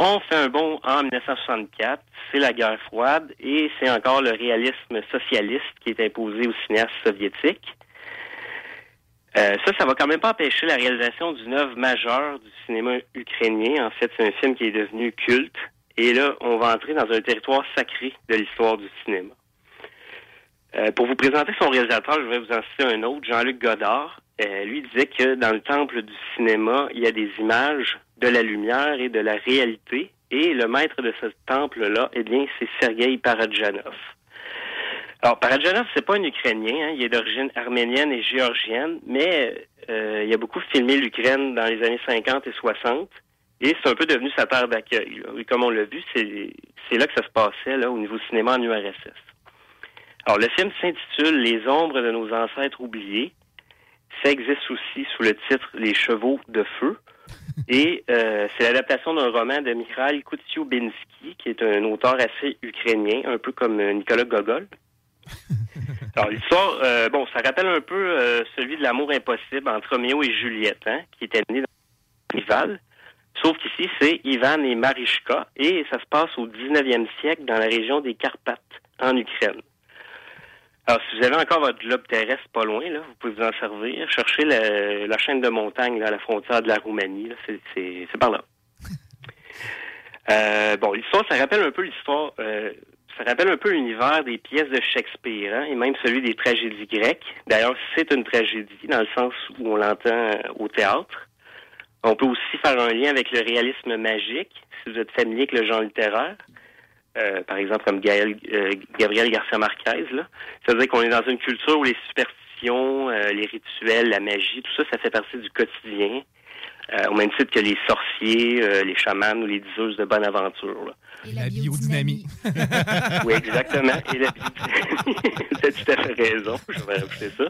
on fait un bond en 1964, c'est la guerre froide et c'est encore le réalisme socialiste qui est imposé aux cinéastes soviétiques. Euh, ça, ça va quand même pas empêcher la réalisation d'une œuvre majeure du cinéma ukrainien. En fait, c'est un film qui est devenu culte. Et là, on va entrer dans un territoire sacré de l'histoire du cinéma. Euh, pour vous présenter son réalisateur, je vais vous en citer un autre, Jean-Luc Godard. Euh, lui disait que dans le temple du cinéma, il y a des images, de la lumière et de la réalité. Et le maître de ce temple-là, eh bien, c'est Sergei Paradjanov. Alors, Paradjanov, c'est pas un Ukrainien, hein, il est d'origine arménienne et géorgienne, mais euh, il a beaucoup filmé l'Ukraine dans les années 50 et 60, et c'est un peu devenu sa terre d'accueil. comme on l'a vu, c'est c'est là que ça se passait là, au niveau cinéma en URSS. Alors, le film s'intitule Les ombres de nos ancêtres oubliés. Ça existe aussi sous le titre Les chevaux de feu. Et euh, c'est l'adaptation d'un roman de Mikhail Koutsioubinski, qui est un auteur assez ukrainien, un peu comme euh, Nicolas Gogol. *laughs* Alors l'histoire, euh, bon, ça rappelle un peu euh, celui de l'amour impossible entre Roméo et Juliette, hein, qui était né dans rival. Sauf qu'ici, c'est Ivan et Marichka, et ça se passe au 19e siècle dans la région des Carpates, en Ukraine. Alors, si vous avez encore votre globe terrestre pas loin, là, vous pouvez vous en servir. Cherchez la, la chaîne de montagne là, à la frontière de la Roumanie. c'est par là. *laughs* Euh, bon, l'histoire, ça rappelle un peu l'histoire. euh, ça rappelle un peu l'univers des pièces de Shakespeare, hein, et même celui des tragédies grecques. D'ailleurs, c'est une tragédie dans le sens où on l'entend euh, au théâtre. On peut aussi faire un lien avec le réalisme magique, si vous êtes familier avec le genre littéraire. Euh, par exemple, comme Gaël- euh, Gabriel Garcia Marquez. là. Ça veut dire qu'on est dans une culture où les superstitions, euh, les rituels, la magie, tout ça, ça fait partie du quotidien. Euh, au même titre que les sorciers, euh, les chamans ou les diseuses de bonne aventure. là. La biodynamie. *laughs* Oui, exactement. Et la biodynamie. *laughs* tu as tout à fait raison. Je vais rajouter ça.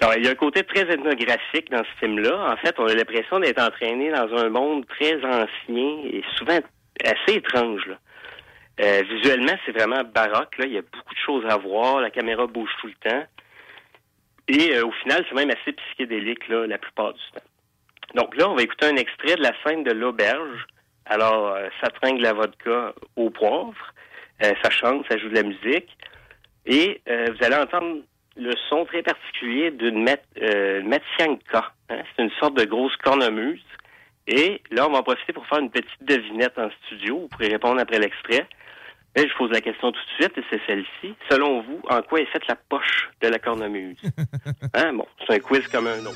Alors, il y a un côté très ethnographique dans ce film-là. En fait, on a l'impression d'être entraîné dans un monde très ancien et souvent assez étrange. là. Euh, visuellement, c'est vraiment baroque. Là. Il y a beaucoup de choses à voir. La caméra bouge tout le temps. Et euh, au final, c'est même assez psychédélique là, la plupart du temps. Donc là, on va écouter un extrait de la scène de l'auberge. Alors, euh, ça tringle la vodka au poivre. Euh, ça chante, ça joue de la musique. Et vous allez entendre le son très particulier d'une mat hein. C'est une sorte de grosse cornemuse. Et là, on va en profiter pour faire une petite devinette en studio. Vous pourrez répondre après l'extrait. Là, je pose la question tout de suite, et c'est celle-ci. Selon vous, en quoi est faite la poche de la cornemuse? *laughs* Hein? Bon, c'est un quiz comme un autre.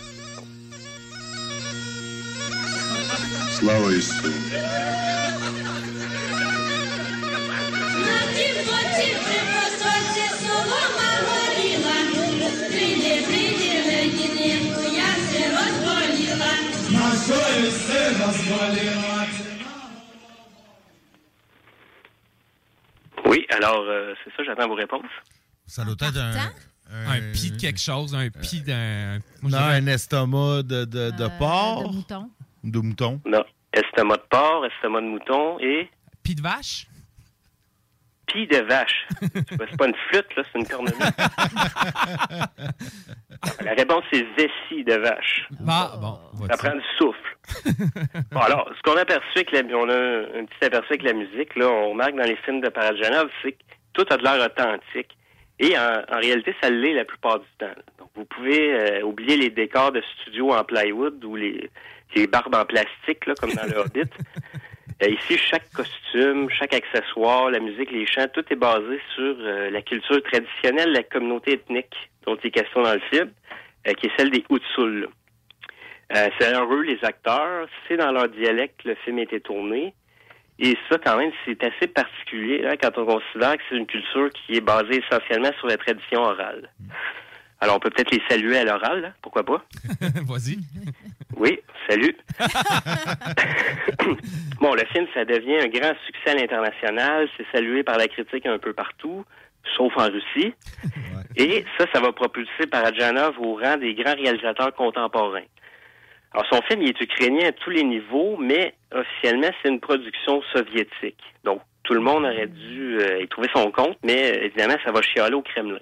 Oui, alors, euh, c'est ça, j'attends vos réponses. Ça doit être un... Un pis de quelque chose, un pis d'un. moi, je Non, un estomac de, de, de porc. De mouton. De mouton. Non. Estomac de porc, estomac de mouton et... Pis de vache? Pis de vache. *laughs* c'est pas une flûte, là, c'est une cornemuse. *laughs* La réponse, c'est vessie de vache. Ah, bon. Ça prend du souffle. *laughs* Bon, alors, ce qu'on a aperçu avec la, on a un petit aperçu avec la musique, là, on remarque dans les films de Parajanov, c'est que tout a de l'air authentique. Et en, en réalité, ça l'est la plupart du temps. Donc, vous pouvez euh, oublier les décors de studio en plywood ou les, les barbes en plastique, là, comme dans le Hobbit. Euh, ici, chaque costume, chaque accessoire, la musique, les chants, tout est basé sur euh, la culture traditionnelle de la communauté ethnique dont il est question dans le film, euh, qui est celle des Hutsul. Euh, c'est heureux, les acteurs. C'est dans leur dialecte que le film a été tourné. Et ça, quand même, c'est assez particulier hein, quand on considère que c'est une culture qui est basée essentiellement sur la tradition orale. Alors, on peut peut-être les saluer à l'oral, hein, pourquoi pas? *laughs* Vas-y. Oui, salut. *laughs* bon, le film, ça devient un grand succès à l'international. C'est salué par la critique un peu partout, sauf en Russie. Et ça, ça va propulser Parajanov au rang des grands réalisateurs contemporains. Alors, son film, il est ukrainien à tous les niveaux, mais officiellement, c'est une production soviétique. Donc, tout le monde aurait dû euh, y trouver son compte, mais euh, évidemment, ça va chialer au Kremlin.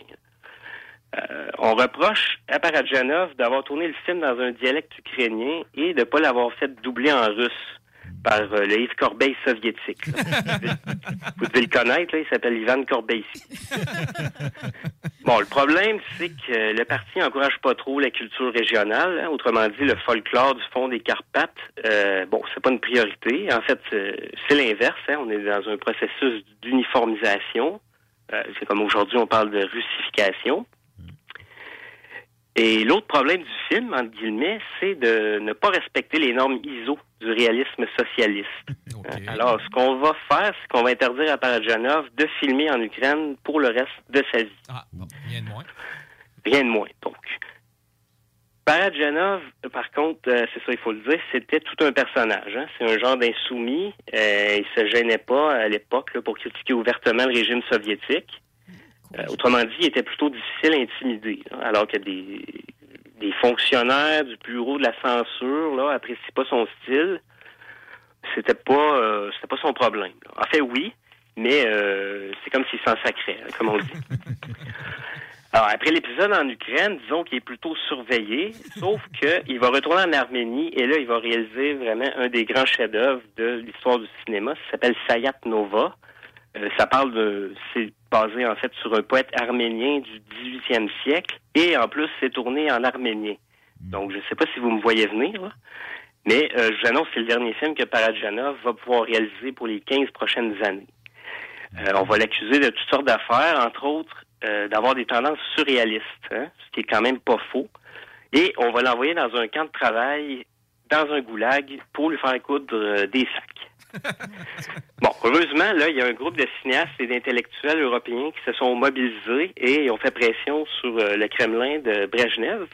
Euh, on reproche à Parajanov d'avoir tourné le film dans un dialecte ukrainien et de ne pas l'avoir fait doubler en russe par euh, le Yves Corbeil soviétique. *laughs* Vous devez le connaître, là, il s'appelle Ivan Corbeil. *laughs* Bon, le problème, c'est que le parti n'encourage pas trop la culture régionale, hein, autrement dit, le folklore du fond des Carpates. Euh, bon, c'est pas une priorité. En fait, euh, c'est l'inverse. hein. On est dans un processus d'uniformisation. C'est comme aujourd'hui, on parle de russification. Et l'autre problème du film, entre guillemets, c'est de ne pas respecter les normes ISO du réalisme socialiste. *laughs* Hein? Alors, ce qu'on va faire, c'est qu'on va interdire à Parajanov de filmer en Ukraine pour le reste de sa vie. Ah, bon, rien de moins. Rien de moins, donc. Parajanov, par contre, euh, c'est ça, il faut le dire, c'était tout un personnage. hein. C'est un genre d'insoumis. Euh, il se gênait pas à l'époque pour critiquer ouvertement le régime soviétique. Euh, autrement dit, il était plutôt difficile à intimider. là, alors que des, des fonctionnaires du bureau de la censure là apprécient pas son style. C'était pas euh, c'était pas son problème. là. En fait, oui, mais euh, c'est comme s'il s'en sacrait, hein, comme on dit. *laughs* Alors, après l'épisode en Ukraine, disons qu'il est plutôt surveillé, sauf qu'il va retourner en Arménie et là, il va réaliser vraiment un des grands chefs-d'œuvre de l'histoire du cinéma. Ça s'appelle Sayat Nova. Euh, ça parle de... C'est basé, en fait, sur un poète arménien du 18e siècle et, en plus, c'est tourné en arménien. Donc, je ne sais pas si vous me voyez venir, là. Mais euh, je vous annonce que c'est le dernier film que Parajanov va pouvoir réaliser pour les 15 prochaines années. Euh, on va l'accuser de toutes sortes d'affaires, entre autres euh, d'avoir des tendances surréalistes, hein, ce qui est quand même pas faux. Et on va l'envoyer dans un camp de travail, dans un goulag, pour lui faire coudre euh, des sacs. *laughs* Bon, heureusement, là, il y a un groupe de cinéastes et d'intellectuels européens qui se sont mobilisés et ont fait pression sur euh, le Kremlin de Brejnev.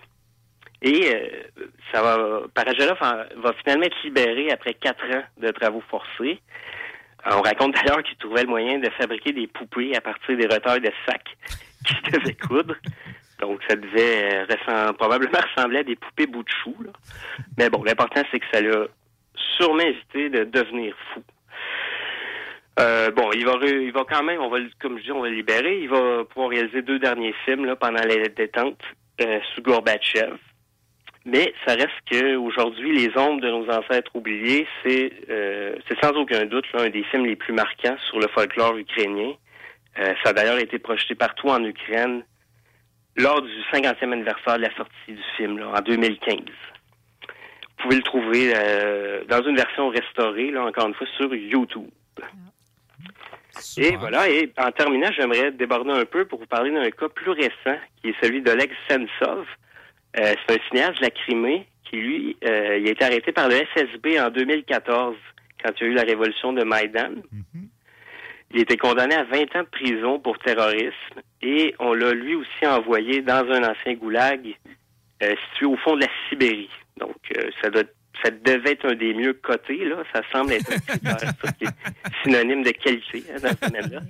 Et euh, ça va, Paragelov en- va finalement être libéré après quatre ans de travaux forcés. On raconte d'ailleurs qu'il trouvait le moyen de fabriquer des poupées à partir des retails de sacs *laughs* qu'il devait coudre. Donc, ça devait euh, ressem- probablement ressembler à des poupées bout de chou. là. Mais bon, l'important, c'est que ça l'a sûrement évité de devenir fou. Euh, bon, il va, il va quand même, on va, comme je dis, on va le libérer. Il va pouvoir réaliser deux derniers films là, pendant les détentes euh, sous Gorbatchev. Mais ça reste que aujourd'hui, les ombres de nos ancêtres oubliés, c'est euh, c'est sans aucun doute là, un des films les plus marquants sur le folklore ukrainien. Euh, ça a d'ailleurs été projeté partout en Ukraine lors du 50e anniversaire de la sortie du film, là, en 2015. Vous pouvez le trouver euh, dans une version restaurée, là, encore une fois, sur YouTube. Et voilà, et en terminant, j'aimerais déborder un peu pour vous parler d'un cas plus récent, qui est celui d'Oleg Sentsov. Euh, c'est un cinéaste de la Crimée qui, lui, euh, il a été arrêté par le FSB en 2014, quand il y a eu la révolution de Maïdan. Il a été condamné à 20 ans de prison pour terrorisme et on l'a lui aussi envoyé dans un ancien goulag euh, situé au fond de la Sibérie. Donc, euh, ça doit ça devait être un des mieux cotés, là. Ça semble être un critère, ça, qui est synonyme de qualité hein, dans ce domaine-là.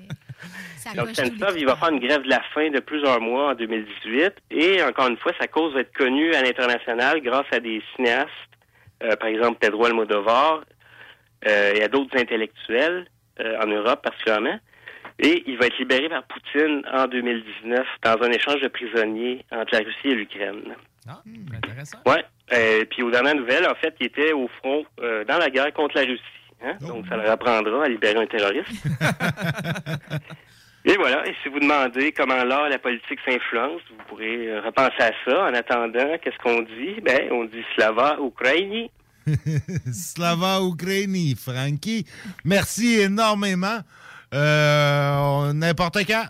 Donc, Sentsov, il va faire une grève de la faim de plusieurs mois en 2018. Et encore une fois, sa cause va être connue à l'international grâce à des cinéastes, euh, par exemple Pedro Almodovar, euh, et à d'autres intellectuels, euh, en Europe particulièrement. Et il va être libéré par Poutine en 2019 dans un échange de prisonniers entre la Russie et l'Ukraine. Ah, intéressant. Ouais. Euh, puis aux dernières nouvelles, en fait, il était au front euh, dans la guerre contre la Russie. hein? Donc, ça leur apprendra à libérer un terroriste. *laughs* et voilà. Et si vous demandez comment l'art et la politique s'influencent, vous pourrez euh, repenser à ça. En attendant, qu'est-ce qu'on dit? Ben, on dit Slava Ukraini. *laughs* Slava Ukraini, Frankie. Merci énormément. Euh, N'importe quand.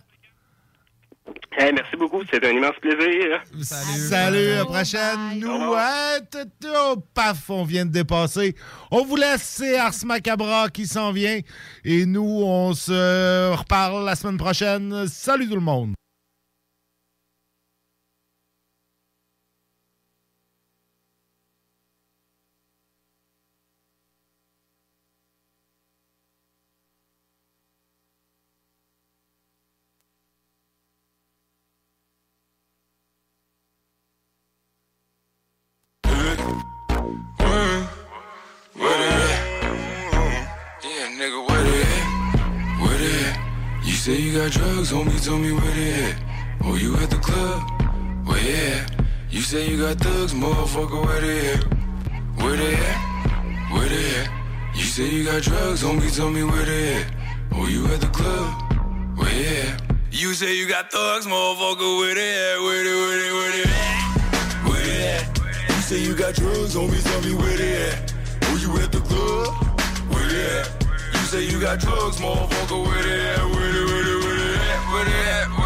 Merci beaucoup. C'est un immense plaisir. Salut, à la prochaine. Nous, hein, oh, paf, on vient de dépasser. On vous laisse, c'est Ars Macabra qui s'en vient. Et nous, on se reparle la semaine prochaine. Salut tout le monde. Say you got drugs, homie, tell me where they at. Oh, you at the club? Where they at? You say you got thugs, motherfucker, where they at? Where they at? Where they at? You say you got drugs, homie, tell me where they at. Oh, you at the club? Where they at? You say you got thugs, motherfucker, where they at? Where they, where they, where they at? Where they at? You say you got drugs, homie, tell me where they at. Oh, you at the club? Where they at? You say you got drugs, motherfucker, where they at? Where they, where with it.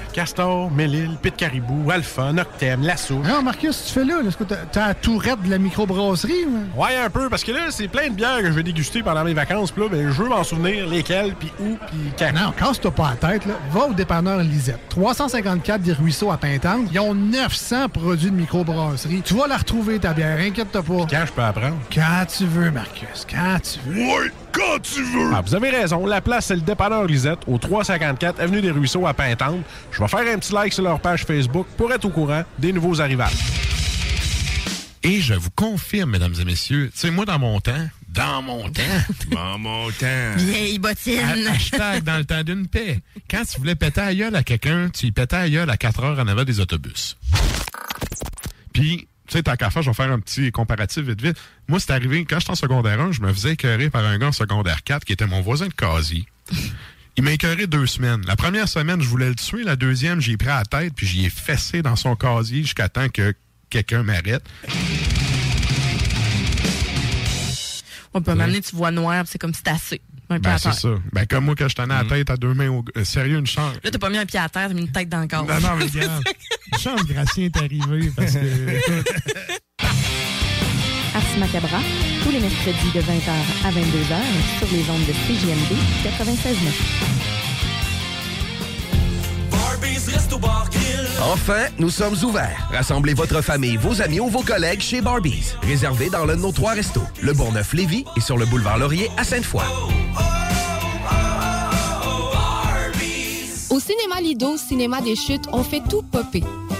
Castor, Mélile, Pit Caribou, Alpha, Noctem, Lasso. Non, Marcus, tu fais là? Est-ce que t'as- la tourette de la microbrasserie? ou? Ouais, un peu, parce que là, c'est plein de bières que je vais déguster pendant mes vacances. Puis là, ben, je veux m'en souvenir lesquelles, puis où, puis quand. Non, casse-toi pas la tête. Là. Va au dépanneur Lisette. 354 des Ruisseaux à Pintante. Ils ont 900 produits de microbrasserie. Tu vas la retrouver, ta bière. Inquiète-toi pas. Quand je peux apprendre? Quand tu veux, Marcus. Quand tu veux. Ouais, quand tu veux! Ah, vous avez raison. La place, c'est le dépanneur Lisette, au 354 Avenue des Ruisseaux à Pintante. Je vais faire un petit like sur leur page Facebook pour être au courant des nouveaux arrivages. Et je vous confirme, mesdames et messieurs, tu sais, moi, dans mon temps, dans mon temps, *laughs* dans mon temps. Vieille bottine. Ha- Hashtag dans le temps d'une paix. Quand tu voulais péter à gueule à quelqu'un, tu y pétais à gueule à 4 heures en avant des autobus. Puis, tu sais, tant qu'à faire, je vais faire un petit comparatif vite vite. Moi, c'est arrivé, quand j'étais en secondaire 1, je me faisais écœurer par un gars en secondaire 4 qui était mon voisin de casier. Il m'a écœuré deux semaines. La première semaine, je voulais le tuer. La deuxième, j'ai pris à la tête puis j'y ai fessé dans son casier jusqu'à temps que quelqu'un m'arrête. On peut m'amener, tu vois noir, c'est comme si t'as assez. Un pied Ben, à c'est ça. Ben, comme moi, quand je tenais la tête à deux mains, au... euh, sérieux, une chance. Là, t'as pas mis un pied à terre, t'as mis une tête dans le corps. Non, non, mais *laughs* regarde. Une chance, Gracien est arrivé parce que. Ars Macabra, tous les mercredis de 20h à 22h sur les ondes de CJMD 96.9. Enfin, nous sommes ouverts. Rassemblez votre famille, vos amis ou vos collègues chez Barbies. Réservé dans l'un de nos trois restos, le Bourgneuf-Lévis et sur le boulevard Laurier à Sainte-Foy. Au cinéma Lido, cinéma des chutes, on fait tout popper.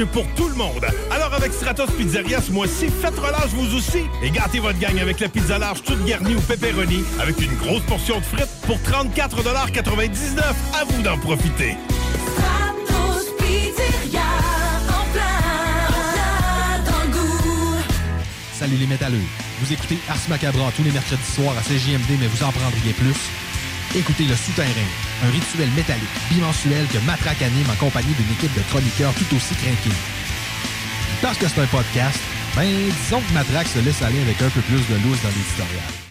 Pour tout le monde. Alors avec Stratos Pizzeria ce mois-ci, faites relâche vous aussi et gâtez votre gang avec la pizza large toute garnie au pepperoni avec une grosse portion de frites pour 34,99 À vous d'en profiter. Stratos Pizzeria. En plein, en plein dans le goût. Salut les métalleux. Vous écoutez Ars Macabra tous les mercredis soirs à CJMD, mais vous en prendriez plus. Écoutez Le Souterrain, un rituel métallique bimensuel que Matraque anime en compagnie d'une équipe de chroniqueurs tout aussi craqués. Parce que c'est un podcast, ben disons que Matraque se laisse aller avec un peu plus de loose dans l'éditorial.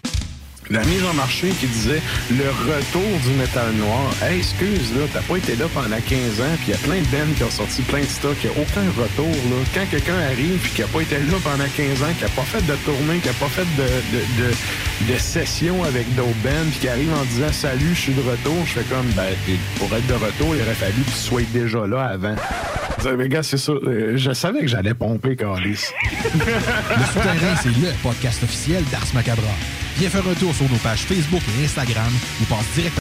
La mise en marché qui disait le retour du métal noir. Hey, excuse, là, t'as pas été là pendant 15 ans, puis il y a plein de bands qui ont sorti plein de stocks, il aucun retour, là. Quand quelqu'un arrive, puis qui a pas été là pendant 15 ans, qui a pas fait de tournée, qui a pas fait de, session avec d'autres bands, puis qui arrive en disant salut, je suis de retour, je fais comme, ben, pour être de retour, il aurait fallu que tu sois déjà là avant. Mais gars, c'est ça. euh, Je savais que j'allais pomper, Calis. *laughs* Le Souterrain, c'est le podcast officiel d'Ars Macabra. Viens faire un tour sur nos pages Facebook et Instagram. Ou passe direct